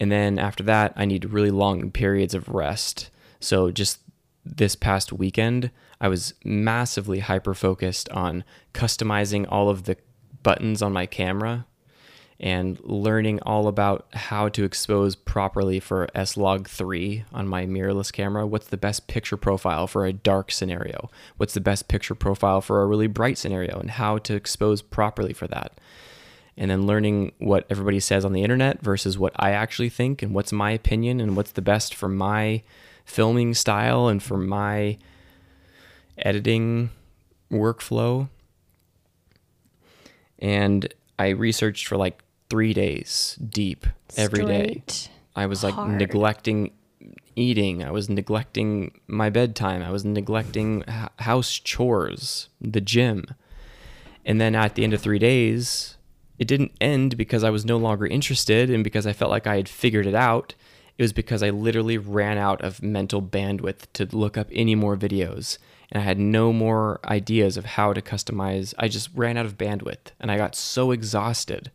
And then after that, I need really long periods of rest. So just this past weekend, I was massively hyper focused on customizing all of the buttons on my camera and learning all about how to expose properly for S-Log 3 on my mirrorless camera. What's the best picture profile for a dark scenario? What's the best picture profile for a really bright scenario and how to expose properly for that? And then learning what everybody says on the internet versus what I actually think and what's my opinion and what's the best for my filming style and for my editing workflow. And I researched for like three days deep every day. I was like hard. neglecting eating. I was neglecting my bedtime. I was neglecting h- house chores, the gym. And then at the end of three days, it didn't end because I was no longer interested and because I felt like I had figured it out. It was because I literally ran out of mental bandwidth to look up any more videos. And I had no more ideas of how to customize. I just ran out of bandwidth and I got so exhausted.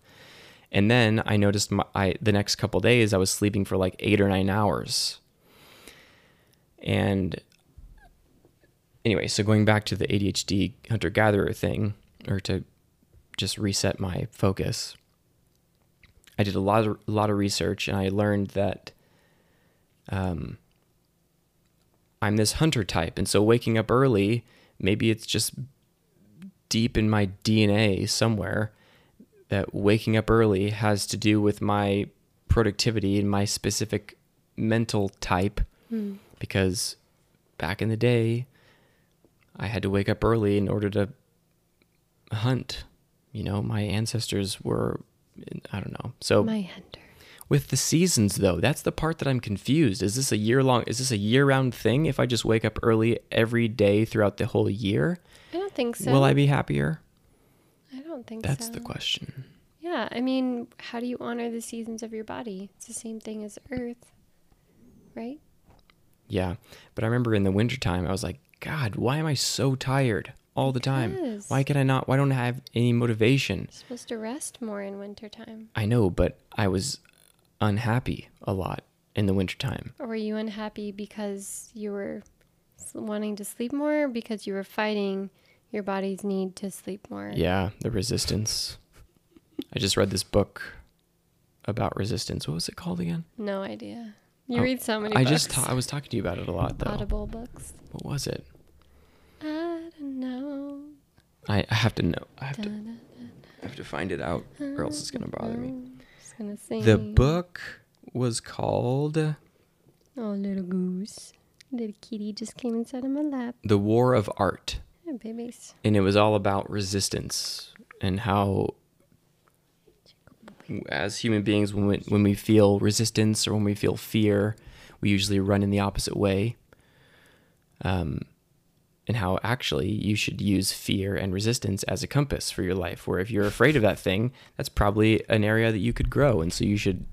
And then I noticed my, I, the next couple days I was sleeping for like eight or nine hours. And anyway, so going back to the ADHD hunter gatherer thing, or to just reset my focus, I did a lot of a lot of research, and I learned that um, I'm this hunter type, and so waking up early, maybe it's just deep in my DNA somewhere that waking up early has to do with my productivity and my specific mental type Hmm. because back in the day I had to wake up early in order to hunt. You know, my ancestors were I don't know. So My hunter. With the seasons though, that's the part that I'm confused. Is this a year long is this a year round thing if I just wake up early every day throughout the whole year? I don't think so. Will I be happier? I don't think so. That's so. the question. Yeah, I mean, how do you honor the seasons of your body? It's the same thing as Earth, right? Yeah. But I remember in the wintertime, I was like, God, why am I so tired all the time? Because- Why can I not? Why don't I have any motivation? You're supposed to rest more in wintertime. I know, but I was unhappy a lot in the wintertime. Or were you unhappy because you were wanting to sleep more or because you were fighting your body's need to sleep more? Yeah, the resistance. I just read this book about resistance. What was it called again? No idea. You Oh, read so many I books. just ta- I was talking to you about it a lot though. Audible books. What was it? I don't know. I, I have to know. I have to I have to find it out or else it's gonna bother me. Mm-hmm. Just gonna sing. The book was called Oh, little goose. Little kitty just came inside of my lap. The War of Art. Hey, babies. and it was all about resistance and how as human beings when we, when we feel resistance or when we feel fear we usually run in the opposite way um, and how actually you should use fear and resistance as a compass for your life where if you're afraid of that thing that's probably an area that you could grow and so you should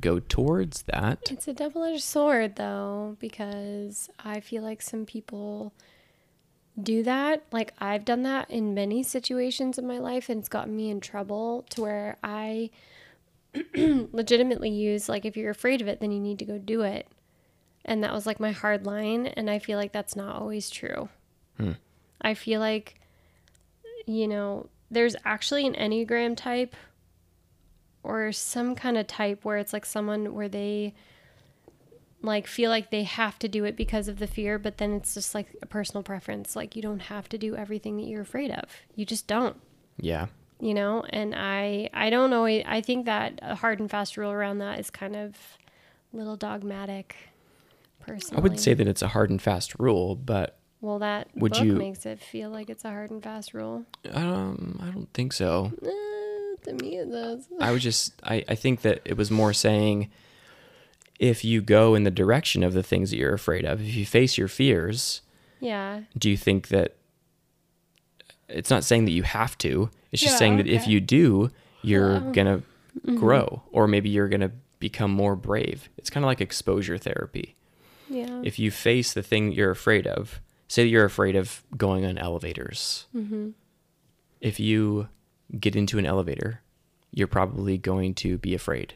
go towards that It's a double edged sword, though, because I feel like some people do that. Like, I've done that in many situations in my life, and it's gotten me in trouble to where I *clears throat* legitimately use, like, if you're afraid of it, then you need to go do it. And that was like my hard line, and I feel like that's not always true. Hmm. I feel like, you know, there's actually an Enneagram type or some kind of type where it's like someone where they like feel like they have to do it because of the fear, but then it's just like a personal preference. Like you don't have to do everything that you're afraid of. You just don't, yeah you know? And I I don't know, I think that a hard and fast rule around that is kind of a little dogmatic personally. i would say that it's a hard and fast rule but well that would book you- makes it feel like it's a hard and fast rule. um, i don't think so Uh, to me it does. I was just I, I think that it was more saying if you go in the direction of the things that you're afraid of, if you face your fears, yeah. do you think that it's not saying that you have to, it's just Yeah, saying that if okay. you do, you're gonna grow or maybe you're gonna become more brave. It's kind of like exposure therapy. Yeah. If you face the thing you're afraid of, say you're afraid of going on elevators. mm-hmm. if you get into an elevator, you're probably going to be afraid,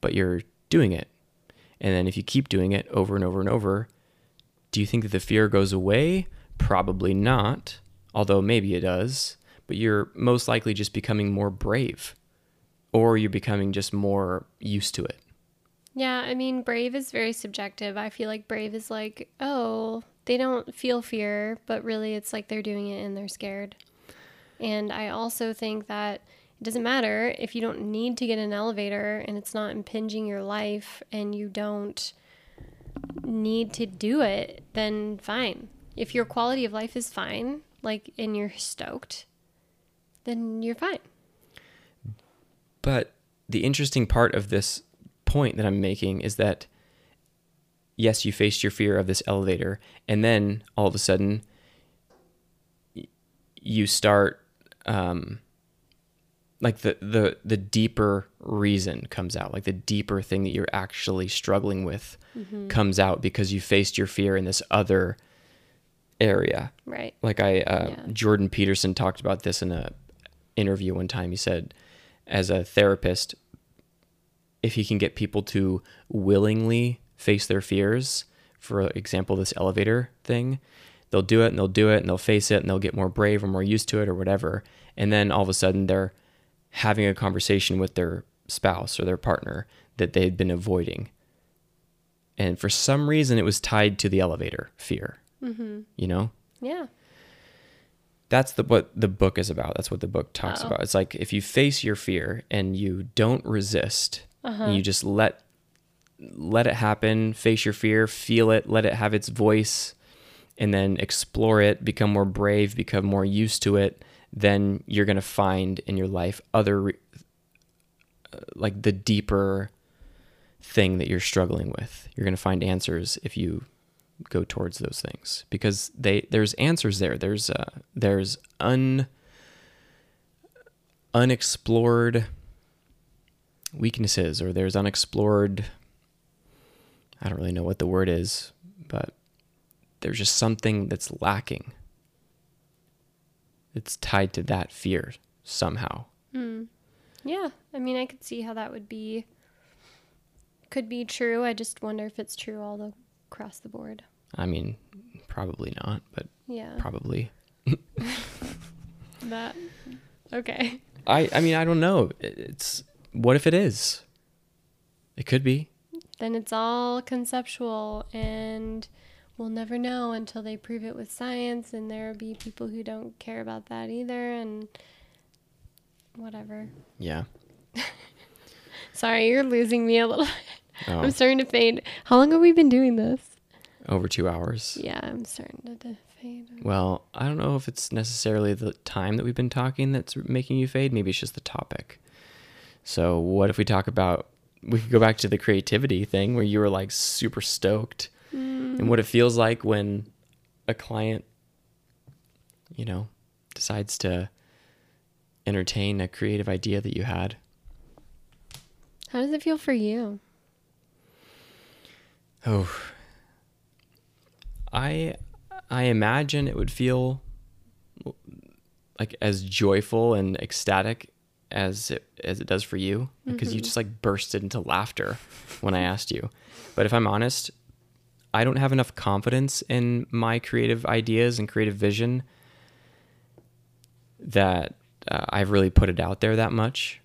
but you're doing it. And then if you keep doing it over and over and over, do you think that the fear goes away? Probably not, although maybe it does, but you're most likely just becoming more brave or you're becoming just more used to it. Yeah, I mean, brave is very subjective. I feel like brave is like, oh, they don't feel fear, but really it's like they're doing it and they're scared. And I also think that it doesn't matter if you don't need to get an elevator and it's not impinging your life and you don't need to do it, then fine. If your quality of life is fine, like, and you're stoked, then you're fine. But the interesting part of this point that I'm making is that yes, you faced your fear of this elevator, and then all of a sudden, you start, um, like the the the deeper reason comes out, like the deeper thing that you're actually struggling with comes out because you faced your fear in this other area. Right. Like I, uh, Yeah. Jordan Peterson talked about this in a interview one time. He said, as a therapist, if he can get people to willingly face their fears, for example, this elevator thing, they'll do it and they'll do it and they'll face it and they'll get more brave or more used to it or whatever. And then all of a sudden they're having a conversation with their spouse or their partner that they had been avoiding. And for some reason, it was tied to the elevator fear. Mm-hmm. You know, Yeah. that's the what the book is about. That's what the book talks Oh. about. It's like if you face your fear and you don't resist, Uh-huh. and you just let let it happen, face your fear, feel it, let it have its voice, and then explore it, become more brave, become more used to it, then you're going to find in your life other uh, like the deeper thing that you're struggling with. You're going to find answers if you go towards those things because they there's answers there. There's uh, there's un unexplored weaknesses or there's unexplored I don't really know what the word is, but there's just something that's lacking. It's tied to that fear somehow. Hmm. Yeah. I mean, I could see how that would be. Could be true. I just wonder if it's true all the, across the board. I mean, probably not, but Yeah. probably. *laughs* That. Okay. I I mean, I don't know. It's what if it is? It could be. Then it's all conceptual, and we'll never know until they prove it with science. And there'll be people who don't care about that either, and whatever. Yeah. *laughs* Sorry, you're losing me a little. Oh, I'm starting to fade. How long have we been doing this? over 2 hours. Yeah, I'm starting to, to fade. Well, I don't know if it's necessarily the time that we've been talking that's making you fade. Maybe it's just the topic. So, what if we talk about? We could go back to the creativity thing where you were like super stoked, and what it feels like when a client, you know, decides to entertain a creative idea that you had. How does it feel for you? Oh, I I imagine it would feel like as joyful and ecstatic as it as it does for you because you just like bursted into laughter when I asked you. But if I'm honest, I don't have enough confidence in my creative ideas and creative vision that uh, I've really put it out there that much.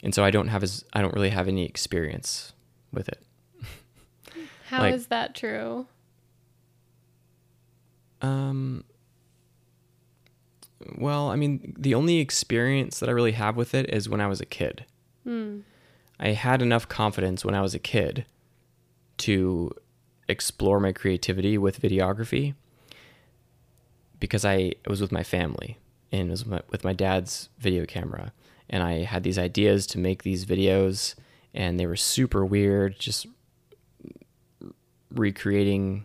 And so I don't have as I don't really have any experience with it. How is Like- that true? Um. Well, I mean, the only experience that I really have with it is when I was a kid. Hmm. I had enough confidence when I was a kid to explore my creativity with videography because I was with my family and it was my, with my dad's video camera. And I had these ideas to make these videos, and they were super weird, just recreating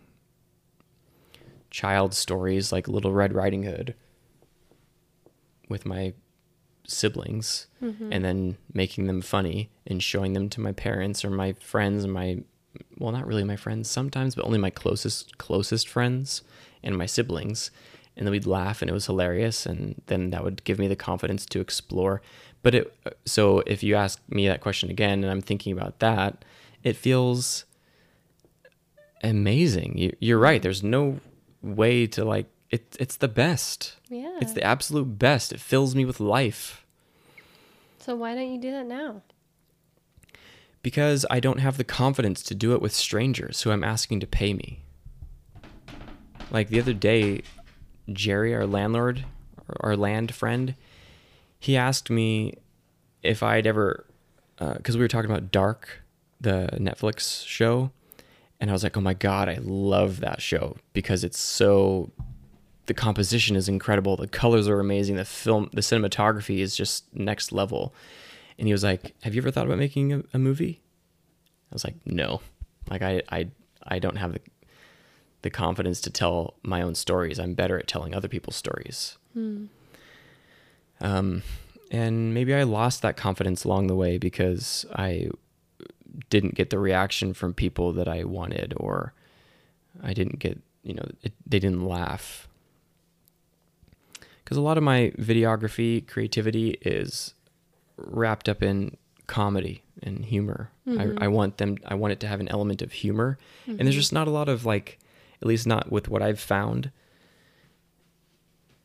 child stories like Little Red Riding Hood with my siblings mm-hmm. and then making them funny and showing them to my parents or my friends and my well not really my friends sometimes but only my closest closest friends and my siblings. And then we'd laugh and it was hilarious and then that would give me the confidence to explore. But it so if you ask me that question again and I'm thinking about that it feels amazing. You, you're right. There's no way to like it, it's the best Yeah. it's the absolute best it fills me with life so why don't you do that now? because I don't have the confidence to do it with strangers who I'm asking to pay me. Like the other day, Jerry, our landlord, our land friend, he asked me if I'd ever, uh, because we were talking about Dark, the Netflix show, and I was like, oh my God, I love that show because it's so, the composition is incredible, the colors are amazing, the film, the cinematography is just next level. And he was like, "Have you ever thought about making a, a movie?" I was like, "No." Like I, I, I don't have the the confidence to tell my own stories. I'm better at telling other people's stories. Um, and maybe I lost that confidence along the way because I didn't get the reaction from people that I wanted, or I didn't get, you know, it, they didn't laugh. Because a lot of my videography creativity is wrapped up in comedy and humor. I, mm-hmm. I want them, I want it to have an element of humor. And there's mm-hmm. just not a lot of like, at least not with what I've found,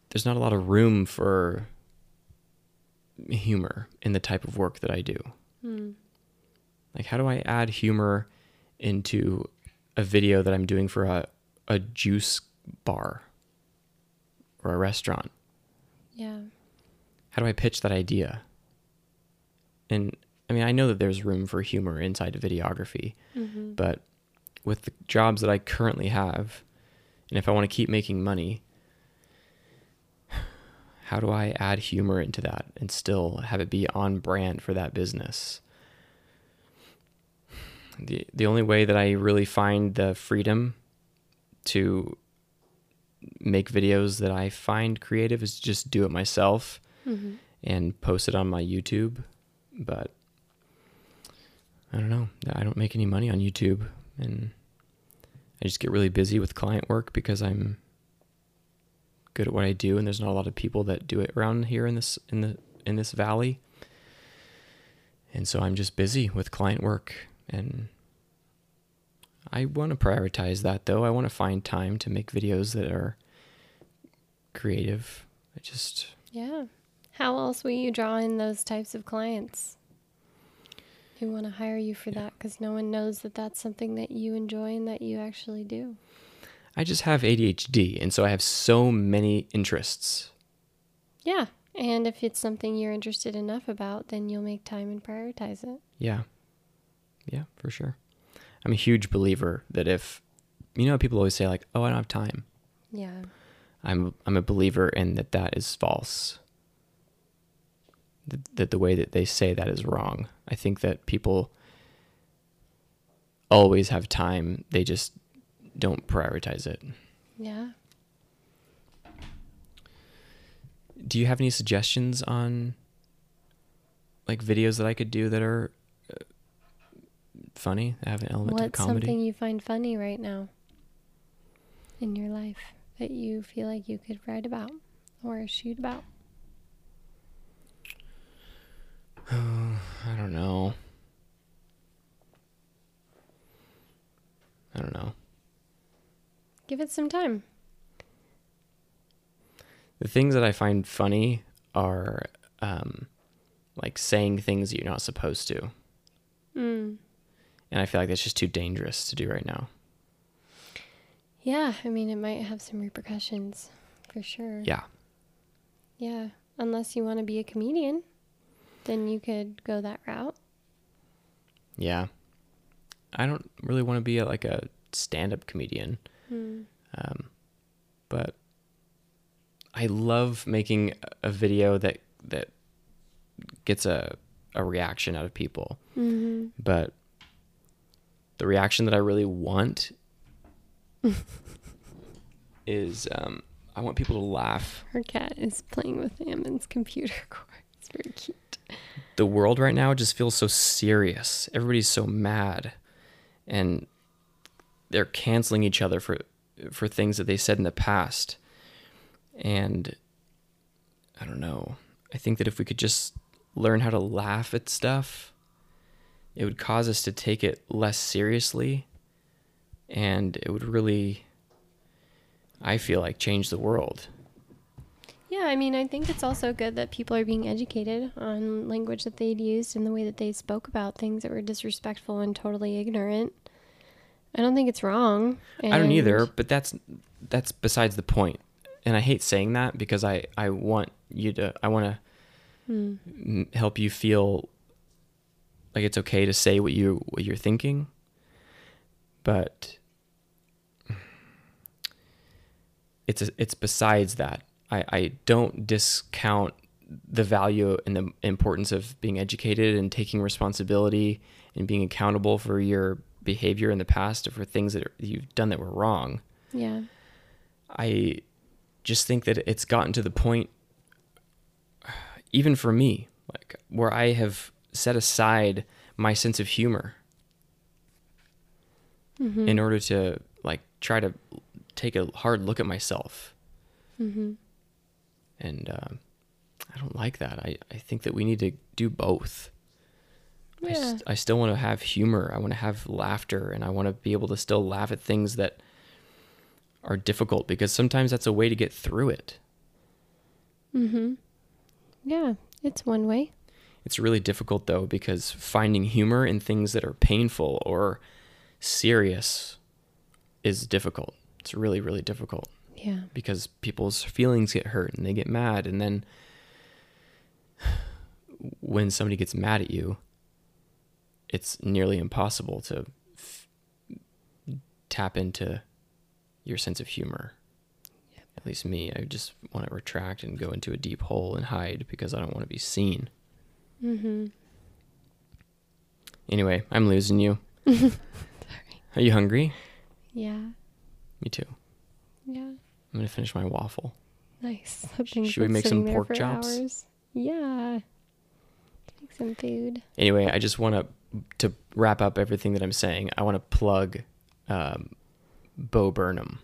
there's not a lot of room for humor in the type of work that I do. Hmm. Like, how do I add humor into a video that I'm doing for a, a juice bar or a restaurant? Yeah. How do I pitch that idea? And I mean, I know that there's room for humor inside of videography, mm-hmm. but with the jobs that I currently have, and if I want to keep making money, *sighs* how do I add humor into that and still have it be on brand for that business? *sighs* The the only way that I really find the freedom to make videos that I find creative is just do it myself mm-hmm. and post it on my YouTube. But I don't know. I don't make any money on YouTube and I just get really busy with client work because I'm good at what I do and there's not a lot of people that do it around here in this in the in this valley. And so I'm just busy with client work and I want to prioritize that though. I want to find time to make videos that are creative. I just Yeah. How else will you draw in those types of clients who want to hire you for that? Because no one knows that that's something that you enjoy and that you actually do. I just have ADHD and so I have so many interests. Yeah. And if it's something you're interested enough about, then you'll make time and prioritize it. Yeah. Yeah, for sure. I'm a huge believer that if you know people always say like, "Oh, I don't have time." Yeah. I'm I'm a believer in that that is false. That, that the way that they say that is wrong. I think that people always have time. They just don't prioritize it. Yeah. Do you have any suggestions on like videos that I could do that are funny, that have an element of What's something you find funny right now in your life that you feel like you could write about or shoot about? *sighs* I don't know. I don't know. Give it some time. The things that I find funny are um, like saying things that you're not supposed to. Mm. And I feel like that's just too dangerous to do right now. Yeah, I mean, it might have some repercussions for sure. Yeah. Yeah, unless you want to be a comedian, then you could go that route. Yeah. I don't really want to be a, like a stand up comedian. Hmm. Um, but I love making a- a video that, that gets a, a reaction out of people. Mm-hmm. but the reaction that I really want *laughs* is um, I want people to laugh. Her cat is playing with Ammon's computer *laughs* cord. It's very cute. The world right now just feels so serious. Everybody's so mad, and they're canceling each other for for things that they said in the past. And I don't know. I think that if we could just learn how to laugh at stuff, it would cause us to take it less seriously and it would really I feel like change the world. Yeah, I mean, I think it's also good that people are being educated on language that they'd used and the way that they spoke about things that were disrespectful and totally ignorant. I don't think it's wrong. I don't either, but that's that's besides the. And I hate saying that because I I want you to I want to Hmm. help you feel like it's okay to say what you what you're thinking. But it's a, it's besides that. I I don't discount the value and the importance of being educated and taking responsibility and being accountable for your behavior in the past or for things that are, you've done that were wrong. Yeah. I just think that it's gotten to the point, even for me, like where I have set aside my sense of humor Mm-hmm. in order to like try to take a hard look at myself. Mm-hmm. And um, I don't like that. I, I think that we need to do both. I, Yeah. st- I still want to have humor. I want to have laughter and I want to be able to still laugh at things that are difficult because sometimes that's a way to get through it. Mm-hmm. Yeah. It's one way. It's really difficult though because finding humor in things that are painful or serious is difficult. It's really, really difficult Yeah. because people's feelings get hurt and they get mad. And then *sighs* when somebody gets mad at you, it's nearly impossible to f- tap into your sense of humor. At least me, I just want to retract and go into a deep hole and hide because I don't want to be seen. Mm-hmm. Anyway, I'm losing you. *laughs* Sorry. Are you hungry? Yeah. Me too. Yeah. I'm gonna finish my waffle. Nice. Should we make some pork chops? hours. Yeah. Make some food. Anyway, I just want to to wrap up everything that I'm saying. I want to plug um, Bo Burnham.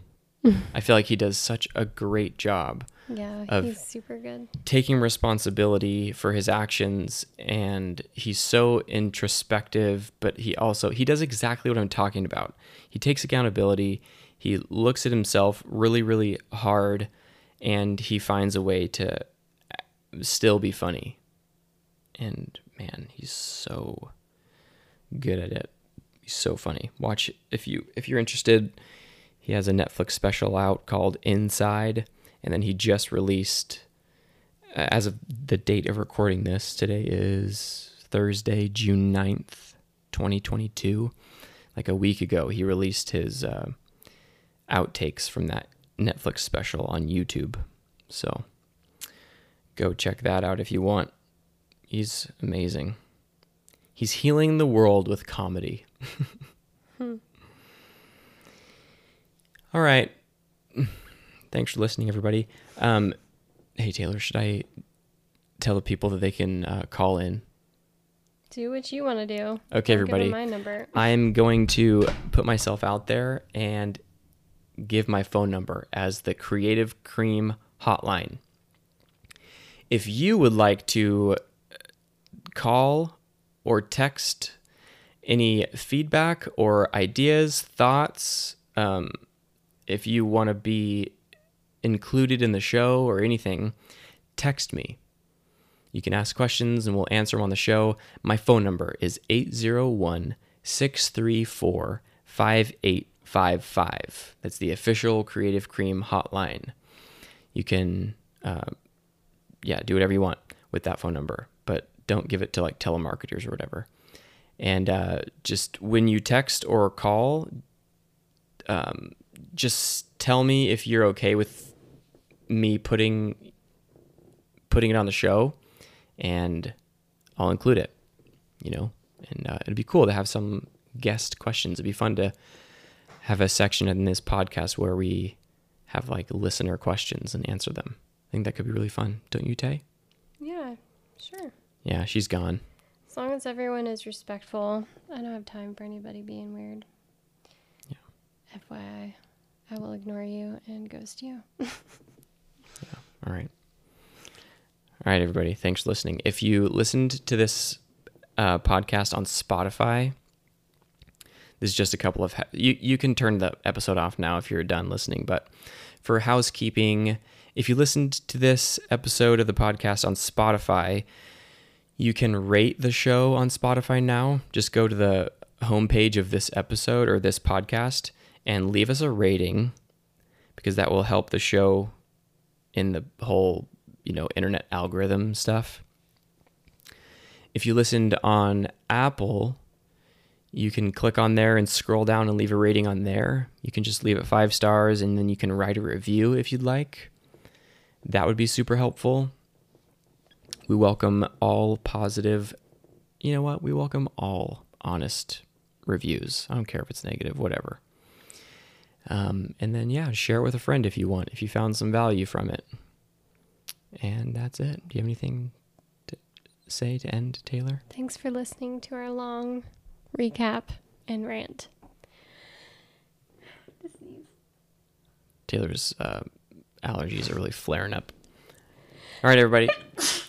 I feel like he does such a great job Yeah, he's super good. taking responsibility for his actions and he's so introspective but he also he does exactly what i'm talking about. He takes accountability he looks at himself really really hard and he finds a way to still be funny. And man he's so good at it. He's so funny. Watch if you if you're interested he has a netflix special out called inside and then he just released uh, as of the date of recording this, today is Thursday, June 9th, 2022. Like a week ago, he released his uh, outtakes from that Netflix special on YouTube. So go check that out if you want. He's amazing. He's healing the world with comedy. *laughs* All right. *sighs* Thanks for listening, everybody. Um, hey, Taylor, should I tell the people that they can uh, call in? Do what you want to do. Okay, everybody. my number. I'm going to put myself out there and give my phone number as the Creative Cream hotline. If you would like to call or text any feedback or ideas, thoughts, um, if you want to be included in the show or anything, text me. You can ask questions and we'll answer them on the show. My phone number is 801 634 5855. That's the official Creative Cream hotline. You can, uh, yeah, do whatever you want with that phone number, but don't give it to like telemarketers or whatever. And uh, just when you text or call, um, just tell me if you're okay with me putting putting it on the show and I'll include it, you know, and uh, it'd be cool to have some guest questions. It'd be fun to have a section in this podcast where we have like listener questions and answer them. I think that could be really fun, don't you, Tay? Yeah, sure. Yeah, she's gone. As long as everyone is respectful, I don't have time for anybody being weird. Yeah. FYI, I will ignore you and ghost you. *laughs* yeah. All right. All right, everybody. Thanks for listening. If you listened to this uh, podcast on Spotify, this is just a couple of. You you can turn the episode off now if you're done listening. But for housekeeping, if you listened to this episode of the podcast on Spotify, you can rate the show on Spotify now. Just go to the homepage of this episode or this podcast and leave us a rating because that will help the show in the whole, you know, internet algorithm stuff. If you listened on Apple, you can click on there and scroll down and leave a rating on there. You can just leave it five stars and then you can write a review if you'd like. That would be super helpful. We welcome all positive, you know what? We welcome all honest reviews. I don't care if it's negative, whatever. Um, and then, yeah, share it with a friend if you want, if you found some value from it. And that's it. Do you have anything to say to end, Taylor? Thanks for listening to our long recap and rant. Taylor's uh, allergies are really flaring up. All right, everybody. *laughs*